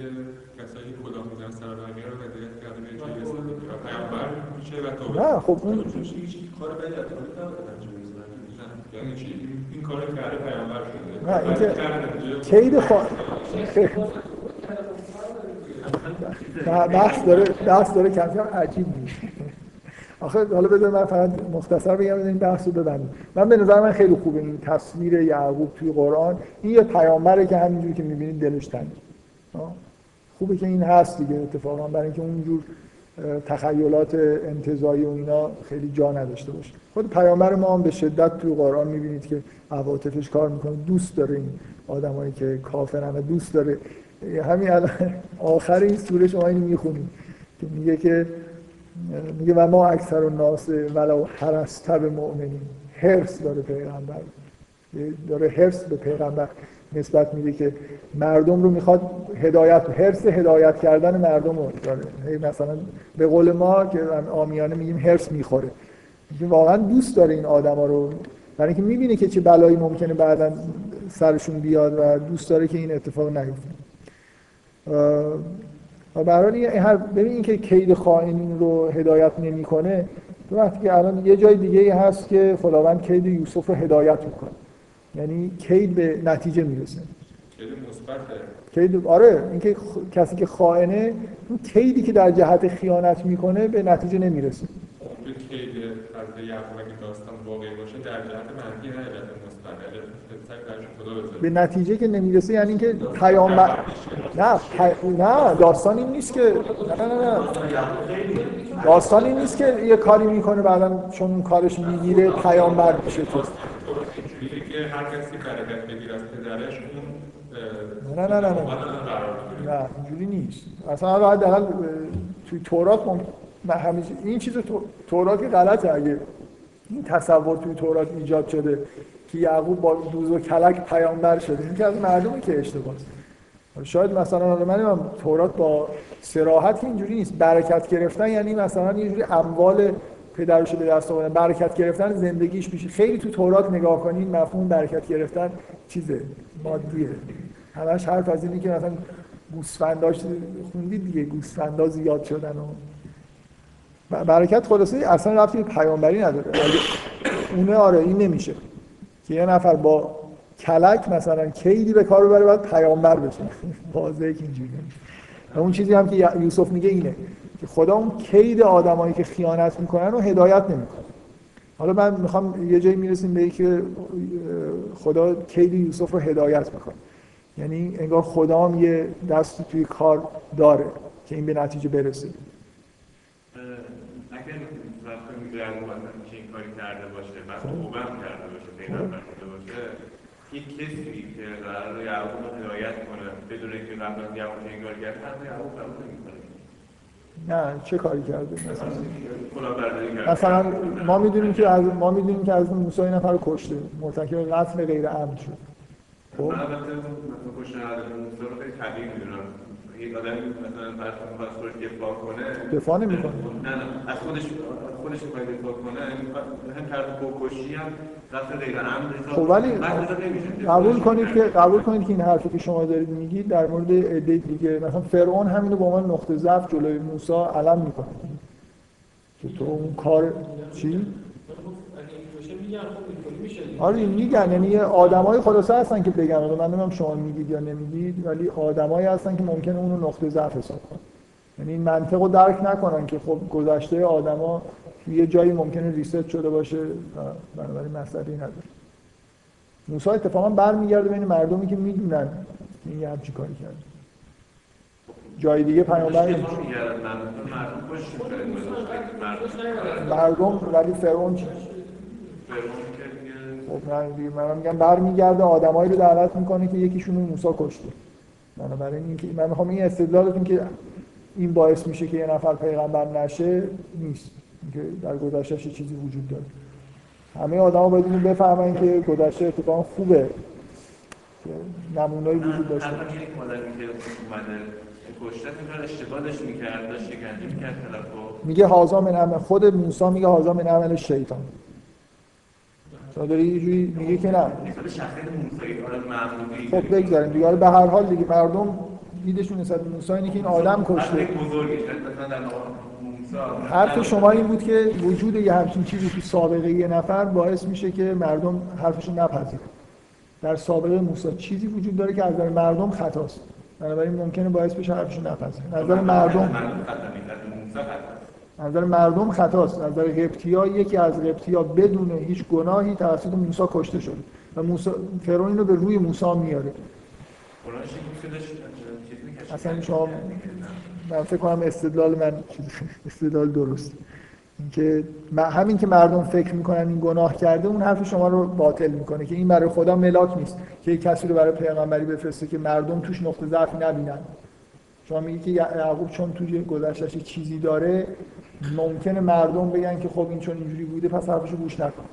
کسایی که خدا میزن سر بقیه رو هدایت کرده به رسید و پیامبر میشه و توبه. نه خب اون هیچ کار بدی یعنی چی؟ این کار کرده پیامبر شده. نه اینکه کید خوا بحث داره. بحث داره کم کم عجیب میشه. آخه حالا بذار من فقط مختصر بگم این بحث رو ببندیم. من به نظر من خیلی خوبه این تصویر یعقوب توی قرآن. این یه پیامبره که همینجوری که می‌بینید دلش تنگه خوبه که این هست دیگه اتفاقا برای اینکه اونجور تخیلات انتظایی و اینا خیلی جا نداشته باشه. خود پیامبر ما هم به شدت توی قرآن می‌بینید که عواطفش کار می‌کنه. دوست داره این آدمایی که کافرن دوست داره. همین الان آخر این سوره شما اینو می‌خونید. که میگه که میگه و ما اکثر و ناس ولو حرست به مؤمنین. هرس داره پیغمبر. داره هرس به پیغمبر نسبت میده که مردم رو می‌خواد هدایت هرس هدایت کردن مردم رو داره. مثلا به قول ما که آمیانه میگیم هرس می‌خوره. واقعا دوست داره این آدما رو. برای اینکه می‌بینه که چه بلایی ممکنه بعدا سرشون بیاد و دوست داره که این اتفاق نیفته. و برای هر ببین اینکه کید خائنین رو هدایت نمی‌کنه تو وقتی که الان یه جای دیگه ای هست که خداوند کید یوسف رو هدایت می‌کنه. یعنی کید به نتیجه می‌رسه. کید آره اینکه کسی که خائنه اون کیدی که در جهت خیانت می‌کنه به نتیجه نمی‌رسه. کید از یعقوب داستان واقعی باشه در جهت منفی به نتیجه که نمی‌رسه یعنی اینکه پیامبر نه نه داستان این نیست که نه نه نه داستان این نیست که یه کاری می‌کنه بعدا چون اون کارش می‌گیره پیامبر میشه تو. که هر کسی برکت پدرش نه نه نه نه. نه اینجوری نیست. اصلا باید دقیقا توی تورات نه این چیز تو... تورات که غلطه اگه این تصور توی تورات ایجاد شده. که یعقوب با دوز و کلک پیامبر شده. این که از مردمی که اشتباهه شاید مثلا حالا من تورات با سراحت اینجوری نیست. برکت گرفتن یعنی مثلا یه جوری اموال پدرش به دست آوردن. برکت گرفتن زندگیش میشه. خیلی تو تورات نگاه کنین مفهوم برکت گرفتن چیزه مادیه. همش حرف از اینی که مثلا گوسفنداش خوندید دیگه گوسفندا زیاد شدن و برکت خلاصه اصلا رفتی پیامبری نداره. اونه آره این نمیشه. که یه نفر با کلک مثلا کیدی به کار ببره باید پیامبر بشه. واضحه که اینجوری اون چیزی هم که یوسف میگه اینه که خدا اون کید آدمایی که خیانت می‌کنن رو هدایت نمی‌کنه. حالا من می‌خوام یه جایی می‌رسیم به که خدا کید یوسف رو هدایت می‌کنه. یعنی انگار خدا هم یه دستی توی کار داره که این به نتیجه برسه. اگر که این کاری کرده باشه بعد توبه کرده. کرده یک کسی که قرار یعقوب رو هدایت کنه بدون اینکه قبل از یعقوب انگار کرد حتی یعقوب قبول نمی‌کنه نه چه کاری کرده مثلا مثلا ما می‌دونیم که از ما می‌دونیم که از موسی این نفر رو کشته مرتکب قتل غیر عمد شد خب البته مثلا کشته موسی رو خیلی طبیعی می‌دونم یک آدمی مثلا کنید خودش دفاع کنه دفاع نمی‌کنه. نه نه از خودش خودش می‌خواد دفاع کنه. هم طرف بکشی هم قتل غیر عمد خب ولی قبول کنید که قبول کنید که این حرفی که شما دارید میگید در مورد ایده دیگه مثلا فرعون همینو به عنوان نقطه ضعف جلوی موسی علم می‌کنه. که تو اون کار چی؟ آره میگن یعنی یه آدمای خلاصه هستن که بگن. من نمی‌دونم شما میگید یا نمیگید ولی آدمایی هستن که ممکنه اونو نقطه ضعف حساب کنن. یعنی این منطق رو درک نکنن که خب گذشته آدما یه جایی ممکنه ریست شده باشه و بنابراین مسئله نداره. موسی اتفاقا برمیگرده بین مردمی که می‌دونن این یه همچی کاری کرده. جای دیگه پیامبر مردم ولی فرعون چی؟ خب نه من میگم برمیگرده آدمایی رو دعوت می‌کنه که یکیشون موسی کشته. بنابراین اینکه من می‌خوام این استدلالتون که این باعث میشه که یه نفر پیغمبر نشه نیست. که در گذشتهش چیزی وجود داره. همه آدما باید اینو بفهمن که گذشته اتفاقا خوبه. که نمونه‌ای وجود داشته. میگه هازا من عمل خود موسی میگه هازا من عمل شیطان. شما داری یه جوری میگه که نه. خب بگذاریم دیگه. به هر حال دیگه مردم دیدشون نسبت به موسی اینه که این آدم کشته. حرف شما این بود که وجود یه همچین چیزی تو سابقه یه نفر باعث میشه که مردم حرفشون نپذیرن. در سابقه موسی چیزی وجود داره که از نظر مردم خطاست. بنابراین ممکنه باعث بشه حرفشون نپذیرن. از نظر مردم. از نظر مردم خطاست. نظر قبطی‌ها یکی از قبطی‌ها بدون هیچ گناهی توسط موسی کشته شده و موسی فرعون اینو به روی موسی میاره. اصلا شما من فکر کنم استدلال من استدلال درست. اینکه همین که مردم فکر می‌کنن این گناه کرده اون حرف شما رو باطل می‌کنه که این برای خدا ملاک نیست. که کسی رو برای پیغمبری بفرسته که مردم توش نقطه ضعفی نبینن. شما میگی که یعقوب چون توی گذشتهش چیزی داره ممکنه مردم بگن که خب این چون اینجوری بوده پس حرفشو گوش نکن.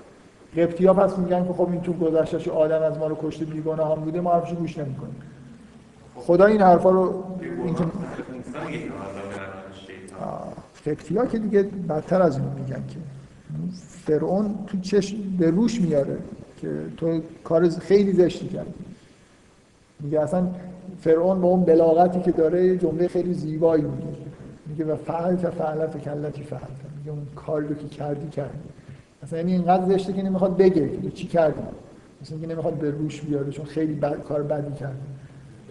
قبطی ها پس میگن که خب این تو گذشتهش آدم از ما رو کشته بیگناه هم بوده ما حرفشو گوش نمی‌کنیم. خدا این حرفا رو این که قبطی ها که دیگه بدتر از اینو میگن که. فرعون تو چش به روش میاره که تو کار خیلی زشتی کردی. میگه اصلا فرعون با اون بلاغتی که داره جمله خیلی زیبایی میگه. میگه و فعلت فعلت کلتی فعلت. میگه اون کاری رو که کردی کردی. مثلا یعنی اینقدر زشته که نمی‌خواد بگه که چی کردی. مثلا اینکه نمی‌خواد به روش بیاره چون خیلی بد، کار بدی کرد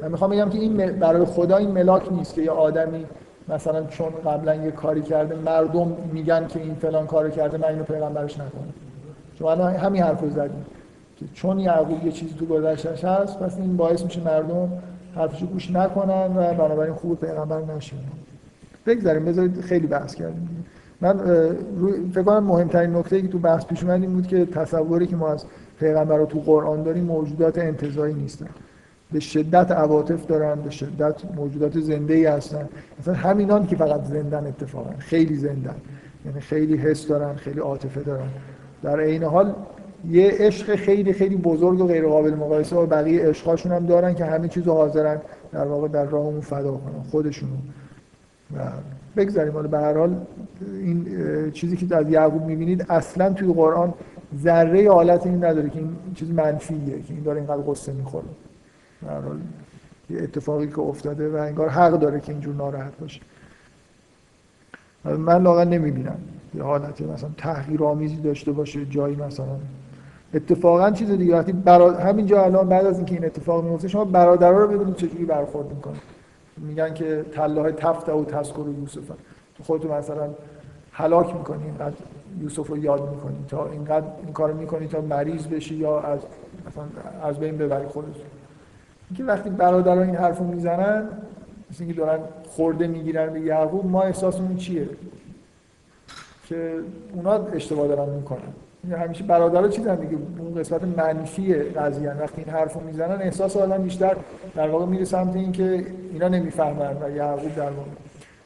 من می‌خوام بگم که این برای خدا این ملاک نیست که یه آدمی مثلا چون قبلا یه کاری کرده مردم میگن که این فلان کارو کرده من اینو پیغمبرش نکنم. چون الان همین حرفو زدیم که چون یعقوب یه چیزی تو گذشتهش هست پس این باعث میشه مردم حرفشو گوش نکنن و بنابراین خوب پیغمبر نشن. بگذاریم بذارید خیلی بحث کردیم. من فکر کنم مهمترین نکته که تو بحث پیش اومد این بود که تصوری که ما از پیغمبر رو تو قرآن داریم موجودات انتزاعی نیستن. به شدت عواطف دارن به شدت موجودات زنده ای هستن. مثلا همینان که فقط زندن اتفاقا خیلی زندن. یعنی خیلی حس دارن خیلی عاطفه دارن. در عین حال یه عشق خیلی خیلی بزرگ و غیر قابل مقایسه با بقیه عشقاشون هم دارن که همه چیزو حاضرن در واقع در راه اون فدا کنن خودشونو. و بگذاریم حالا به هر حال این چیزی که از یعقوب می‌بینید اصلا توی قرآن ذره حالت این نداره که این چیز منفیه که این داره اینقدر قصه می‌خوره. به هر حال یه اتفاقی که افتاده و انگار حق داره که اینجور ناراحت باشه. من لاغا نمی‌بینم یه حالت مثلا تحقیر آمیزی داشته باشه جایی مثلا اتفاقا چیز دیگه وقتی برا... همینجا الان بعد از اینکه این اتفاق میفته شما برادرها رو ببینید چجوری برخورد می‌کنه میگن که تله تفت و تذکر یوسف تو خودتو مثلا هلاک می‌کنی اینقدر یوسف رو یاد می‌کنی تا اینقدر این کارو می‌کنی تا مریض بشی یا از مثلا از بین ببری خودت. اینکه وقتی برادران این حرفو می‌زنن مثل اینکه دارن خورده می‌گیرن به یعقوب ما احساسمون چیه؟ که اونا اشتباه دارن می‌کنن. همیشه برادرها چیزن دیگه اون قسمت منفی قضیه وقتی این حرفو می‌زنن احساس آدم بیشتر در واقع میره سمت اینکه اینا نمی‌فهمن و یعقوب در واقع.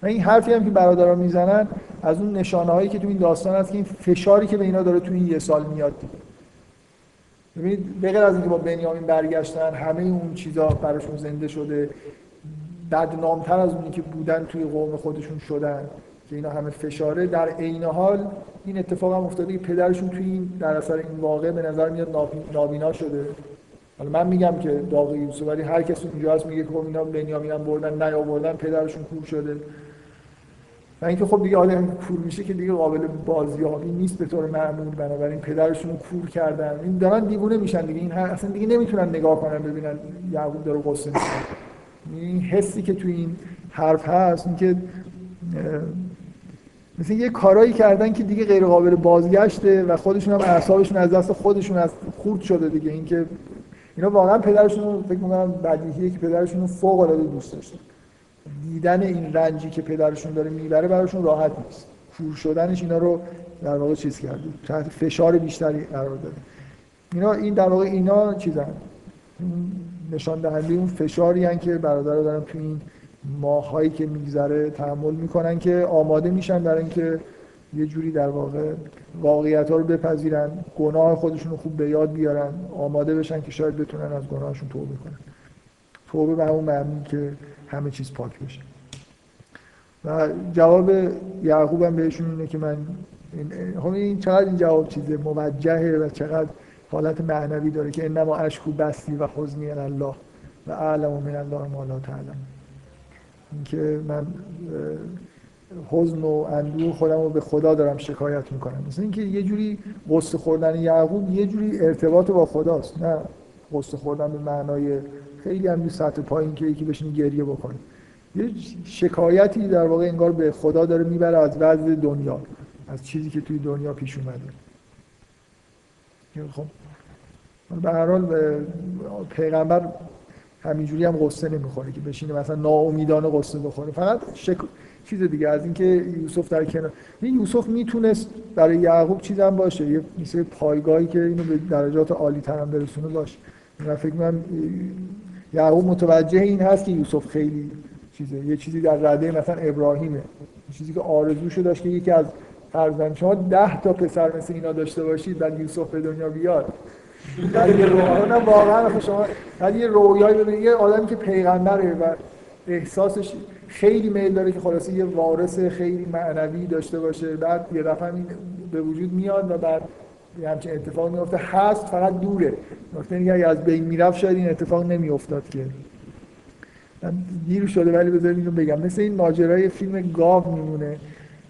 و این حرفی هم که برادرها می‌زنن از اون نشانه هایی که تو این داستان هست که این فشاری که به اینا داره تو این یه سال میاد. ببینید بغیر از اینکه با بنیامین برگشتن همه اون چیزا براشون زنده شده بدنامتر از اونی که بودن توی قوم خودشون شدن. که اینا همه فشاره. در عین حال این اتفاق هم افتاده که پدرشون توی این در اثر این واقع به نظر میاد نابینا شده. حالا من میگم که داغ یوسف ولی هر کسی اونجا هست میگه که خب اینا بنیامین هم بردن نیاوردن پدرشون کور شده. و اینکه خب دیگه آدم کور میشه که دیگه قابل بازیابی نیست به طور معمول. بنابراین پدرشون رو کور کردن. این دارن دیوونه میشن دیگه. این اصلا دیگه نمی‌تونن نگاه کنن ببینن یعقوب داره قصه می‌کنه. این حسی که توی این حرف هست اینکه مثل یه کارایی کردن که دیگه غیر قابل بازگشته و خودشون هم اعصابشون از دست خودشون از خورد شده دیگه. اینکه اینا واقعا پدرشون فکر می‌کنم بدیهیه که پدرشون رو فوق العاده دوست داشتن. دیدن این رنجی که پدرشون داره می‌بره براشون راحت نیست. کور شدنش اینا رو در واقع چیز کرده. تحت فشار بیشتری قرار داده. اینا این در واقع اینا چیزن. نشان دهنده اون فشاری که برادر دارن تو این ماهایی که میگذره تحمل می‌کنن که آماده میشن برای اینکه یه جوری در واقع واقعیت ها رو بپذیرن گناه خودشون رو خوب به یاد بیارن آماده بشن که شاید بتونن از گناهشون توبه کنن. توبه به همون معنی که همه چیز پاک بشه. و جواب یعقوب هم بهشون اینه که من این, این چقدر این جواب چیزه موجهه و چقدر حالت معنوی داره که انما اشکو بستی و حزنی الله و اعلم من الله ما لا تعلم. اینکه من حزن و اندوه خودم رو به خدا دارم شکایت می‌کنم. مثل اینکه یه جوری قصه خوردن یعقوب یه جوری ارتباط با خداست نه قصه خوردن به معنای خیلی هم سطح پایین که یکی بشین گریه بکنه. یه شکایتی در واقع انگار به خدا داره می‌بره از وضع دنیا از چیزی که توی دنیا پیش اومده. خب به هر حال پیغمبر همینجوری هم قصه نمی‌خوره که بشینه مثلا ناامیدانه قصه بخوره. فقط شک... چیز دیگه از اینکه یوسف در کنار یوسف می‌تونست برای یعقوب چیز هم باشه. یه مثل پایگاهی که اینو به درجات عالی تر هم برسونه باشه. من فکر می‌کنم یعقوب متوجه این هست که یوسف خیلی چیزه. یه چیزی در رده مثلا ابراهیمه. چیزی که آرزوشو داشت که یکی از فرزند شما ده تا پسر مثل اینا داشته باشید بعد یوسف به دنیا بیاد. واقعا شما بعد یه رویایی ببینید یه آدمی که پیغمبره و احساسش خیلی میل داره که خلاصه یه وارث خیلی معنوی داشته باشه. بعد یه دفعه این به وجود میاد و بعد یه همچین اتفاق میفته. هست فقط دوره. نکته اگه از بین می‌رفت شاید این اتفاق نمیافتاد که. من دیر شده ولی بذارید اینو بگم. مثل این ماجرای فیلم گاو میمونه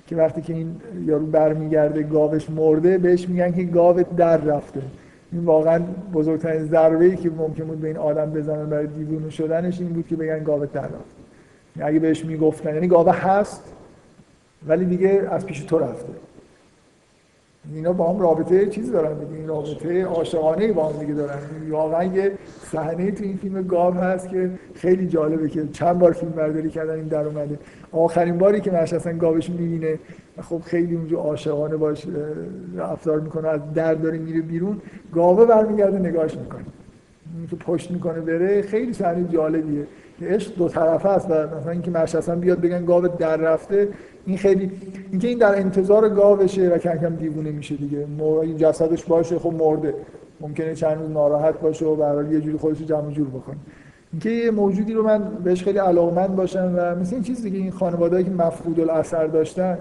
که وقتی که این یارو برمیگرده گاوش مرده بهش میگن که گاوت در رفته. این واقعا بزرگترین ضربه ای که ممکن بود به این آدم بزنن برای دیوونه شدنش این بود که بگن گاوت در رفته اگه بهش می‌گفتن یعنی گاوه هست ولی دیگه از پیش تو رفته. اینا با هم رابطه چیزی دارن دیگه. این رابطه عاشقانه با هم دیگه دارن. واقعا یه صحنه تو این فیلم گاو هست که خیلی جالبه که چند بار فیلم برداری کردن این در اومده. آخرین باری که مش اصلا گاوش می‌بینه خب خیلی اونجا عاشقانه باش رفتار می‌کنه از در داره میره بیرون. گاوه برمیگرده نگاهش می‌کنه. که پشت می‌کنه بره خیلی صحنه جالبیه. عشق دو طرفه است و مثلا اینکه مشخصا بیاد بگن گاو در رفته این خیلی اینکه این در انتظار گاوشه و کم کم دیوونه میشه دیگه. این جسدش باشه خب مرده. ممکنه چند روز ناراحت باشه و به یه جوری خودش جمع جور بکنه. اینکه یه موجودی رو من بهش خیلی علاقمند باشم و مثل این چیز دیگه این خانوادهایی که مفقود الاثر داشتن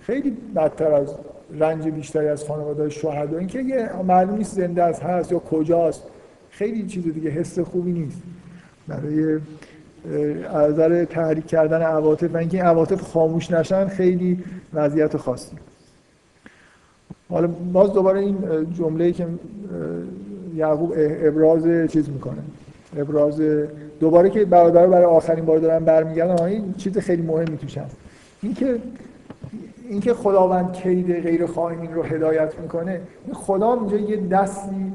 خیلی بدتر از رنج بیشتری از خانواده شهدا. اینکه معلوم نیست زنده است هست یا کجاست. خیلی چیز دیگه حس خوبی نیست. برای از تحریک کردن عواطف و اینکه این عواطف خاموش نشن خیلی وضعیت خاصی. حالا باز دوباره این جمله که یعقوب ابراز چیز می‌کنه. ابراز دوباره که برادر برای آخرین بار دارن برمیگردن این چیز خیلی مهمی توش هست. اینکه اینکه خداوند کید غیر خائنین رو هدایت می‌کنه این خدا اونجا یه دستی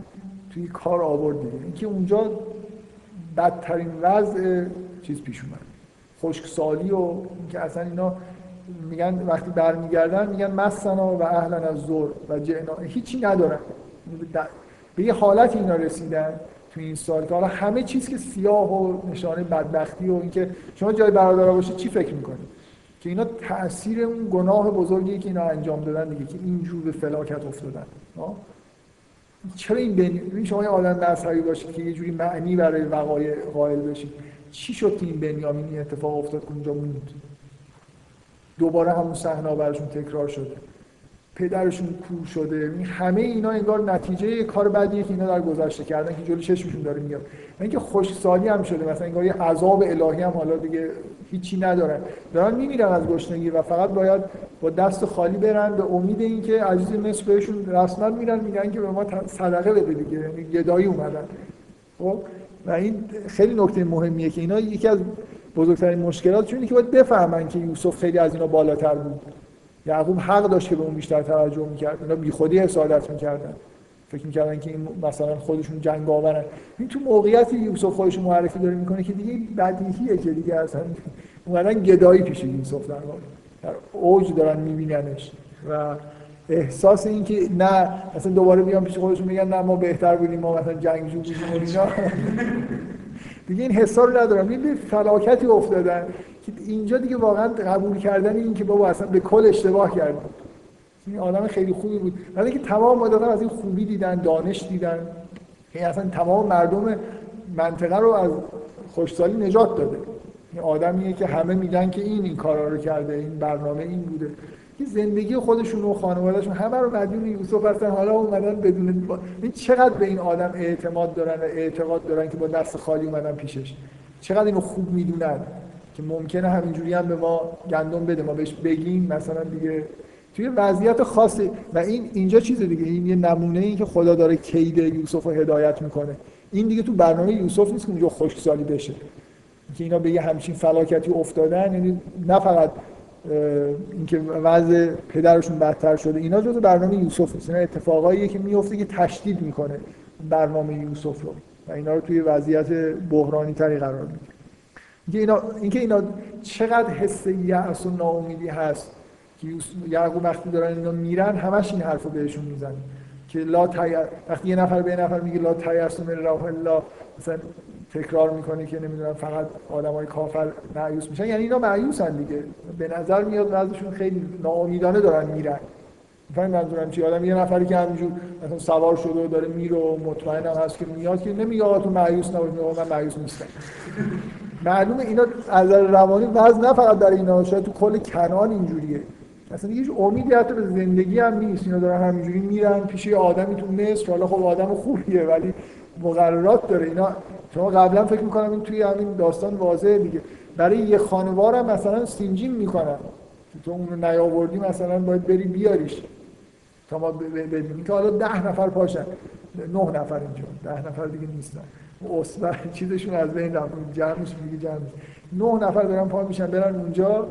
توی کار آورد دیگه اینکه اونجا بدترین وضع چیز پیش اومد. خشکسالی و اینکه اصلا اینا میگن وقتی برمیگردن میگن مسنا و اهلا از زور و جعنا هیچی ندارن. به یه حالت اینا رسیدن تو این سال که حالا همه چیز که سیاه و نشانه بدبختی و اینکه شما جای برادر باشه چی فکر می‌کنید؟ که اینا تاثیر اون گناه بزرگی که اینا انجام دادن دیگه که اینجور به فلاکت افتادن. چرا این بنی... شما یه آدم نصری باشید که یه جوری معنی برای وقایع قائل بشید چی شد که این بنیامین این اتفاق افتاد که اونجا موند؟ دوباره همون صحنه براشون تکرار شده. پدرشون کور شده. این همه اینا انگار نتیجه کار بدیه که اینا در گذشته کردن که جلوی چشمشون داره میاد. اینکه خوشسالی هم شده. مثلا انگار یه عذاب الهی هم حالا دیگه هیچی ندارن. دارن میمیرن از گشنگی و فقط باید با دست خالی برن. به امید اینکه عزیز مصر بهشون رسما میرن میگن که به ما صدقه بده دیگه. یعنی گدایی اومدن. خب؟ و این خیلی نکته مهمیه که اینا یکی از بزرگترین مشکلات اینه که باید بفهمن که یوسف خیلی از اینا بالاتر بود. یعقوب حق داشت که به اون بیشتر توجه می‌کرد. اینا بیخودی حسادت می‌کردن. فکر می‌کردن که این مثلا خودشون جنگ آورن این تو موقعیتی یوسف خودش معرفی داره می‌کنه که دیگه بدیهیه که دیگه اصلا اومدن گدایی پیش یوسف در واقع. در اوج دارن میبیننش. و احساس این که نه مثلا دوباره بیان پیش خودشون میگن نه ما بهتر بودیم ما مثلا جنگجو بودیم و اینا. دیگه این حسا رو ندارم این به فلاکتی افتادن که اینجا دیگه واقعا قبول کردن این که بابا اصلا به کل اشتباه کردن. این آدم خیلی خوبی بود. ولی که تمام مدت از این خوبی دیدن دانش دیدن این اصلا تمام مردم منطقه رو از خوشسالی نجات داده. این آدمیه که همه میگن که این این کارا رو کرده این برنامه این بوده. که زندگی خودشون و خانوادهشون همه رو مدیون یوسف هستن. حالا اومدن بدون این چقدر به این آدم اعتماد دارن و اعتقاد دارن که با دست خالی اومدن پیشش؟ چقدر اینو خوب می‌دونن که ممکنه همینجوری هم به ما گندم بده. ما بهش بگیم مثلا دیگه توی وضعیت خاصی. و این اینجا چیز دیگه این یه نمونه این که خدا داره کید یوسف رو هدایت می‌کنه. این دیگه تو برنامه یوسف نیست که اونجا خشکسالی بشه. که اینا به یه همچین فلاکتی افتادن یعنی نه فقط اینکه وضع پدرشون بدتر شده اینا جزو برنامه یوسف نیست. اینا اتفاقاییه که میفته که تشدید می‌کنه برنامه یوسف رو. و اینا رو توی وضعیت بحرانی تری قرار میده. اینکه اینا اینکه اینا چقدر حس یأس و ناامیدی هست. یعقوب وقتی دارن اینا میرن همش این حرفو بهشون می‌زنه که لا تی... وقتی یه نفر به یه نفر میگه لا تیرس من راه الله مثلا تکرار می‌کنه که نمی‌دونم فقط آدمای کافر معیوس میشن. یعنی اینا معیوسن دیگه. به نظر میاد بعضشون خیلی ناامیدانه دارن میرن. فهم منظورم چی؟ آدم یه نفری که همینجور مثلا سوار شده و داره میره و مطمئنم هست که میاد که نمیگه آقا تو معیوس نباش من معیوس نیستم. معلومه اینا از روانی وضع نه فقط در اینا شاید تو کل کنان اینجوریه. اصلا هیچ امیدی حتی به زندگی هم نیست. اینا دارن همینجوری میرن پیش آدمی تو مصر. حالا خب آدم خوبیه ولی مقررات داره. اینا شما قبلا فکر می‌کنم این توی همین داستان واضحه دیگه. برای یه خانوار هم مثلا سینجین می‌کنن. تو اونو نیاوردی مثلا باید بری بیاریش. تا ما ببینیم که حالا ده نفر پاشن. نه نفر اینجا. ده نفر دیگه نیستن. اصبر چیزشون از بین رفت. جمعش میگه جمعش. نه نفر دارن پا میشن برن اونجا.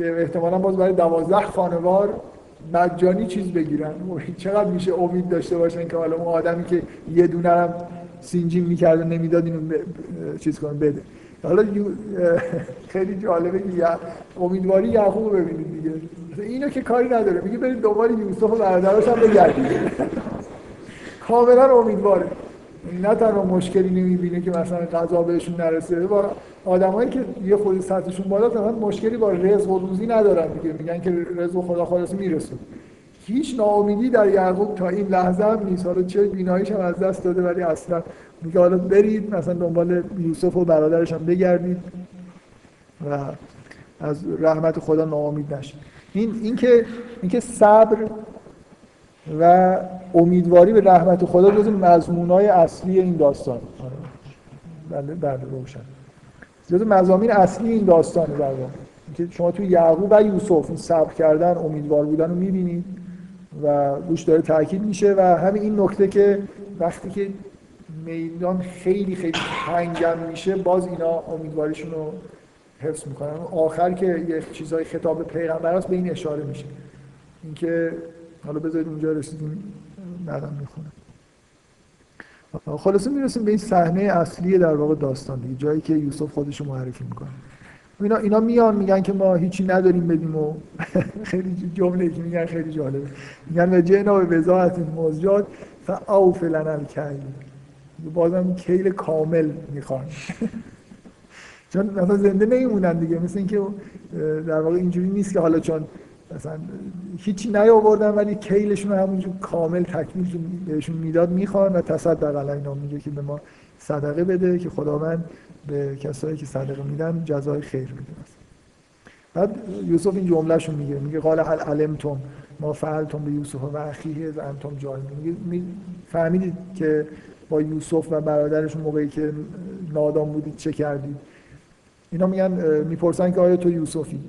که احتمالا باز برای دوازده خانوار مجانی چیز بگیرن. چقدر میشه امید داشته باشن که حالا اون آدمی که یه دونه هم سینجین می‌کرد و نمی‌داد اینو چیز کنه بده. حالا خیلی جالبه که امیدواری یعقوب ببینید دیگه. اینو که کاری نداره. میگه برید دوباره یوسف و برادراش هم بگردید. کاملا امیدواره. نه تنها مشکلی نمی‌بینه که مثلا غذا بهشون نرسه با آدمایی که یه خود سطحشون بالا مثلا مشکلی با رزق و روزی ندارن دیگه. میگن که رزق خدا خلاص می‌رسه. هیچ ناامیدی در یعقوب تا این لحظه هم نیست. حالا چه بیناییش هم از دست داده ولی اصلا میگه حالا برید مثلا دنبال یوسف و برادرش هم بگردید و از رحمت خدا ناامید نشید. این اینکه اینکه صبر و امیدواری به رحمت خدا جز مضمونای اصلی این داستان. بله بله روشن. جز مضامین اصلی این داستانه در که شما توی یعقوب و یوسف این صبر کردن امیدوار بودن رو می‌بینید و روش داره تاکید میشه و همین این نکته که وقتی که میدان خیلی خیلی تنگم میشه باز اینا امیدواریشون رو حفظ می‌کنن. آخر که یه چیزای خطاب پیغمبر است به این اشاره میشه. اینکه حالا بذارید اونجا رسیدیم بعدم می‌خونم. خلاصه می‌رسیم به این صحنه اصلی در واقع داستان دیگه جایی که یوسف خودش معرفی می‌کنه. اینا اینا میان میگن که ما هیچی نداریم بدیم و خیلی جمله که میگن خیلی جالبه. میگن و جنا به وزاعت مزجاد فاوف لنا الکیل بازم کیل کامل می‌خوان. چون مثلا زنده نمیمونن دیگه مثل اینکه در واقع اینجوری نیست که حالا چون مثلا هیچی نیاوردن ولی کیلشون همونجور کامل تکمیل بهشون می‌داد می‌خوان و تصدق علینا میگه که به ما صدقه بده که خداوند به کسایی که صدقه میدن جزای خیر میده. بعد یوسف این جملهشو میگه میگه قال هل علمتم ما فعلتم به یوسف و اخیه از انتم جاهل. میگه فهمیدید که با یوسف و برادرشون موقعی که نادام بودید چه کردید؟ اینا میگن می‌پرسن که آیا تو یوسفی؟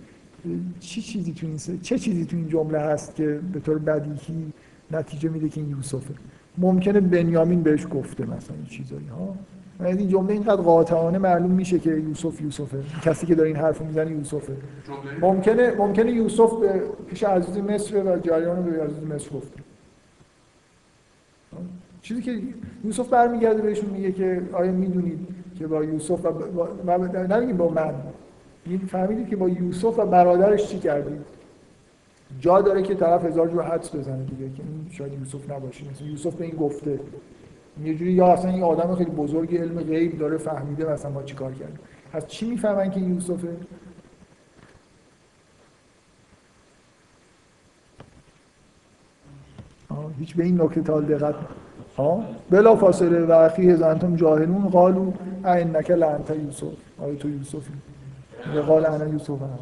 چی چیزی تو این چه چیزی تو این جمله هست که به طور بدیهی نتیجه میده که این یوسفه؟ ممکنه بنیامین بهش گفته مثلا این چیزایی ها؟ از این جمله اینقدر قاطعانه معلوم میشه که یوسف یوسفه. کسی که داره این حرفو می‌زنه یوسفه. ممکنه ممکنه یوسف به پیش عزیز مصر و جریان به عزیز مصر گفته. چیزی که یوسف برمیگرده بهشون میگه که آیا می‌دونید که با یوسف و با... نمیگیم با من. این فهمیدید که با یوسف و برادرش چی کردید جا داره که طرف هزار جور حدس بزنه دیگه که این شاید یوسف نباشه. مثلا یوسف به این گفته. یه جوری یا اصلا این آدم خیلی بزرگ علم غیب داره فهمیده مثلا ما چیکار کردیم از چی می‌فهمن که یوسفه؟ هیچ به این نکته تا دقت بلا فاصله. و اخیه زنتم جاهلون قالو این نکه لعنت یوسف. آیا تو یوسفی. قال انا یوسف هم.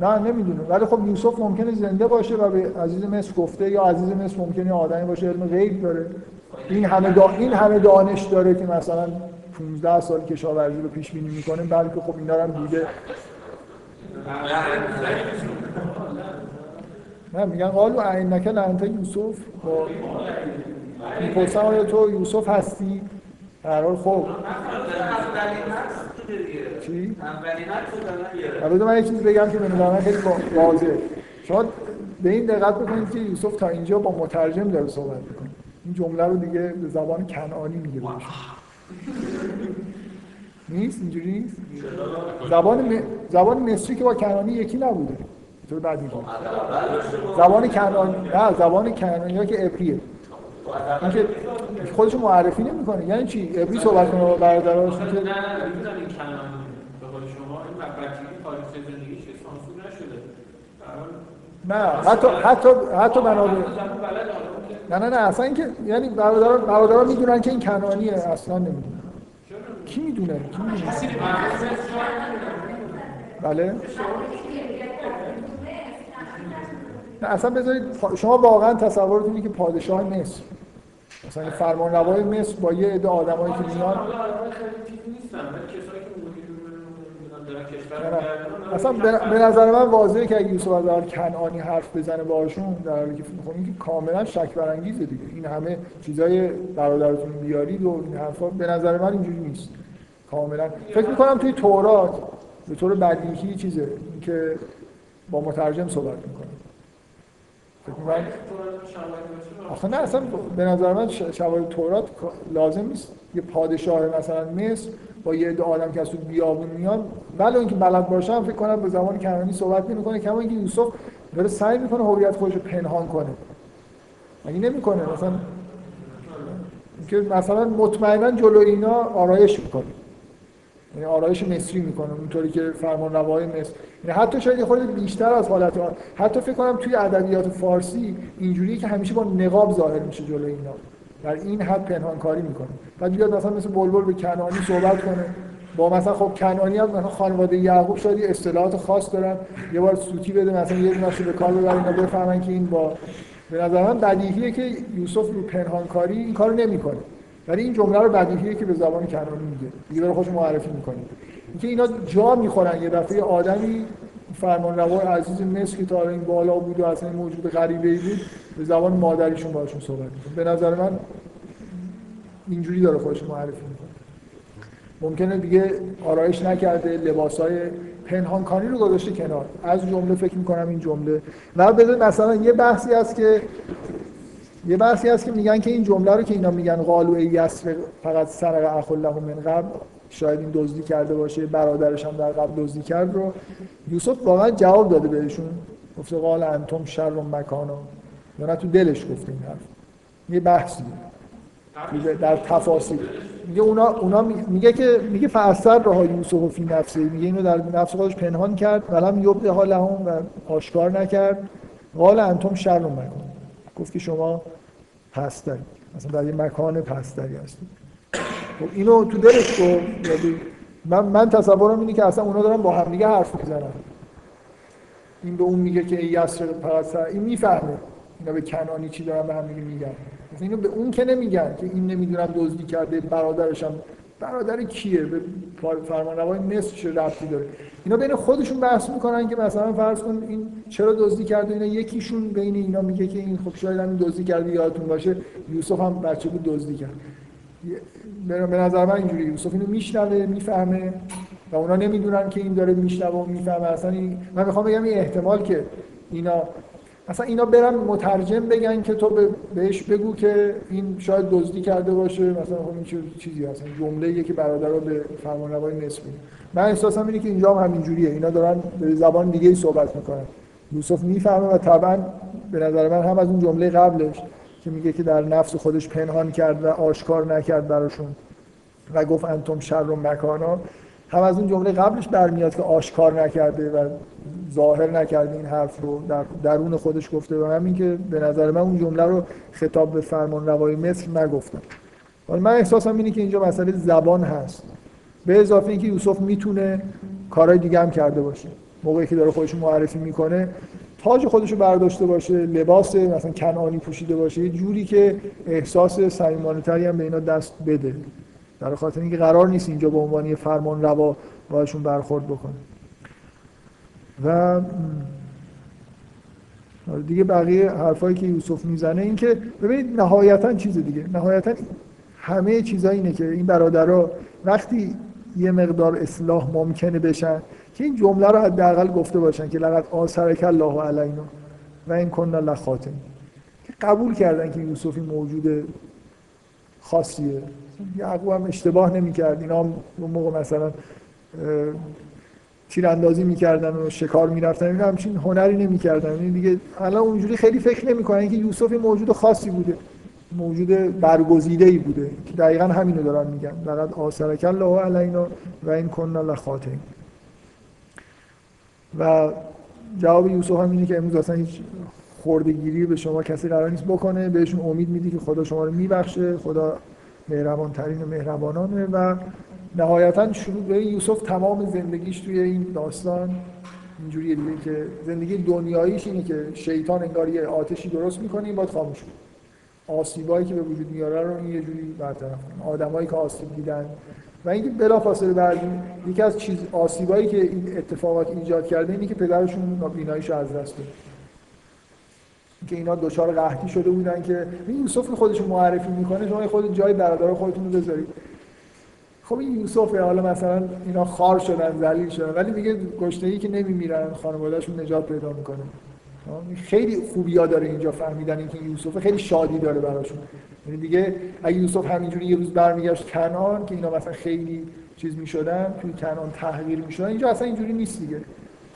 نه نمی‌دونه ولی خب یوسف ممکنه زنده باشه و به عزیز مصر گفته یا عزیز مصر ممکنه آدمی باشه علم غیب داره. این همه دا... این همه دانش داره که مثلا 15 سال کشاورزی رو پیش بینی می‌کنه بلکه خب اینا رو هم دیده. نه میگن قالو عینک لعنت یوسف؟ با می‌پرسن آیا تو یوسف هستی؟ قرار خب چی؟ اولین من یه چیزی بگم که به خیلی واضحه. شما به این دقت بکنید که یوسف تا اینجا با مترجم داره صحبت می‌کنه. این جمله رو دیگه به زبان کنعانی میگه بهش. نیست؟ اینجوری نیست؟ زبان م... زبان مصری که با کنعانی یکی نبوده. تو بعدی زبان کنعانی نه زبان کنعانی که عبریه. اینکه خودشو معرفی نمی‌کنه. یعنی چی؟ ابری صحبت کنه با برادراش که نه نه این به قول شما این تاریخ زندگیش سانسور نشده. نه حتی حتی حتی بنابر نه نه نه اصلا اینکه یعنی برادران برادران می‌دونن که این کنعانیه اصلا نمی‌دونن. کی می‌دونه؟ کی می‌دونه؟ بله. نه اصلا بذارید شما واقعا تصورتون که پادشاه مصر. مثلا فرمان روای مصر با یه عده آدمایی که میان. اصلا به نظر من واضحه که اگه یوسف از کنعانی حرف بزنه باشون در حالی که خب این که کاملا شک برانگیزه دیگه. این همه چیزای برادرتون بیارید و این حرفا به نظر من اینجوری نیست. کاملا. فکر می‌کنم توی تورات به طور بدیهی چیزه که با مترجم صحبت می‌کنه. فکر آخه نه اصلا به نظر من شواهد تورات لازم نیست. یه پادشاه مثلا مصر با یه عده آدم که از تو بیابون میان ولی اینکه بلد باشن فکر کنم به زبان کنعانی صحبت نمی‌کنه کما اینکه یوسف داره سعی می‌کنه هویت خودش رو پنهان کنه. مگه نمی‌کنه؟ مثلا که مثلا مطمئنا جلو اینا آرایش می‌کنه. یعنی آرایش مصری می‌کنه اونطوری که فرمان روای مصر. یعنی حتی شاید یه خورده بیشتر از حالت ها. حتی فکر کنم توی ادبیات فارسی اینجوریه که همیشه با نقاب ظاهر میشه جلو اینا. در این حد پنهان کاری می‌کنه. بعد بیاد مثلا مثل بلبل به کنانی صحبت کنه. با مثلا خب کنانی هم مثلا خانواده یعقوب شاید اصطلاحات خاص دارن. یه بار سوتی بده مثلا یه دونه به کار ببره اینا بفهمن که این با به نظر من بدیهیه که یوسف رو پنهانکاری این کارو نمی‌کنه. ولی این جمله رو بدیهیه که به زبان کنانی میگه. دیگه داره خودش معرفی می‌کنه. اینکه اینا جا می‌خورن یه دفعه آدمی فرمان روای عزیز مصر که تا این بالا بود و اصلا موجود غریبه ای بود به زبان مادریشون باشون صحبت می‌کنه. به نظر من اینجوری داره خودش معرفی می‌کنه. ممکنه دیگه آرایش نکرده لباسای پنهانکاری رو گذاشته کنار. از جمله فکر می‌کنم این جمله. و بذار مثلا یه بحثی هست که یه بحثی هست که میگن که این جمله رو که اینا میگن قالو ای یسر فقط سرق اخو له من قبل شاید این دزدی کرده باشه برادرش هم در قبل دزدی کرد رو. یوسف واقعا جواب داده بهشون گفته قال انتم شر و مکانا یا نه تو دلش گفته این حرف. یه بحثی در تفاصیل. میگه اونا اونا میگه که میگه فاثر راه یوسف فی نفسه. میگه اینو در نفس خودش پنهان کرد. ولم یبد حالهم و آشکار نکرد. قال انتم شر و مکان. گفت که شما پستری مثلا در یه مکان پستری هستید. خب اینو تو دلش گفت یعنی من من تصورم اینه که اصلا اونا دارن با هم دیگه حرف می‌زنن. این به اون میگه که ای یسر پرستر این می‌فهمه. اینا به کنانی چی دارن به هم میگن. مثلا اینو به اون که نمیگن که این نمی‌دونم دزدی کرده برادرش هم برادر کیه؟ به فرمانروای مصر چه ربطی داره؟ اینا بین خودشون بحث می‌کنن که مثلا فرض کن این چرا دزدی کرده اینا یکیشون بین اینا میگه که این خب شاید همین دزدی کرده یادتون باشه یوسف هم بچه بود دزدی کرد. به نظر من اینجوری یوسف اینو میشنوه می‌فهمه و اونا نمی‌دونن که این داره میشنوه و می‌فهمه. اصلا این... من می‌خوام بگم این احتمال که اینا مثلا اینا برن مترجم بگن که تو بهش بگو که این شاید دزدی کرده باشه مثلا خب این چیزی هست؟ جمله که برادر رو به فرمانروای مصر میگه من احساسم اینه که اینجا هم همینجوریه اینا دارن به زبان دیگه ای صحبت می‌کنن. یوسف می‌فهمه و طبعا به نظر من هم از اون جمله قبلش که میگه که در نفس خودش پنهان کرد و آشکار نکرد براشون و گفت انتم شر و مکانا. هم از اون جمله قبلش برمیاد که آشکار نکرده و ظاهر نکرده این حرف رو در درون خودش گفته. و همین که به نظر من اون جمله رو خطاب به فرمان روای مصر نگفتم. من احساسم اینه که اینجا مسئله زبان هست. به اضافه اینکه یوسف می‌تونه کارهای دیگه هم کرده باشه. موقعی که داره خودش معرفی می‌کنه تاج خودش رو برداشته باشه لباس مثلا کنعانی پوشیده باشه یه جوری که احساس صمیمانه‌تری هم به اینا دست بده. در خاطر اینکه قرار نیست اینجا به عنوان یه فرمان روا باشون برخورد بکنه. و دیگه بقیه حرفایی که یوسف می‌زنه این که ببینید نهایتا چیز دیگه نهایتا همه چیزا اینه که این برادرها وقتی یه مقدار اصلاح ممکنه بشن که این جمله رو حداقل گفته باشن که لقد آثرک الله علینا و این کنا لخاتم که قبول کردن که یوسفی موجود خاصیه. یعقوب هم اشتباه نمی‌کرد. اینا هم اون موقع مثلا تیراندازی می‌کردن و شکار می‌رفتن. اینا همچین هنری نمی‌کردن. این یعنی دیگه الان اونجوری خیلی فکر نمی‌کنن که یوسف موجود خاصی بوده. موجود برگزیده ای بوده. که دقیقا همینو دارن میگن. لقد آثرک الله علینا و این کنا لخاتم و جواب یوسف هم اینه که امروز اصلا هیچ خوردگیری به شما کسی قرار نیست بکنه بهشون امید میدی که خدا شما رو میبخشه. خدا مهربان ترین و مهربانانه و نهایتا شروع به یوسف تمام زندگیش توی این داستان. اینجوریه دیگه که زندگی دنیاییش اینه که شیطان انگار یه آتشی درست می‌کنه این باید خاموش کنه آسیبایی که به وجود میاره رو این یه جوری برطرف کنه. آدمایی که آسیب دیدن. و اینکه بلافاصله بعد یکی از چیز آسیبایی که این اتفاقات ایجاد کرده اینه که پدرشون بیناییش از دست داد که اینا دچار قحطی شده بودن که این یوسف خودشون معرفی می‌کنه شما خود جای برادر خودتون رو بذارید. خب این یوسف حالا مثلا اینا خار شدن ذلیل شدن ولی دیگه گشنگی که نمیمیرن خانوادهشون نجات پیدا می‌کنه. خیلی خوبی ها داره اینجا فهمیدن اینکه یوسف خیلی شادی داره براشون. یعنی دیگه اگه یوسف همینجوری یه روز برمیگشت کنان که اینا مثلا خیلی چیز می‌شدن توی کنان تحقیر می‌شدن اینجا اصلا اینجوری نیست دیگه.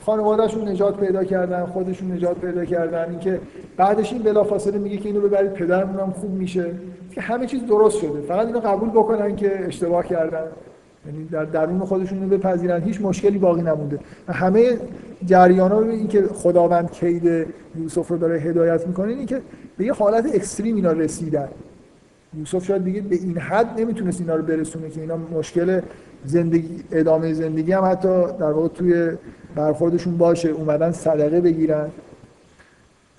خانوادهشون نجات پیدا کردن خودشون نجات پیدا کردن. اینکه بعدش این بلافاصله میگه که اینو ببرید پدرمون هم خوب میشه. که همه چیز درست شده. فقط اینو قبول بکنن که اشتباه کردن. یعنی در درون خودشون رو بپذیرن. هیچ مشکلی باقی نمونده. همه جریان ها این که خداوند کید یوسف رو داره هدایت می‌کنه. این که به یه حالت اکستریم اینا رسیدن. یوسف شاید دیگه به این حد نمی‌تونست اینا رو برسونه که اینا مشکل زندگی ادامه زندگی هم حتی در واقع توی برخوردشون باشه اومدن صدقه بگیرن.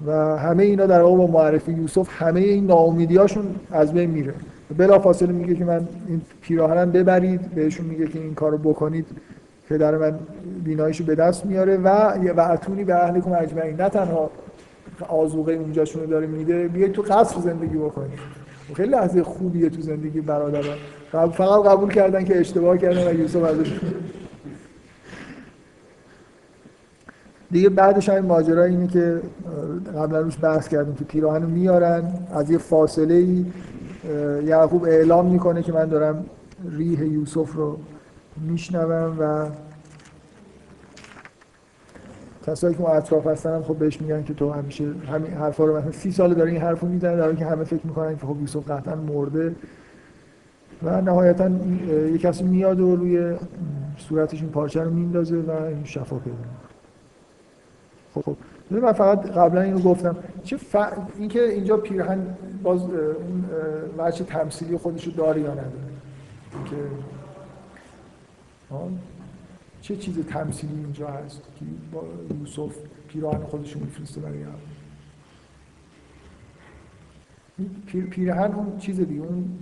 و همه اینا در واقع با معرفی یوسف همه این ناامیدیاشون از بین میره. بلا فاصله میگه که من این پیراهنم ببرید بهشون میگه که این کارو بکنید پدر من بیناییشو به دست میاره و و اتونی به اهلکم اجمعین. نه تنها آزوقه اونجاشون رو داره میده بیاید تو قصر زندگی بکنید. خیلی لحظه خوبیه تو زندگی برادران. فقط قبول کردن که اشتباه کردن و یوسف ازش دیگه بعدش همین ماجرا اینه که قبلا روش بحث کردیم که پیراهن میارن از یه فاصله ای یعقوب اعلام می‌کنه که من دارم ریح یوسف رو میشنوم و کسایی که ما اطراف هستن هم خب بهش میگن که تو همیشه همین حرفا رو مثلا سی سال داره این حرفو می‌زنه در که همه فکر می‌کنن که خب یوسف قطعا مرده. و نهایتا یه کسی میاد و روی صورتش این پارچه رو میندازه و شفا پیدا خب خب من فقط قبلا اینو گفتم. چه ف... اینکه اینجا پیرهن باز اون وجه تمثیلی خودش رو داره یا نداره. اینکه چه چیز تمثیلی اینجا هست که با یوسف پیراهن خودش رو میفرسته برای پیر، پیرهن اون چیز دیگه اون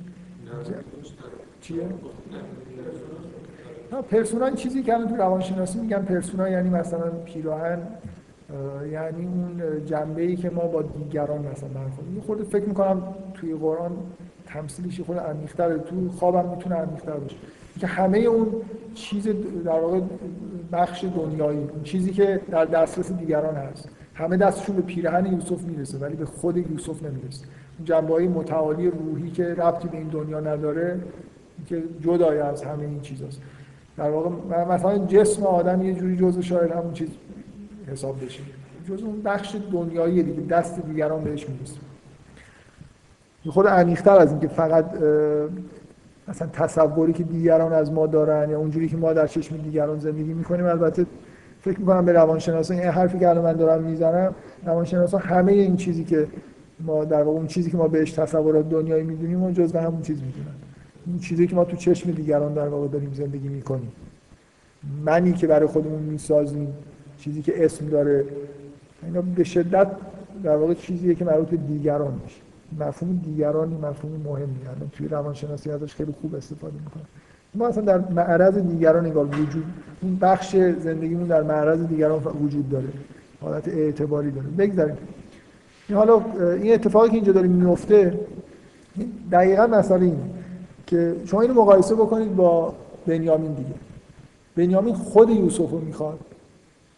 چیه؟ نه پرسونا چیزی که الان تو روانشناسی میگن پرسونا یعنی مثلا پیراهن یعنی اون جنبه ای که ما با دیگران مثلا برخورد خود فکر می‌کنم توی قرآن تمثیلش خود عمیق‌تره تو خوابم می‌تونه عمیق‌تر باشه. که همه اون چیز در واقع بخش دنیایی اون چیزی که در دسترس دیگران هست همه دستشون به پیرهن یوسف می‌رسه ولی به خود یوسف نمی‌رسه. اون جنبه های متعالی روحی که ربطی به این دنیا نداره که جدای از همه این چیزاست. در واقع مثلا جسم آدم یه جوری جزء شاید همون چیز حساب بشه. جز اون بخش دنیایی دیگه دست دیگران بهش می‌رسه. خود عمیق‌تر از اینکه فقط مثلا تصوری که دیگران از ما دارن یا اونجوری که ما در چشم دیگران زندگی می‌کنیم البته فکر می‌کنم به روانشناسا این حرفی که الان من دارم می‌زنم روانشناسا همه این چیزی که ما در واقع اون چیزی که ما بهش تصورات دنیایی می‌دونیم اون جزء همون چیز می‌دونن. این چیزی که ما تو چشم دیگران در واقع داریم زندگی می‌کنیم. منی که برای خودمون می‌سازیم. چیزی که اسم داره اینا به شدت در واقع چیزیه که مربوط به دیگران میشه. مفهوم دیگرانی مفهوم مهمی الان توی روانشناسی ازش خیلی خوب استفاده می‌کنه ما اصلا در معرض دیگران انگار وجود این بخش زندگیمون در معرض دیگران وجود داره. حالت اعتباری داره. بگذاریم. این حالا این اتفاقی که اینجا داره میفته دقیقا مسئله این که شما اینو مقایسه بکنید با بنیامین دیگه. بنیامین خود یوسف رو می‌خواد.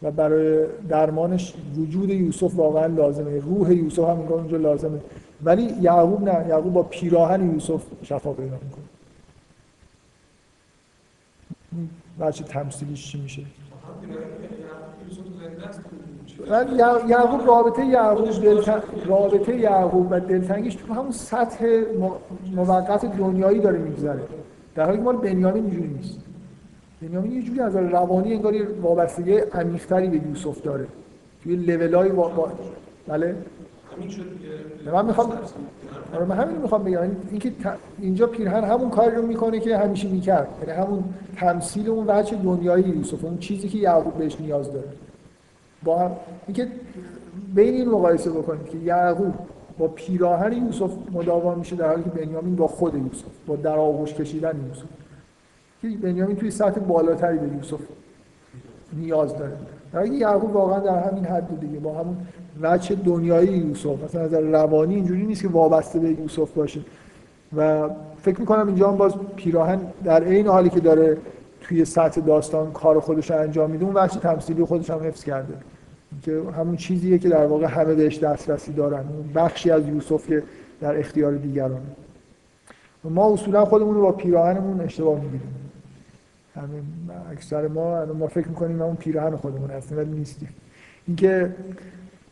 و برای درمانش وجود یوسف واقعا لازمه. روح یوسف هم اونجا لازمه. ولی یعقوب نه. یعقوب با پیراهن یوسف شفا پیدا می‌کنه. بچه تمثیلیش چی میشه. یعقوب رابطه یعقوب دلتن... رابطه یعقوب و دلتنگیش تو همون سطح موقت دنیایی داره میگذره. در حالی که مال بنیامین اینجوری نیست. بنیامین یه جوری از روانی انگار یه وابستگی عمیق‌تری به یوسف داره. توی لولای با... بله؟ من می‌خوام آره من همین می‌خوام بگم. یعنی اینکه اینجا پیرهن همون کاری رو می‌کنه که همیشه می‌کرد. یعنی همون تمثیل اون وجه دنیایی یوسف اون چیزی که یعقوب بهش نیاز داره. با اینکه بین این مقایسه بکنید که یعقوب با پیراهن یوسف مداوم میشه در حالی که بنیامین با خود یوسف با در آغوش کشیدن یوسف. بنیامین توی سطح بالاتری به یوسف نیاز داره. در که یعقوب واقعا در همین حد دیگه با همون وجه دنیایی یوسف. مثلا از روانی اینجوری نیست که وابسته به یوسف باشه. و فکر می‌کنم اینجا هم باز پیراهن در عین حالی که داره توی سطح داستان کار خودش انجام میده اون وجه تمثیلی خودش هم حفظ کرده. که همون چیزیه که در واقع همه بهش دسترسی دارن. بخشی از یوسف که در اختیار دیگران. ما اصولا خودمون رو با پیراهنمون اشتباه می‌گیریم اکثر ما ما فکر می‌کنیم ما اون پیراهن خودمون هستیم ولی نیستیم. اینکه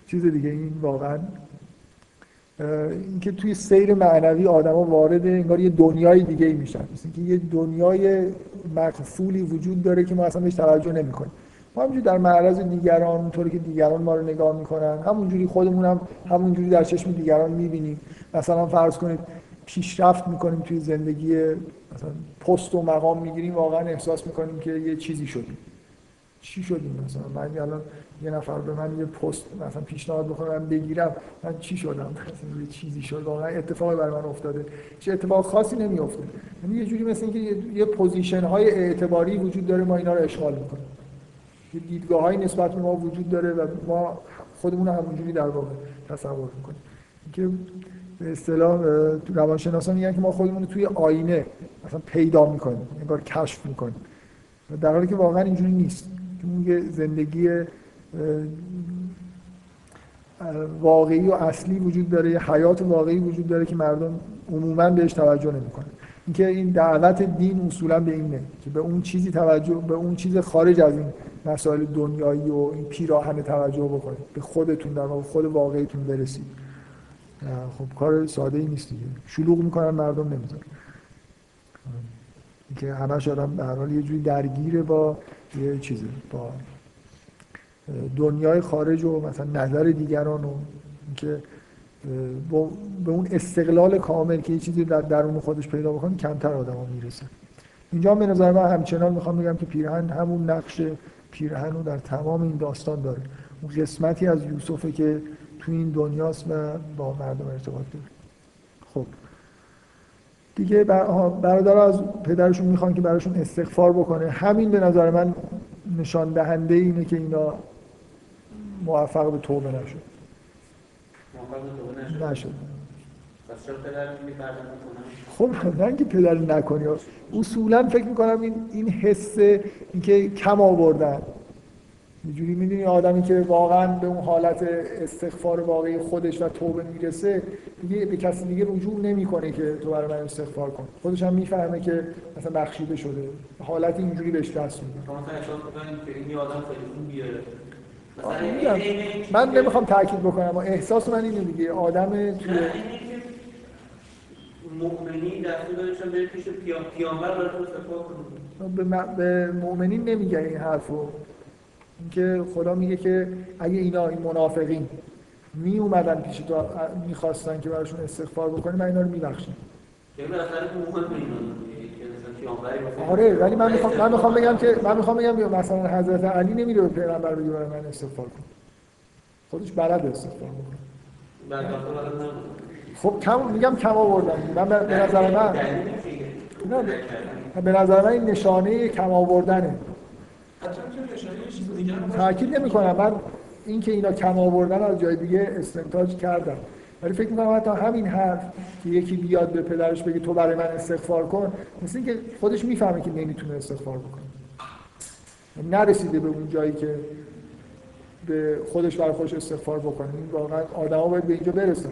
چیز دیگه این واقعا اینکه توی سیر معنوی آدما وارد انگار یه دنیای دیگه ای میشن. مثل که یه دنیای مقفولی وجود داره که ما اصلا بهش توجه نمی‌کنیم. ما همونجوری در معرض دیگران اونطوری که دیگران ما رو نگاه می‌کنن همونجوری خودمون هم همونجوری در چشم دیگران می‌بینیم. مثلا فرض کنید پیشرفت می‌کنیم توی زندگی مثلا پست و مقام می‌گیریم واقعا احساس می‌کنیم که یه چیزی شدیم. چی شدیم مثلا؟ من الان یه نفر به من یه پست مثلا پیشنهاد بکنه من بگیرم من چی شدم؟ مثلا یه چیزی شد. واقعا اتفاقی برای من افتاده. چه اتفاق خاصی نمیافته. یعنی یه جوری مثل اینکه یه پوزیشن های اعتباری وجود داره ما اینا رو اشغال می‌کنیم. یه دیدگاه های نسبت به ما وجود داره و ما خودمون همونجوری در واقع تصور می‌کنیم. که به اصطلاح روانشناسان میگن که ما خودمون رو توی آینه مثلا پیدا می‌کنیم انگار کشف می‌کنیم. در حالی که واقعا اینجوری نیست. که یه زندگی واقعی و اصلی وجود داره یه حیات واقعی وجود داره که مردم عموما بهش توجه نمی‌کنن. اینکه این دعوت دین اصولا به اینه که به اون چیزی توجه به اون چیز خارج از این مسائل دنیایی و این پیراهن توجه بکنید. به خودتون در واقع خود واقعیتون برسید. خب کار ساده ای نیست دیگه. شلوغ می‌کنن مردم نمی‌ذارن. که همش آدم به حال یه جوری درگیره با یه چیزی با دنیای خارج و مثلا نظر دیگران و که به اون استقلال کامل که یه چیزی در درون خودش پیدا بکنه کمتر آدم می‌رسه. اینجا به نظر من همچنان می‌خوام بگم که پیرهن همون نقش پیرهن رو در تمام این داستان داره. اون قسمتی از یوسفه که تو این دنیاست و با مردم ارتباط داره خب. دیگه برادر از پدرشون می‌خوان که براشون استغفار بکنه. همین به نظر من نشان دهنده اینه که اینا موفق به توبه نشد. نشد؟ خب نه اینکه پدر نکنی. اصولا فکر می‌کنم این این حس اینکه کم آوردن. یه جوری می‌دونی آدمی که واقعا به اون حالت استغفار واقعی خودش و توبه می‌رسه دیگه به کسی دیگه رجوع نمی‌کنه که تو برای من استغفار کن. خودش هم می‌فهمه که مثلا بخشیده شده. حالت اینجوری بهش دست میده. من نمی‌خوام تاکید بکنم. اما احساس من اینه دیگه. آدم توی مؤمنین دستور بره پیش پیامبر به مؤمنین نمیگه این حرفو. اینکه خدا میگه که اگه اینا این منافقین می اومدن پیش تو می‌خواستن که براشون استغفار بکنی من اینا رو میبخشم آره ولی من می‌خوام من می‌خوام بگم که من می‌خوام بگم مثلا حضرت علی نمیره به پیغمبر بگه برای من استغفار کن. خودش بلد استغفار بکنه خب کم میگم کم آوردن من به نظر من به نظر من این نشانه کم آوردنه. تاکید نمی کنم من این که اینا کم آوردن از جای دیگه استنتاج کردم. ولی فکر می‌کنم حتی همین حرف که یکی بیاد به پدرش بگه تو برای من استغفار کن مثل اینکه خودش می‌فهمه که نمی‌تونه استغفار بکنه. نرسیده به اون جایی که به خودش برای خودش استغفار بکنه. این واقعا آدما باید به اینجا برسن.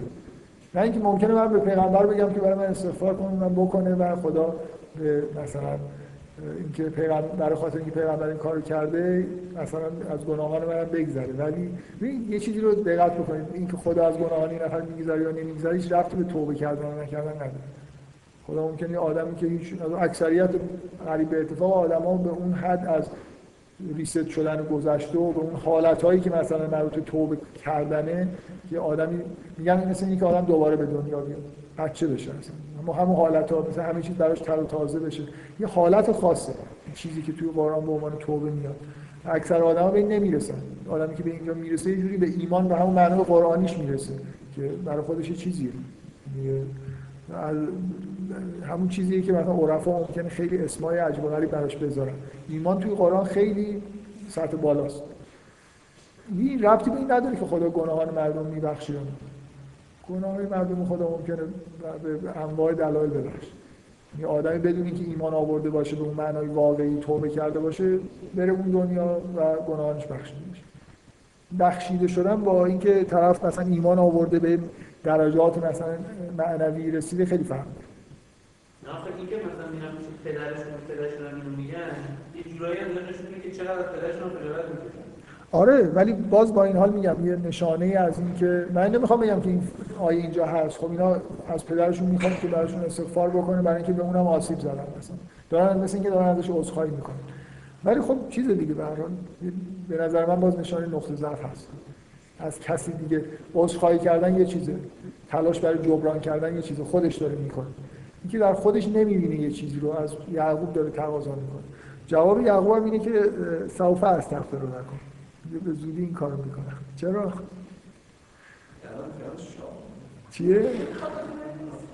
نه اینکه ممکنه من به پیغمبر بگم که برای من استغفار کنه من بکنه و خدا به مثلا اینکه پیغمبر برای خاطر اینکه پیغمبر این کارو کرده مثلا از گناهان منم بگذره. ولی یه چیزی رو دقت بکنید. اینکه خدا از گناهان این نفر میگذره یا نمیگذره هیچ رفتی به توبه کردن و نکردن نداره. خدا ممکنه آدمی که هیچ اکثریت قریب به اتفاق آدما به اون حد از ریست شدن گذشته و به اون حالتهایی که مثلا مربوط توبه کردنه که آدمی میگن مثل اینکه آدم دوباره به دنیا بیاد. بچه بشه اصلا. اما همون حالت ها مثلا همه چیز براش تر و تازه بشه. یه حالت خاصه. چیزی که توی قرآن به عنوان توبه میاد. اکثر آدما به این نمی‌رسن. آدمی که به اینجا می‌رسه یه جوری به ایمان به همون معنی قرآنیش می‌رسه که برای خودش یه چیزیه. همون چیزیه که مثلا عرفا ممکنه خیلی اسمای عجب غریب براش بذارن. ایمان توی قرآن خیلی سطح بالاست. این ربطی به این نداره که خدا گناهان مردم میبخشه گناه مردم خدا ممکنه به انواع دلایل ببخشه یه آدمی بدون اینکه ایمان آورده باشه به اون معنای واقعی توبه کرده باشه بره اون دنیا و گناهانش بخشیده بشه بخشیده شدن با اینکه طرف مثلا ایمان آورده به درجات مثلا معنوی رسیده خیلی فرق آخه این که مثلا پیش پدرشون پدرشون اینو میگن یه جورایی نشون که چقدر پدرشون می‌کشن آره ولی باز با این حال میگم یه نشانه از این که من نمی‌خوام بگم که این آیه اینجا هست. خب اینا از پدرشون می‌خوان که براشون استغفار بکنه برای اینکه به اونم آسیب زدن مثلا. دارن مثل اینکه دارن ازش عذرخواهی می‌کنن. ولی خب چیز دیگه به به نظر من باز نشانه نقطه ضعف هست. از کسی دیگه عذرخواهی کردن یه چیزه. تلاش برای جبران کردن یه چیزه. خودش داره می‌کنه. اینکه در خودش نمی‌بینه یه چیزی رو از یعقوب داره تقاضا می‌کنه. جواب یعقوب اینه که سوف استغفر رو نکن. به زودی این کارو می‌کنه چرا؟ چیه؟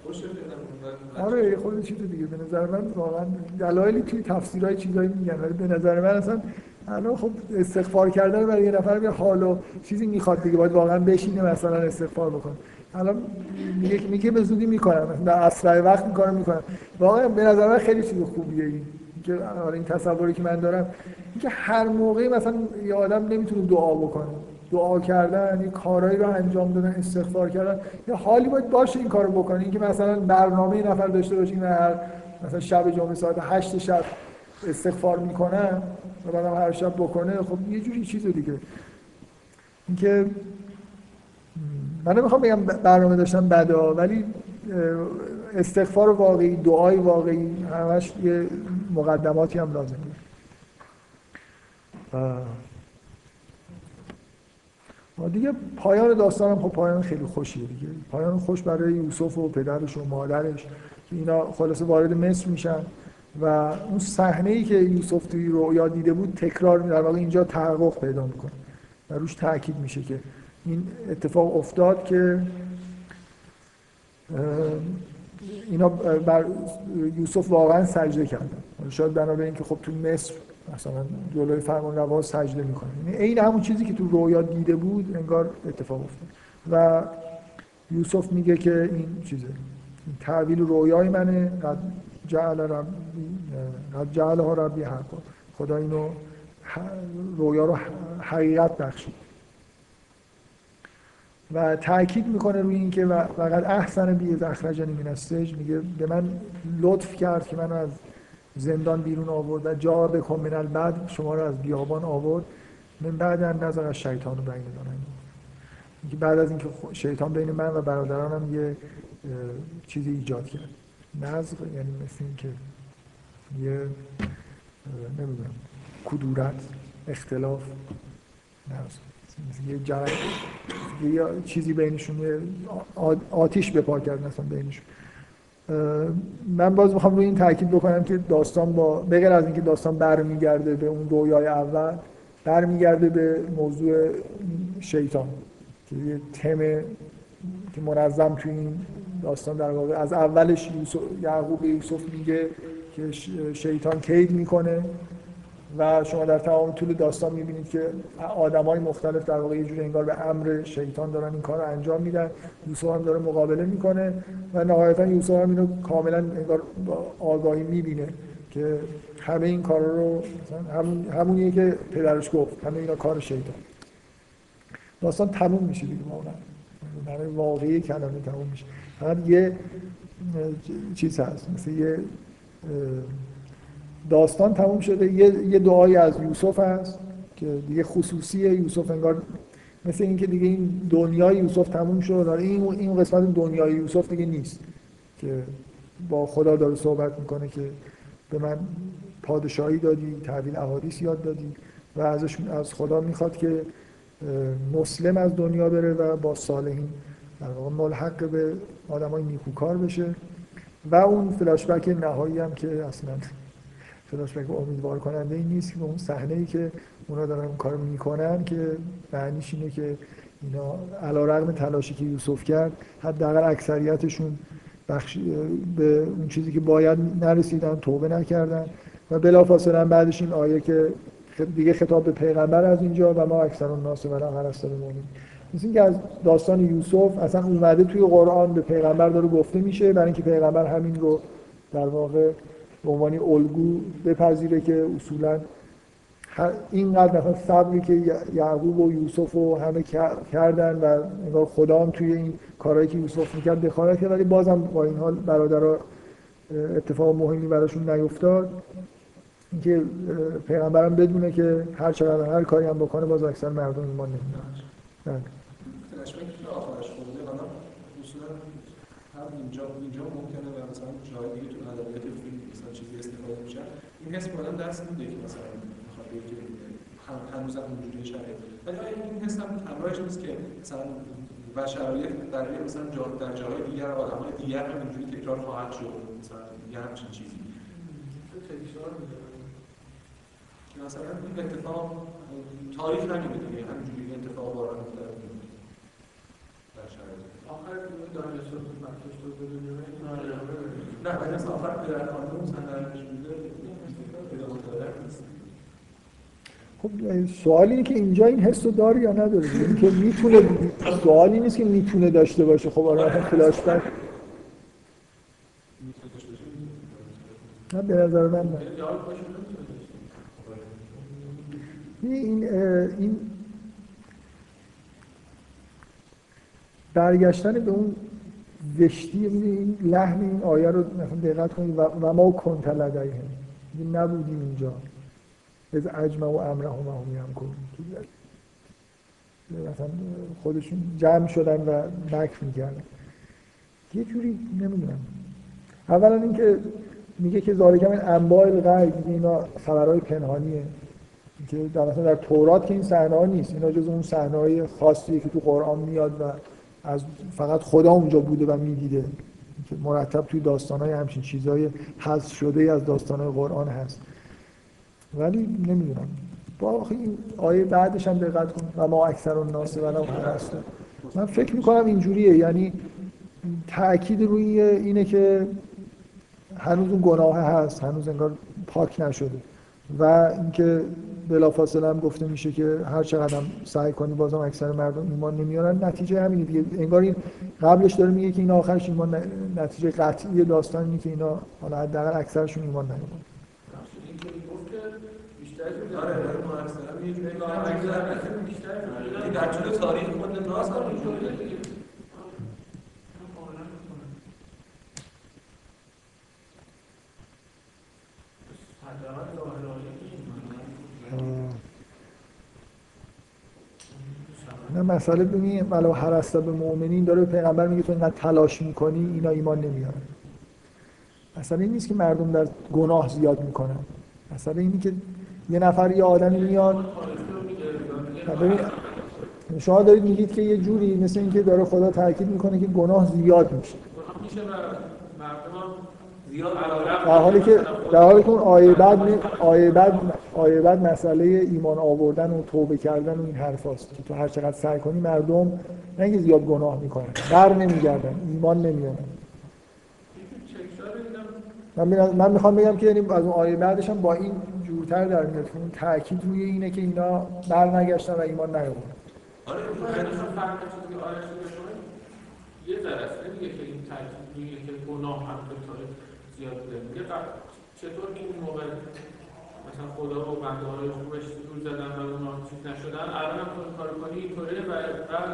خوشت بدم آره خود چیز دیگه. به نظر من واقعا دلایلی توی تفسیرهای چیزایی میگن ولی به نظر من اصلا الان خب استغفار کردن برای یه نفر یه حال و چیزی می‌خواد دیگه. باید واقعا بشینه مثلا استغفار بکنه. الان میگه میگه به زودی می‌کنم. در اسرع وقت می‌کنم می‌کنم. واقعا به نظر من خیلی چیز خوبیه این. این تصوری که من دارم اینکه هر موقعی مثلا یه آدم نمی‌تونه دعا بکنه. دعا کردن یه کارهایی رو انجام دادن استغفار کردن یه حالی باید باشه این کارو بکنه. اینکه مثلا برنامه نفر داشته باشیم و هر مثلا شب جمعه ساعت 8 شب استغفار می‌کنن و بعدم هر شب بکنه خب یه جوری چیز دیگه. اینکه من نمی‌خوام بگم برنامه داشتن بدا ولی استغفار واقعی دعای واقعی همش یه مقدماتی هم لازم داره دیگه پایان داستانم خب پایان خیلی خوشیه دیگه. پایان خوش برای یوسف و پدرش و مادرش که اینا خلاصه وارد مصر میشن و اون صحنه ای که یوسف توی رویا دیده بود تکرار در واقع اینجا تحقق پیدا می‌کنه و روش تاکید میشه که این اتفاق افتاد که اینا بر یوسف واقعا سجده کردن. شاید بنابراین اینکه خب تو مصر مثلا جلوی فرمان روا سجده می‌کنه یعنی همون چیزی که تو رویا دیده بود انگار اتفاق افتاد. و یوسف میگه که این چیزه این تعبیل رویای منه قد جعل ربی قد جعل ها ربی حقا. خدا اینو رویا رو حقیقت بخشید. و تاکید می‌کنه روی اینکه و فقط احسن بی از اخرجنی میگه به من لطف کرد که منو از زندان بیرون آورد و جا من بعد شما رو از بیابان آورد. من بعد ان نظر از شیطان رو بین اینکه بعد از اینکه شیطان بین من و برادرانم یه چیزی ایجاد کرد. نظر یعنی مثل اینکه یه نمی‌دونم کدورت اختلاف. نظر. یه جنگ یه چیزی بینشون آتیش بپا کرد مثلا بینشون. من باز می‌خوام روی این تاکید بکنم که داستان با بغیر از اینکه داستان برمیگرده به اون رویای اول برمیگرده به موضوع شیطان که یه تم که منظم توی این داستان در واقع از اولش یوسف یعقوب یوسف میگه که شیطان کید می‌کنه. و شما در تمام طول داستان می‌بینید که آدم های مختلف در واقع یه جوری انگار به امر شیطان دارن این کار رو انجام میدن. یوسف هم داره مقابله می‌کنه و نهایتا یوسف هم اینو کاملا انگار آگاهی می‌بینه که همه این کار رو همون همونیه که پدرش گفت همه اینا کار شیطان. داستان تموم میشه دیگه واقعا. برای واقعی کلمه تموم میشه. فقط یه چیز هست مثل یه داستان تموم شده. یه, یه دعایی از یوسف هست که دیگه خصوصی یوسف انگار مثل اینکه دیگه این دنیای یوسف تموم شد. این این قسمت دنیای یوسف دیگه نیست که با خدا داره صحبت می‌کنه که به من پادشاهی دادی تحویل احادیث یاد دادی و ازش از خدا می‌خواد که مسلم از دنیا بره و با صالحین در واقع ملحق به آدمای نیکوکار بشه. و اون فلاشبک نهایی هم که اصلا فلاشبک امیدوار کننده ای نیست که اون صحنه ای که اونا دارن کار می‌کنن که معنیش اینه که اینا علا رقم تلاشی که یوسف کرد حداقل اکثریتشون بخش به اون چیزی که باید نرسیدن توبه نکردن. و بلافاصله بعدش این آیه که دیگه خطاب به پیغمبر از اینجا و ما اکثر الناس ولا هر مؤمن مثل اینکه از داستان یوسف اصلا اومده توی قرآن به پیغمبر داره گفته میشه برای اینکه پیغمبر همین رو در واقع به عنوان الگو بپذیره که اصولا اینقدر مثلا صبری که یعقوب و یوسف و همه کردن و انگار خدا هم توی این کارهایی که یوسف می‌کرد دخالت کرد ولی بازم با این حال برادرها اتفاق مهمی براشون نیفتاد. اینکه پیغمبرم بدونه که هر چقدر هر کاری هم بکنه باز اکثر مردم ایمان نمیارن هم اینجا اینجا ممکنه و مثلا جای دیگه تو ادبیات فیلم مثلا چیزی استفاده میشه. این حس کلا دست میده که مثلا بخواد بگه که هم- هنوز هم اونجوری شرایط ولی آیا این حس هم همراهش نیست که مثلا و در یه مثلا جا در جاهای دیگر آدمای دیگر هم اینجوری تکرار خواهد شد؟ مثلا یه همچین چیزی. مثلا این اتفاق تاریخ نمیده دیگه همینجوری اتفاق باران افتاده. نه ولی آخر پدر خانم مثلا درش میده خب سوال اینه که اینجا این حس رو داره یا نداره این که می‌تونه سوال این نیست که می‌تونه داشته باشه. خب آره فلاش بک نه به نظر من نه. نمی‌تونه. این این برگشتن به اون زشتی می‌دونی این لحن این آیه رو مثلا دقت کنید و, ما کنت لدیهم میگه نبودیم اینجا. از اجمع و امرهم و هم یمکرون مثلا خودشون جمع شدن و مکر می‌کردن. یه جوری نمی‌دونم. اولا اینکه میگه که ذالک من انباء الغیب میگه اینا خبرهای پنهانیه. که در مثلا در تورات که این صحنه ها نیست اینا جز اون صحنه های خاصیه که تو قرآن میاد و از فقط خدا اونجا بوده و می‌دیده. که مرتب توی داستان های همچین چیزهای حذف شده از داستان قرآن هست. ولی نمی‌دونم. با این آیه بعدش هم دقت کن. و ما اکثر الناس ولو حرصوا من فکر می‌کنم اینجوریه. یعنی تاکید روی اینه که هنوز اون گناه هست. هنوز انگار پاک نشده. و اینکه بلافاصله هم گفته میشه که هر چقدر هم سعی کنی بازم اکثر مردم ایمان نمیارن نتیجه همینه دیگه. انگار این قبلش داره میگه که این آخرش ایمان نتیجه قطعی داستان اینه که اینا حالا حداقل اکثرشون ایمان نیارن بیشتر شده. آره آره ما اکثرا یه جوری نگاه نگاه اکثر می‌کنیم. نسل بیشتر شده. این در طول تاریخ خود ناس هم اینجوریه. آره. کاملا می‌کنه. حداقل ظاهر آیه این. نه مسئله ببین ولو هرست به مؤمنین داره پیغمبر میگه تو اینقدر تلاش می‌کنی اینا ایمان نمیارن. مسئله این نیست که مردم در گناه زیاد می‌کنن. مسئله اینه که یه نفر یه آدمی میاد. شما دارید میگید که یه جوری مثل اینکه داره خدا تاکید می‌کنه که گناه زیاد میشه. در حالی که در حالی که اون آیه بعد می- آیه بعد آیه بعد مسئله ایمان آوردن و توبه کردن و این حرفاست که تو هر چقدر سعی کنی مردم نه اینکه زیاد گناه می‌کنن بر نمیگردن ایمان نمیارن من من می‌خوام بگم که یعنی از اون آیه بعدش هم با این جورتر در میاد. که اون تاکید روی اینه که اینا بر نگشتن و ایمان نیاوردن. آره یه است نمیگه که این تاکید میگه که گناه هم زیاد بوده. چطور که اون موقع مثلا خدا و بنده های خوبش دور زدن و اونا چیز نشدن الان هم این کار کنی اینطوریه و بعد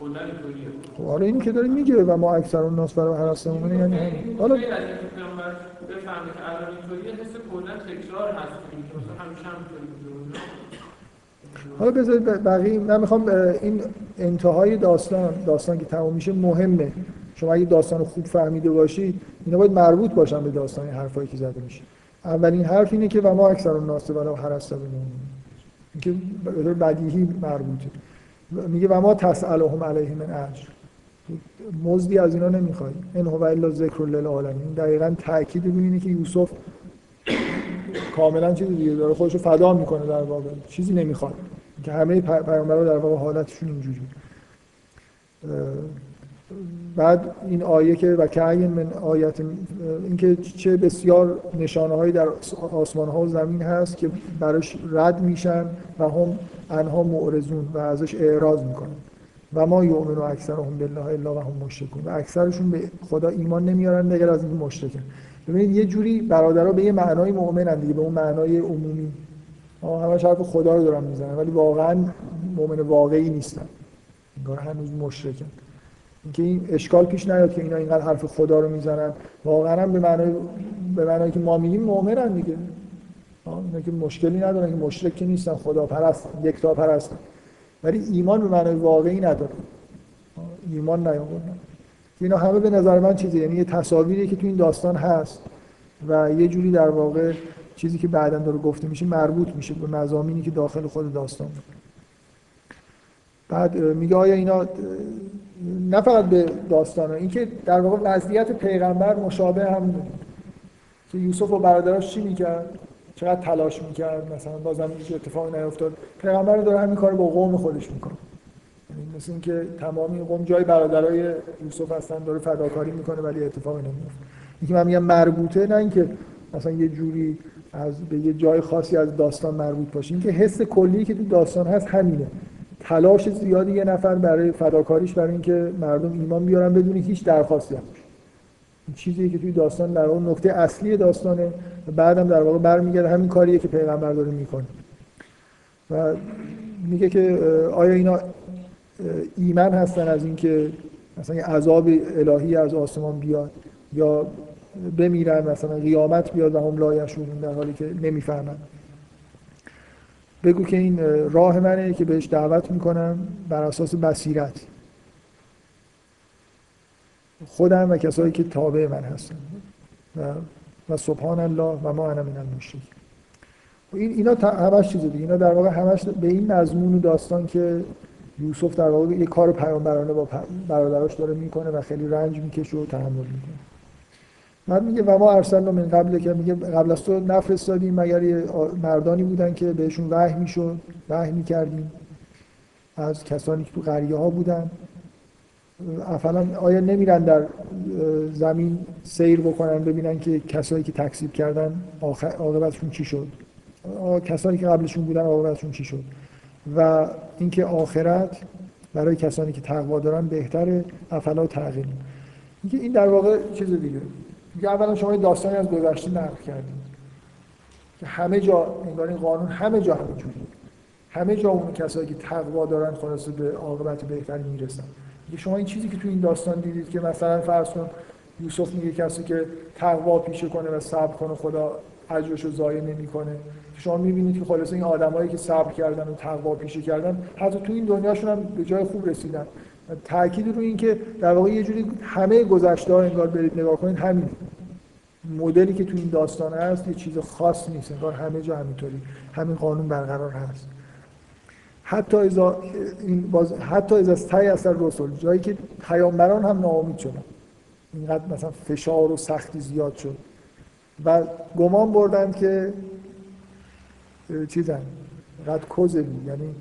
کلا اینطوریه. خب آره این که داره میگه و ما اکثر اون ناس برای هر یعنی حالا غیر از اینکه پیامبر بفهمه که الان اینطوریه حس کلا تکرار هست که مثلا همیشه بوده. حالا بذارید بقیه من می‌خوام این انتهای داستان داستان که تموم میشه مهمه. شما اگه داستان رو خوب فهمیده باشید اینا باید مربوط باشن به داستان این حرفایی که زده میشه. اولین حرف اینه که و ما اکثر الناس ولو هرست اینکه به بدیهی مربوطه. میگه و ما تسألهم علیه من اجر. مزدی از اینا نمی‌خوای. ان هو الا ذکر للعالمین. دقیقا تاکید روی اینه که یوسف کاملا چیز دیگه داره خودشو فدا می‌کنه در واقع. چیزی نمی‌خواد. که همه پی- پیامبرا در واقع حالتشون اینجوری بعد این آیه که و که من آیت اینکه چه بسیار نشانه هایی در آسمان ها و زمین هست که براش رد میشن و هم انها معرضون و ازش اعراض می‌کنن. و ما یؤمن و اکثرهم بالله الا و هم مشرکون. و اکثرشون به خدا ایمان نمیارن مگر از اینکه مشرکن. ببینید یه جوری برادرها به یه معنای مؤمنن دیگه به اون معنای عمومی. همش حرف خدا رو دارن می‌زنن ولی واقعا مؤمن واقعی نیستن. انگار هنوز مشرکن. اینکه این اشکال پیش نیاد که اینا اینقدر حرف خدا رو می‌زنن. واقعا به معنای به معنای که ما میگیم مؤمنن دیگه. اینا که مشکلی ندارن که مشرک که نیستن خدا پرست یکتا پرست ولی ایمان به معنای واقعی نداره. ایمان نیاوردن. اینا همه به نظر من چیزه. یعنی یه تصاویری که تو این داستان هست و یه جوری در واقع چیزی که بعدا داره گفته میشه مربوط میشه به مزامینی که داخل خود داستان. بعد میگه آیا اینا نه فقط به داستان اینکه در واقع وضعیت پیغمبر مشابه هم که یوسف و برادراش چی می‌کرد؟ چقدر تلاش می‌کرد؟ مثلا بازم هیچ اتفاقی نیفتاد. پیغمبر داره همین کار با قوم خودش می‌کنه. یعنی مثل اینکه تمامی قوم جای برادرای یوسف هستن داره فداکاری می‌کنه ولی اتفاقی نمیفته اینکه من میگم مربوطه نه اینکه مثلا یه جوری از به یه جای خاصی از داستان مربوط باشه. اینکه حس کلی که تو داستان هست همینه. تلاش زیادی یه نفر برای فداکاریش برای اینکه مردم ایمان بیارن بدون هیچ درخواستی هم. این چیزی که توی داستان در اون نکته اصلی داستانه و بعدم در واقع برمیگرده همین کاریه که پیغمبر داره می‌کنه و میگه که آیا اینا ایمان هستن از اینکه مثلا یه عذاب الهی از آسمان بیاد یا بمیرن مثلا قیامت بیاد و هم لایشون در حالی که نمی‌فهمن بگو که این راه منه که بهش دعوت می‌کنم بر اساس بصیرت. خودم و کسایی که تابع من هستن. و, و سبحان الله و ما انا من المشرکین. این اینا همش چیز دیگه. اینا در واقع همش به این مضمون داستان که یوسف در واقع یه کار پیامبرانه با برادراش داره می‌کنه و خیلی رنج می‌کشه و تحمل می‌کنه. بعد میگه و ما ارسلنا من قبل که میگه قبل از تو نفرستادیم مگر مردانی بودن که بهشون وحی می‌شد وحی می‌کردیم. از کسانی که تو قریه ها بودن. افلا آیا نمیرن در زمین سیر بکنن ببینن که کسایی که تکذیب کردن عاقبتشون چی شد؟ کسانی که قبلشون بودن عاقبتشون چی شد؟ و اینکه آخرت برای کسانی که تقوا دارن بهتره افلا اینکه این در واقع چیز دیگه. میگه اولا شما داستانی از گذشته نقل کردید که همه جا انگار این قانون همه جا همینجوری همه جا اون کسایی که تقوا دارن خلاص به عاقبت بهتری می‌رسن. شما این چیزی که تو این داستان دیدید که مثلا فرض کن یوسف میگه کسی که تقوا پیشه کنه و صبر کنه خدا اجرش رو ضایع نمی‌کنه. شما می‌بینید که خلاص این آدمایی که صبر کردن و تقوا پیشه کردن حتی تو این دنیاشون هم به جای خوب رسیدن. تاکید این که در واقع یه جوری همه گذشته ها انگار برید نگاه کنید همین مدلی که تو این داستان هست یه چیز خاص نیست انگار همه جا همینطوری همین قانون برقرار هست. حتی از این باز حتی از تای اثر رسول جایی که پیامبران هم ناامید شدن. اینقدر مثلا فشار و سختی زیاد شد. و گمان بردند که چیزن قد کوزلی یعنی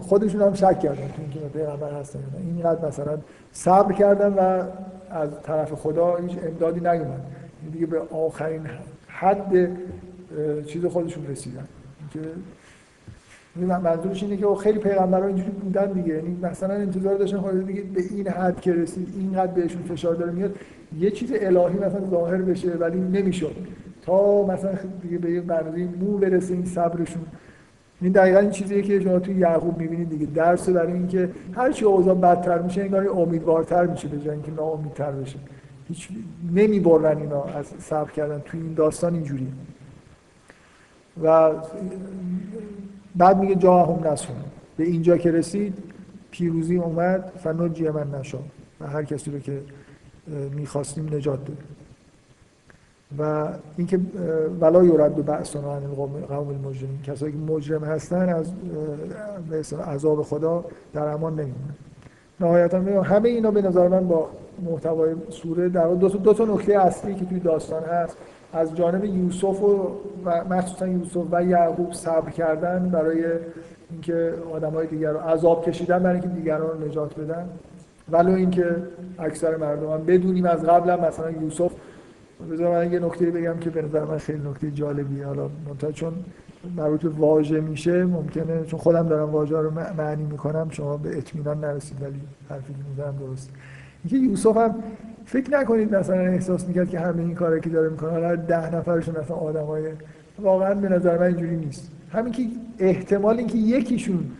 خودشون هم شک کردن تو اینکه پیغمبر هستن اینقدر مثلا صبر کردن و از طرف خدا هیچ امدادی نیومد. دیگه به آخرین حد چیز خودشون رسیدن. که منظورش اینه که خیلی پیغمبران اینجوری بودن دیگه. یعنی مثلا انتظار داشتن خود دیگه به این حد که رسید اینقدر بهشون فشار داره میاد. یه چیز الهی مثلا ظاهر بشه ولی نمی‌شد. تا مثلا دیگه به یه برنامه مو برسه این صبرشون. این دقیقا این چیزیه که شما توی یعقوب می‌بینید دیگه. درس برای اینکه هر چی اوضاع بدتر میشه انگار امیدوارتر میشه به جای اینکه ناامیدتر بشه هیچ نمی‌برن اینا از صبر کردن. توی این داستان اینجوری و بعد میگه جا هم نسون به اینجا که رسید پیروزی اومد فنجی من نشا و هر کسی رو که می‌خواستیم نجات داد و اینکه ولا یورد به بعث عن قوم المجرمین. کسایی که مجرم هستن از عذاب خدا در امان نمیمونه نهایتا همه اینا به نظر من با محتوای سوره در دو, دو تا نکته اصلی که توی داستان هست. از جانب یوسف و, مخصوصا یوسف و یعقوب صبر کردن برای اینکه آدمای دیگر رو عذاب کشیدن برای اینکه دیگران رو نجات بدن. ولو اینکه اکثر مردم بدونیم از قبل مثلا یوسف بذار من یه نکته بگم که به نظر من خیلی نکته جالبیه. حالا منتها چون مربوط به واژه میشه ممکنه چون خودم دارم واژه رو معنی می‌کنم شما به اطمینان نرسید ولی حرفی که می‌زنم درست. اینکه یوسف هم فکر نکنید مثلا احساس می‌کرد که همه این کاری که داره می‌کنه حالا ده نفرشون مثلا آدمای واقعا به نظر من اینجوری نیست. همین که احتمال اینکه یکیشون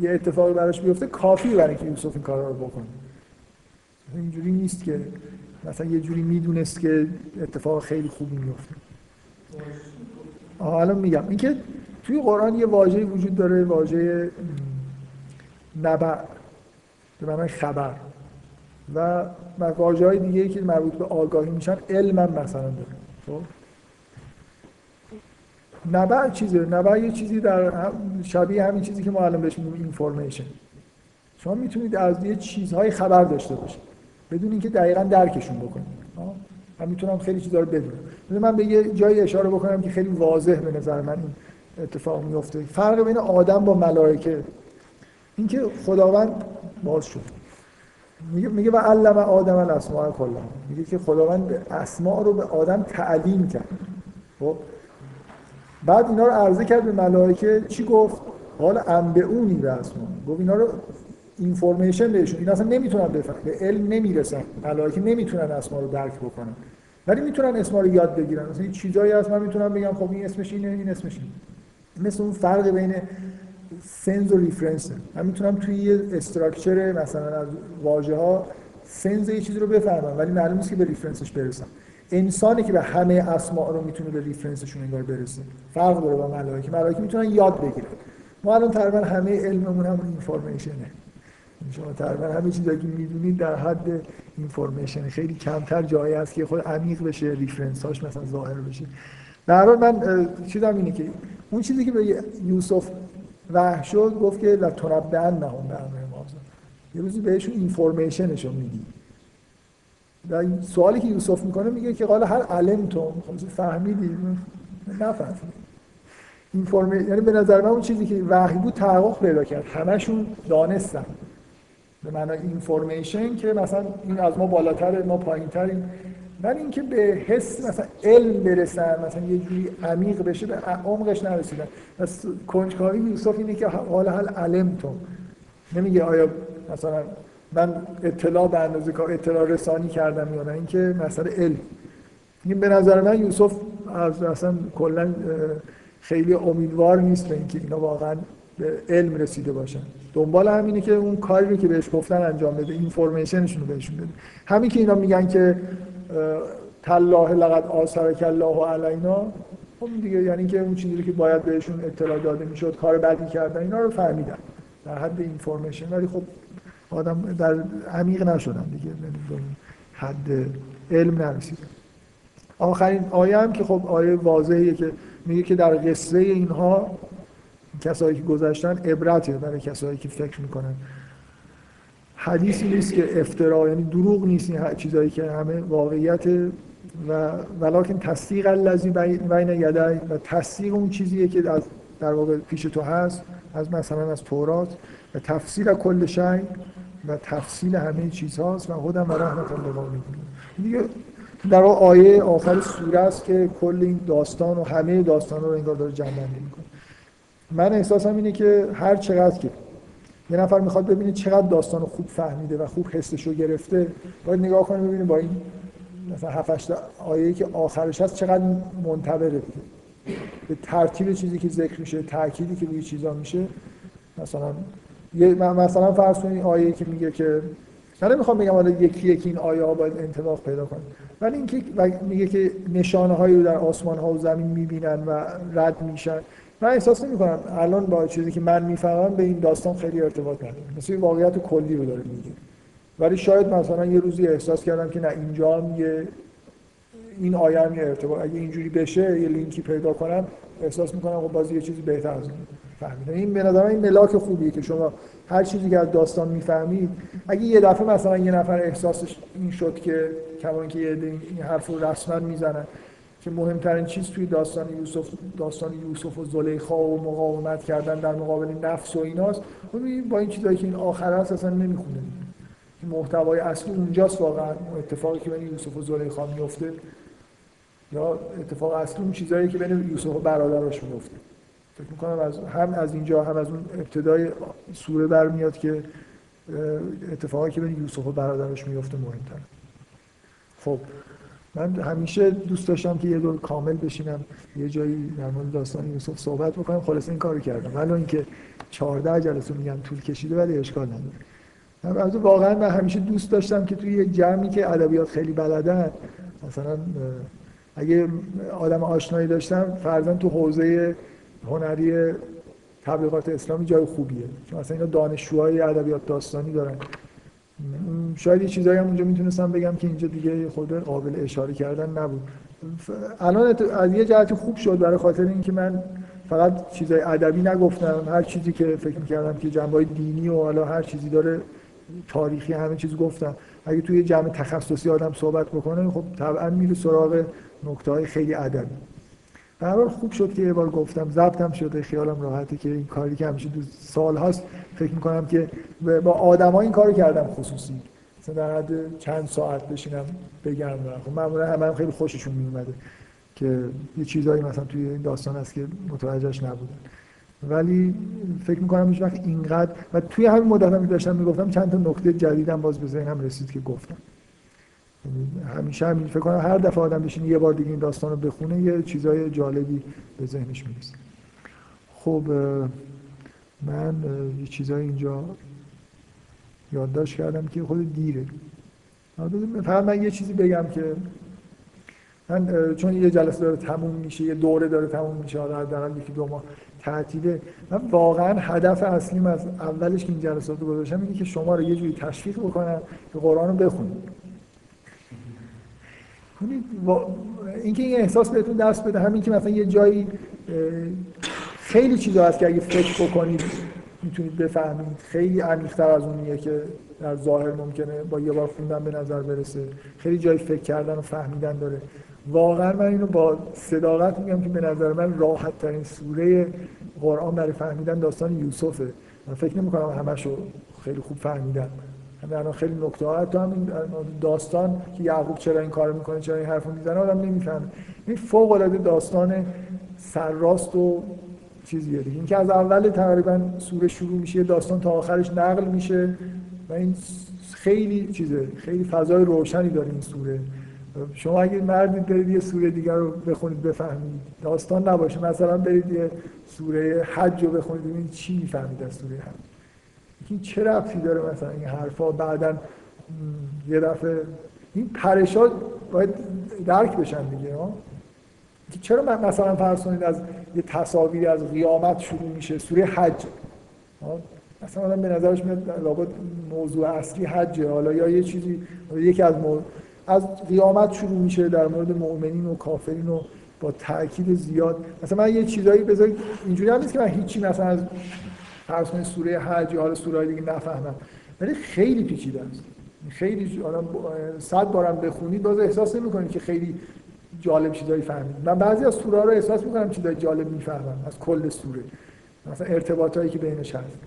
یه اتفاقی براش بیفته کافی برای اینکه یوسف این کارا رو بکنه. اینجوری نیست که مثلا یه جوری می‌دونست که اتفاق خیلی خوبی میفته آه الان میگم. اینکه توی قرآن یه واژه وجود داره واژه نبع به معنای خبر. و واژه های دیگه که مربوط به آگاهی میشن علم هم مثلا داره. خب؟ نبع چیزه. نبع یه چیزی در شبیه همین چیزی که ما الان بهش میگیم اینفورمیشن شما می‌تونید از یه چیزهای خبر داشته باشید. بدون اینکه دقیقا درکشون بکنید من می‌تونم خیلی چیزا رو بدونم. من به یه جایی اشاره بکنم که خیلی واضح به نظر من این اتفاق میفته فرق بین آدم با ملائکه. اینکه خداوند باز شد. میگه میگه و علم آدم الاسماء کلا. میگه که خداوند اسماء رو به آدم تعلیم کرد. خب؟ بعد اینا رو عرضه کرد به ملائکه. چی گفت؟ حالا انبئونی به اسما گفت اینا رو اینفورمیشن بهشون. اینا اصلا نمی‌تونن بفهمن. به علم نمی‌رسن. ملائکه نمی‌تونن اسما رو درک بکنن. ولی می‌تونن اسما رو یاد بگیرن. مثلا چیزایی هست من می‌تونم بگم خب این اسمش اینه این اسمش اینه. مثل اون فرق بین sense و reference من می‌تونم توی یه structure مثلا از واژه ها sense یه چیزی رو بفهمم ولی معلوم نیست که به reference ش برسم. انسانی که به همه اسماء رو می‌تونه به reference شون انگار برسه. فرق داره با ملائکه. ملائکه می‌تونن یاد بگیرن. ما الان تقریبا همه علممون هم information ه شما تقریبا همه چیزایی که می‌دونید در حد information خیلی کمتر جایی هست که خورده عمیق بشه reference هاش مثلا ظاهر بشه. در حال من چیزم اینه که اون چیزی که به یوسف وحی شد گفت که لا تنبئن نهم به امر یه روزی بهشون اینفورمیشنش رو میگی و سوالی که یوسف می‌کنه میگه که قال هر علم تو فهمیدی؟ نفهمید اینفورم یعنی به نظر من اون چیزی که وحی بود تحقق پیدا کرد. همشون دانستن. به معنای اینفورمیشن که مثلا این از ما بالاتر ما پایینتریم. ولی اینکه به حس مثلا علم برسن مثلا یه جوری عمیق بشه به عمقش نرسیدن. پس کنجکاوی یوسف اینه که حال علم تو نمیگه آیا مثلا من اطلاع به اندازه کار اطلاع رسانی کردم یا نه. اینکه مسئله علم. این به نظر من یوسف از اصلا کلا خیلی امیدوار نیست به اینکه اینا واقعا به علم رسیده باشن. دنبال همینه که اون کاری رو که بهش گفتن انجام بده اینفورمیشنشون رو بهشون بده. همین که اینا میگن که تالله لقد آثرک الله علینا خب دیگه یعنی که اون چیزی که باید بهشون اطلاع داده می‌شد کار بدی کردن اینا رو فهمیدن. در حد اینفورمیشن ولی خب آدم در عمیق نشدن دیگه به حد علم نرسیدن. آخرین آیه هم که خب آیه واضحیه که میگه که در قصه اینها کسایی که گذشتن عبرته برای کسایی که فکر می‌کنن. حدیثی نیست که افترا یعنی دروغ نیست این چیزایی که همه واقعیت و ولکن تصدیق الذی بین یدی و تصدیق اون چیزیه که از در واقع پیش تو هست از مثلا از تورات. و تفسیر کل شی و تفصیل همه چیز هاست و خودم و رحمت الله دیگه در آیه آخر سوره است که کل این داستان و همه داستان رو انگار داره جمع می‌کنه. من احساسم اینه که هر چقدر که یه نفر می‌خواد ببینه چقدر داستان خوب فهمیده و خوب حسش رو گرفته باید نگاه کنه ببینه با این مثلا 7 آیه که آخرش هست چقدر منطبقه به ترتیب چیزی که ذکر میشه تأکیدی که روی چیزا میشه. مثلا مثلا فرض کنید آیه که میگه که من نمی‌خوام بگم حالا یکی یکی این آیه ها باید انطباق پیدا کنه ولی اینکه میگه که نشانه هایی رو در آسمان ها و زمین می‌بینن و رد میشن. من احساس نمی کنم الان با چیزی که من می‌فهمم به این داستان خیلی ارتباط نداره. مثل واقعیت کلی رو داره میگه. ولی شاید مثلا یه روزی احساس کردم که نه اینجا هم یه این آیه هم یه ارتباط اگه اینجوری بشه یه لینکی پیدا کنم احساس می‌کنم خب بازی یه چیزی بهتر از این فهمیدم. این به نظر این ملاک خوبیه که شما هر چیزی که از داستان می‌فهمید اگه یه دفعه مثلا یه نفر احساسش این شد که کما که یه این حرف رو رسما می‌زنن که مهمترین چیز توی داستان یوسف داستان یوسف و زلیخا و مقاومت کردن در مقابل نفس و ایناست. خب با این چیزایی که این آخر هست اصلا نمی‌خونه. که محتوای اصلی اونجاست واقعا. اتفاقی که بین یوسف و زلیخا میفته یا اتفاق اصلی اون چیزایی که بین یوسف و برادرش میفته فکر می‌کنم از هم از اینجا هم از اون ابتدای سوره برمیاد که اتفاقی که بین یوسف و برادرش میفته مهمتره. خب. من همیشه دوست داشتم که یه دور کامل بشینم یه جایی در مورد داستان یوسف صحبت بکنم. خلاص این کارو کردم. ولی اینکه 14 جلسه میگم طول کشیده ولی اشکال نداره. البته واقعا من همیشه دوست داشتم که توی یه جمعی که ادبیات خیلی بلدن مثلا اگه آدم آشنایی داشتم فرضاً تو حوزه هنری تبلیغات اسلامی جای خوبیه. چون مثلا اینا دانشجوهای ادبیات داستانی دارن. شاید یه چیزایی هم اونجا می‌تونستم بگم که اینجا دیگه خود قابل اشاره کردن نبود. الان از یه جهتی خوب شد برای خاطر اینکه من فقط چیزای ادبی نگفتم هر چیزی که فکر می‌کردم که جنبه دینی و حالا هر چیزی داره تاریخی همه چیز گفتم. اگه توی جمع تخصصی آدم صحبت بکنه خب طبعا میره سراغ نکته های خیلی ادبی. به هر حال خوب شد که یه بار گفتم ضبطم شده خیالم راحته که این کاری که همیشه دو سال هاست فکر می‌کنم که با آدما این کارو کردم خصوصی. مثلا در حد چند ساعت بشینم بگم. خب معمولا همه هم خیلی خوششون میومده که یه چیزایی مثلا توی این داستان هست که متوجهش نبودن. ولی فکر می‌کنم هیچ وقت اینقدر و توی همین مدت هم داشتم می‌گفتم چند تا نکته جدیدم باز به ذهنم رسید که گفتم. یعنی همیشه همین فکر کنم هر دفعه آدم بشینه یه بار دیگه این داستان رو بخونه یه چیزای جالبی به ذهنش می‌رسه. خب من یه چیزای اینجا یادداشت کردم که خود دیره. فقط من یه چیزی بگم که من چون یه جلسه داره تموم میشه یه دوره داره تموم میشه حالا حداقل یکی دو ماه تعطیله. من واقعا هدف اصلیم از اولش که این جلسات رو گذاشتم اینه که شما رو یه جوری تشویق بکنم که قرآن رو بخونید. وا- اینکه این احساس بهتون دست بده همین که مثلا یه جایی خیلی چیزا هست که اگه فکر بکنید می‌تونید بفهمید. خیلی عمیق‌تر از اونیه که در ظاهر ممکنه با یه بار خوندن به نظر برسه. خیلی جای فکر کردن و فهمیدن داره. واقعا من اینو با صداقت میگم که به نظر من راحت ترین سوره قرآن برای فهمیدن داستان یوسفه. من فکر نمی کنم همشو خیلی خوب فهمیدن. همین الان خیلی نکته ها تو همین داستان که یعقوب چرا این کارو می‌کنه چرا این حرفو می‌زنه آدم نمی‌فهمه. این فوق العاده داستان سرراست و چیزیه دیگه. اینکه از اول تقریبا سوره شروع میشه داستان تا آخرش نقل میشه و این خیلی چیزه خیلی فضای روشنی داره این سوره. شما اگه مردید برید یه سوره دیگر رو بخونید بفهمید. داستان نباشه. مثلا برید یه سوره حج رو بخونید ببینید چی می‌فهمید از سوره حج. این چه ربطی داره مثلا این حرفا؟ بعدا یه دفعه این پرشات باید درک بشن دیگه ها؟ چرا مثلا فرض کنید از یه تصاویری از قیامت شروع میشه سوره حج. ها؟ مثلا آدم به نظرش میاد لابد موضوع اصلی حجه حالا یا یه چیزی یکی از مو... از قیامت شروع میشه در مورد مؤمنین و کافرین و با تاکید زیاد. مثلا من یه چیزایی بذارید اینجوری هم نیست که من هیچی مثلا از فرض کنید سوره حج یا حالا سوره دیگه نفهمم. ولی خیلی پیچیده است. خیلی آدم صد بارم بخونید باز احساس نمی‌کنید که خیلی جالب چیزایی فهمید. من بعضی از سوره رو احساس می‌کنم چیزای جالب می‌فهمم. از کل سوره. مثلا ارتباطایی که بینش هست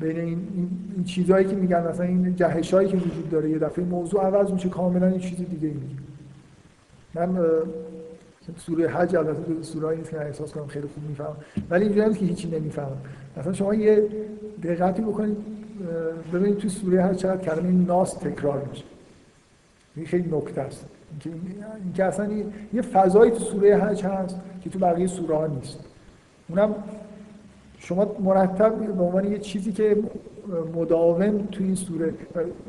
بین این, این, این چیزهایی که میگن مثلا این جهشایی که وجود داره یه دفعه موضوع عوض میشه کاملا یه چیز دیگه میگه. من سوره حج البته سوره‌ای نیست که احساس کنم خیلی خوب می‌فهمم. ولی اینجوری که هیچی نمی‌فهمم. مثلا شما یه دقتی بکنید ببینید تو سوره حج چقدر کلمه ناس تکرار میشه. این خیلی نکته است. این که اصلا یه فضایی تو سوره حج هست که تو بقیه سوره ها نیست. اونم شما مرتب به عنوان یه چیزی که مداوم تو این سوره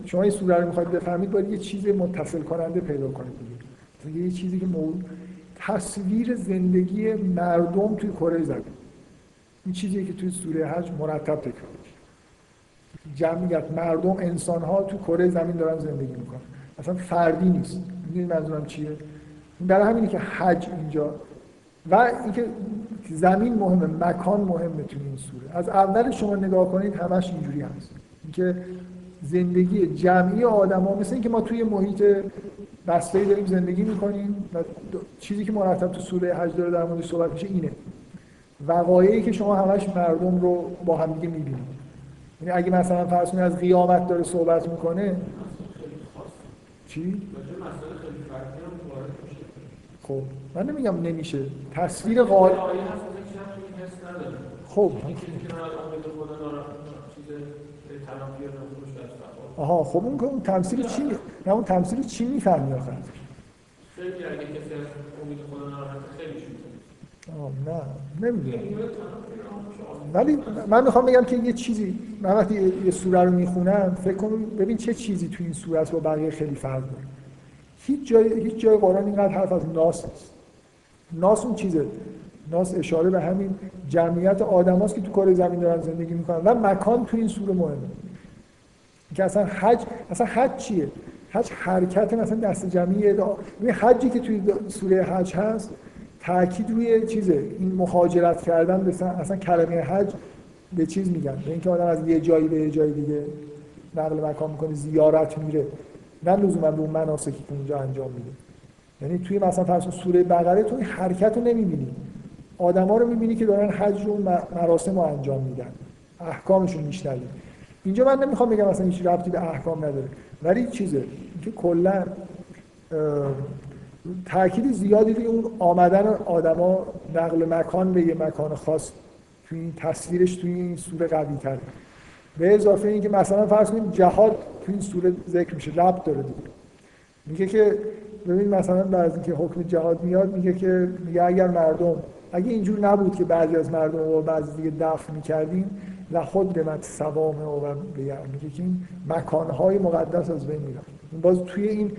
شما این سوره رو می‌خواید بفهمید باید یه چیز متصل کننده پیدا کنید دیگه. یه چیزی که مو... تصویر زندگی مردم توی کره زمین. این چیزیه که توی سوره حج مرتب تکرار میشه. جمعیت مردم انسان ها تو کره زمین دارن زندگی می‌کنن. اصلا فردی نیست. می‌دونید منظورم چیه؟ برای همینه که حج اینجا و اینکه زمین مهمه مکان مهمه تو این سوره. از اول شما نگاه کنید همش اینجوری هست. اینکه زندگی جمعی آدما مثل اینکه ما توی محیط بسته‌ای داریم زندگی می‌کنیم و چیزی که مرتب تو سوره حج داره در موردش صحبت میشه اینه. وقایعی که شما همش مردم رو با هم دیگه می‌بینید. یعنی اگه مثلا فرض از قیامت داره صحبت می‌کنه چی؟ خب من نمیگم نمیشه. تصویر غالب خب. آها خب اون اون تمثیل چی نه اون تمثیل چی می‌فهمی آخه؟ خیلی اگه کسی از امید خدا ناراحت خیلی نه نمی‌دونم. ولی من می‌خوام بگم که یه چیزی من وقتی یه- سوره رو می‌خونم فکر کنم ببین چه چیزی تو این سوره با بقیه خیلی فرق داره. هیچ جای هیچ جای قرآن اینقدر حرف از ناس نیست. ناس اون چیزه. ناس اشاره به همین جمعیت آدماست که تو کره زمین دارن زندگی می‌کنن. و مکان تو این سوره مهمه. که اصلا حج اصلا حج چیه؟ حج حرکت مثلا دست جمعی ببین حجی که توی سوره حج هست تاکید روی چیزه. این مهاجرت کردن سن- اصلا کلمه حج به چیز میگن. به اینکه آدم از یه جایی به یه جای دیگه نقل مکان می‌کنه زیارت میره. نه لزوما به اون مناسکی که اونجا انجام میده یعنی توی مثلا فرض سوره بقره تو این حرکت رو نمی‌بینی. آدما رو می‌بینی که دارن حج م- مراسم رو انجام میدن. احکامشون میشنوی اینجا من نمی‌خوام بگم مثلا هیچ ربطی به احکام نداره. ولی چیزه؟ که کلا تاکید زیادی روی اون آمدن آدما نقل مکان به یه مکان خاص توی این تصویرش توی این سوره قوی تره به اضافه اینکه مثلا فرض کنید جهاد توی این سوره ذکر میشه ربط داره دیگه. میگه که ببین مثلا بعد اینکه حکم جهاد میاد میگه که میگه اگر مردم اگه اینجور نبود که بعضی از مردم رو بعضی دیگه دفن می‌کردیم لخود به مت سوامه و میگه که این مکانهای مقدس از بین میرن باز توی این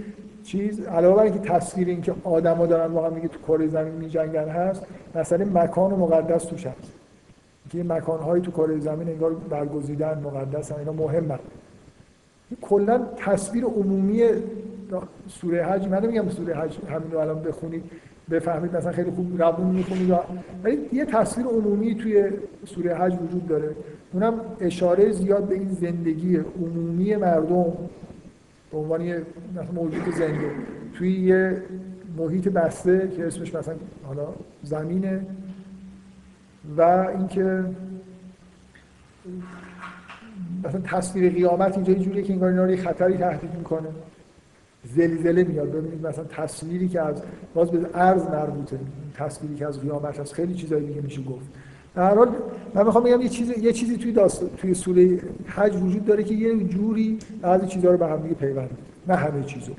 چیز علاوه بر اینکه تصویر این که آدما دارن واقعا میگه تو کره زمین میجنگن هست مثلا مکان و مقدس توش هست. که این مکانهایی تو کره زمین انگار برگزیدن مقدس اینا مهمن. کلا تصویر عمومی سوره حج من نمیگم سوره حج همین رو الان بخونید بفهمید مثلا خیلی خوب روون می‌خونید. ولی یه تصویر عمومی توی سوره حج وجود داره. اونم اشاره زیاد به این زندگی عمومی مردم به عنوان یه مثلا موجود زنده. توی یه محیط بسته که اسمش مثلا حالا زمینه. و اینکه مثلا تصویر قیامت اینجا یه جوریه که انگار اینا رو یه خطری تهدید می‌کنه. زلزله میاد. ببینید مثلا تصویری که از باز به ارز مربوطه. تصویری که از قیامت هست. خیلی چیزای دیگه میشه گفت. در حال من می‌خوام بگم یه چیزی یه چیزی توی داست... توی سوره حج وجود داره که یه جوری بعضی چیزا رو به هم دیگه پیوند نه همه چیزو.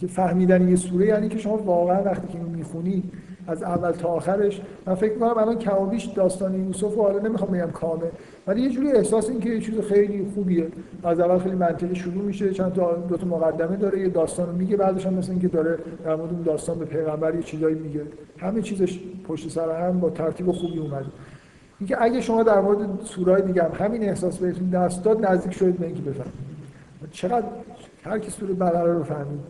که فهمیدن یه سوره یعنی که شما واقعا وقتی که می‌خونی از اول تا آخرش. من فکر می‌کنم الان کمابیش داستان یوسف رو حالا نمی‌خوام بگم کامل ولی یه جوری احساس این که یه چیز خیلی خوبیه. از اول خیلی منطقی شروع میشه چند تا دو تا مقدمه داره یه داستان رو میگه بعدش هم مثل اینکه داره در مورد اون داستان به پیغمبر یه چیزایی میگه. همه چیزش پشت سر هم با ترتیب خوبی اومده اینکه اگه شما در مورد سورای دیگه هم همین احساس بهتون دست داد نزدیک شدید به اینکه بفهمید. چقدر هر کی سوره بقره رو فهمید.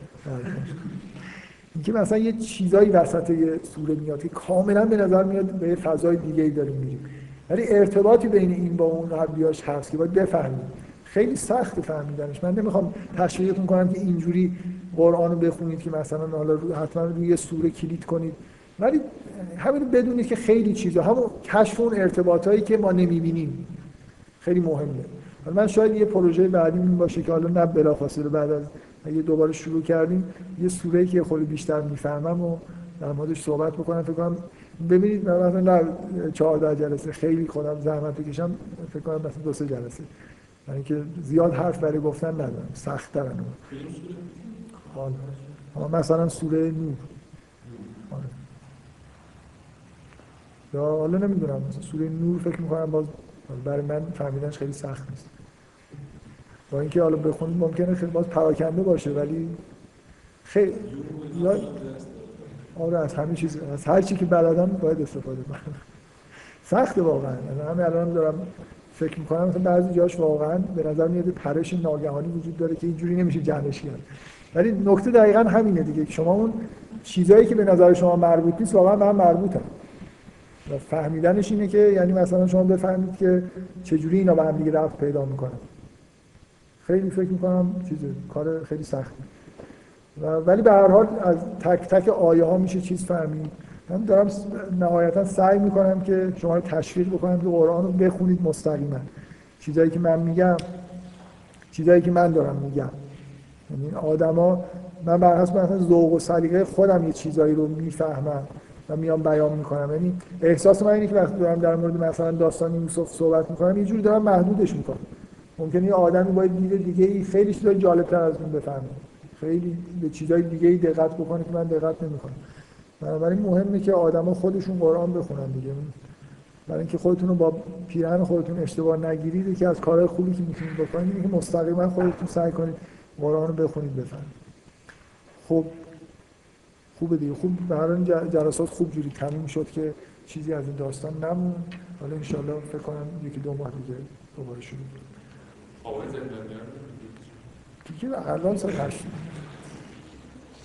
اینکه مثلا یه چیزایی وسط سوره میاد که کاملا به نظر میاد به فضای دیگه ای داریم میریم. ولی ارتباطی بین این با اون قبلیاش هست که باید بفهمید خیلی سخت فهمیدنش. من نمی‌خوام تشویقتون کنم که اینجوری قرآن رو بخونید که مثلا حالا رو حتما روی یه سوره کلید کنید. ولی همین بدونید که خیلی چیزا. همون کشف اون ارتباطایی که ما نمی‌بینیم. خیلی مهمه. من شاید یه پروژه بعدی این باشه که حالا نه بلافاصله بعد از اگه دوباره شروع کردیم یه سوره‌ای که خیلی بیشتر می‌فهمم و در موردش صحبت بکنم فکر کنم ببینید من مثلا نه 14 جلسه خیلی خودم زحمت بکشم فکر کنم مثلا دو سه جلسه. یعنی که زیاد حرف برای گفتن ندارم سخت ترن حالا مثلا سوره نور. یا حالا نمی‌دونم مثلا سوره نور فکر می‌کنم باز برای من فهمیدنش خیلی سخت نیست. با اینکه حالا بخونید ممکنه خیلی باز پراکنده باشه ولی خیلی آره از همه چیز از هر چی که بلدم باید استفاده کنم. سخته واقعا. همه الان دارم فکر می‌کنم مثلا بعضی جاش واقعا به نظر میاد پرش ناگهانی وجود داره که اینجوری نمیشه جمعش کرد. ولی نکته دقیقا همینه دیگه شما اون چیزایی که به نظر شما مربوط نیست واقعا به هم مربوطن. و فهمیدنش اینه که یعنی مثلا شما بفهمید که چجوری اینا به هم دیگه رفت پیدا می‌کنن. خیلی فکر می‌کنم چیزه کار خیلی سختی و ولی به هر حال از تک تک آیه ها میشه چیز فهمید. من دارم نهایتا سعی می‌کنم که شما رو تشویق بکنم که قرآن رو بخونید مستقیما. چیزایی که من میگم چیزایی که من دارم میگم. یعنی آدما من بر حسب مثلا ذوق و سلیقه خودم یه چیزایی رو می‌فهمم و میام بیان می‌کنم. یعنی احساس من اینه که وقتی دارم در مورد مثلا داستان یوسف صحبت می‌کنم یه جوری دارم محدودش می‌کنم. ممکنه یه آدمی باید دید دیگه ای خیلی چیزای جالبتر از اون بفهمه. خیلی به چیزای دیگه ای دقت بکنه که من دقت نمی‌کنم. بنابراین مهمه که آدما خودشون قرآن بخونن دیگه. برای اینکه خودتون رو با پیرهن خودتون اشتباه نگیرید یکی از کارهای خوبی که می‌تونید بکنید اینه که مستقیما خودتون سعی کنید قرآن رو بخونید بفهمید. خب خوبه دیگه. خوب به هر جلسات خوب جوری تموم شد که چیزی از این داستان نمون حالا انشالله فکر کنم یکی دو ماه دیگه دوباره شروع. آقای دیگه الان سال هشت.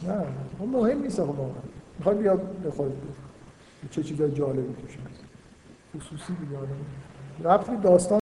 نه اون مهم نیست آقا واقعا. می‌خواد بیا بگو. چه چیزای جالبی توش هست. خصوصی دیگه به داستان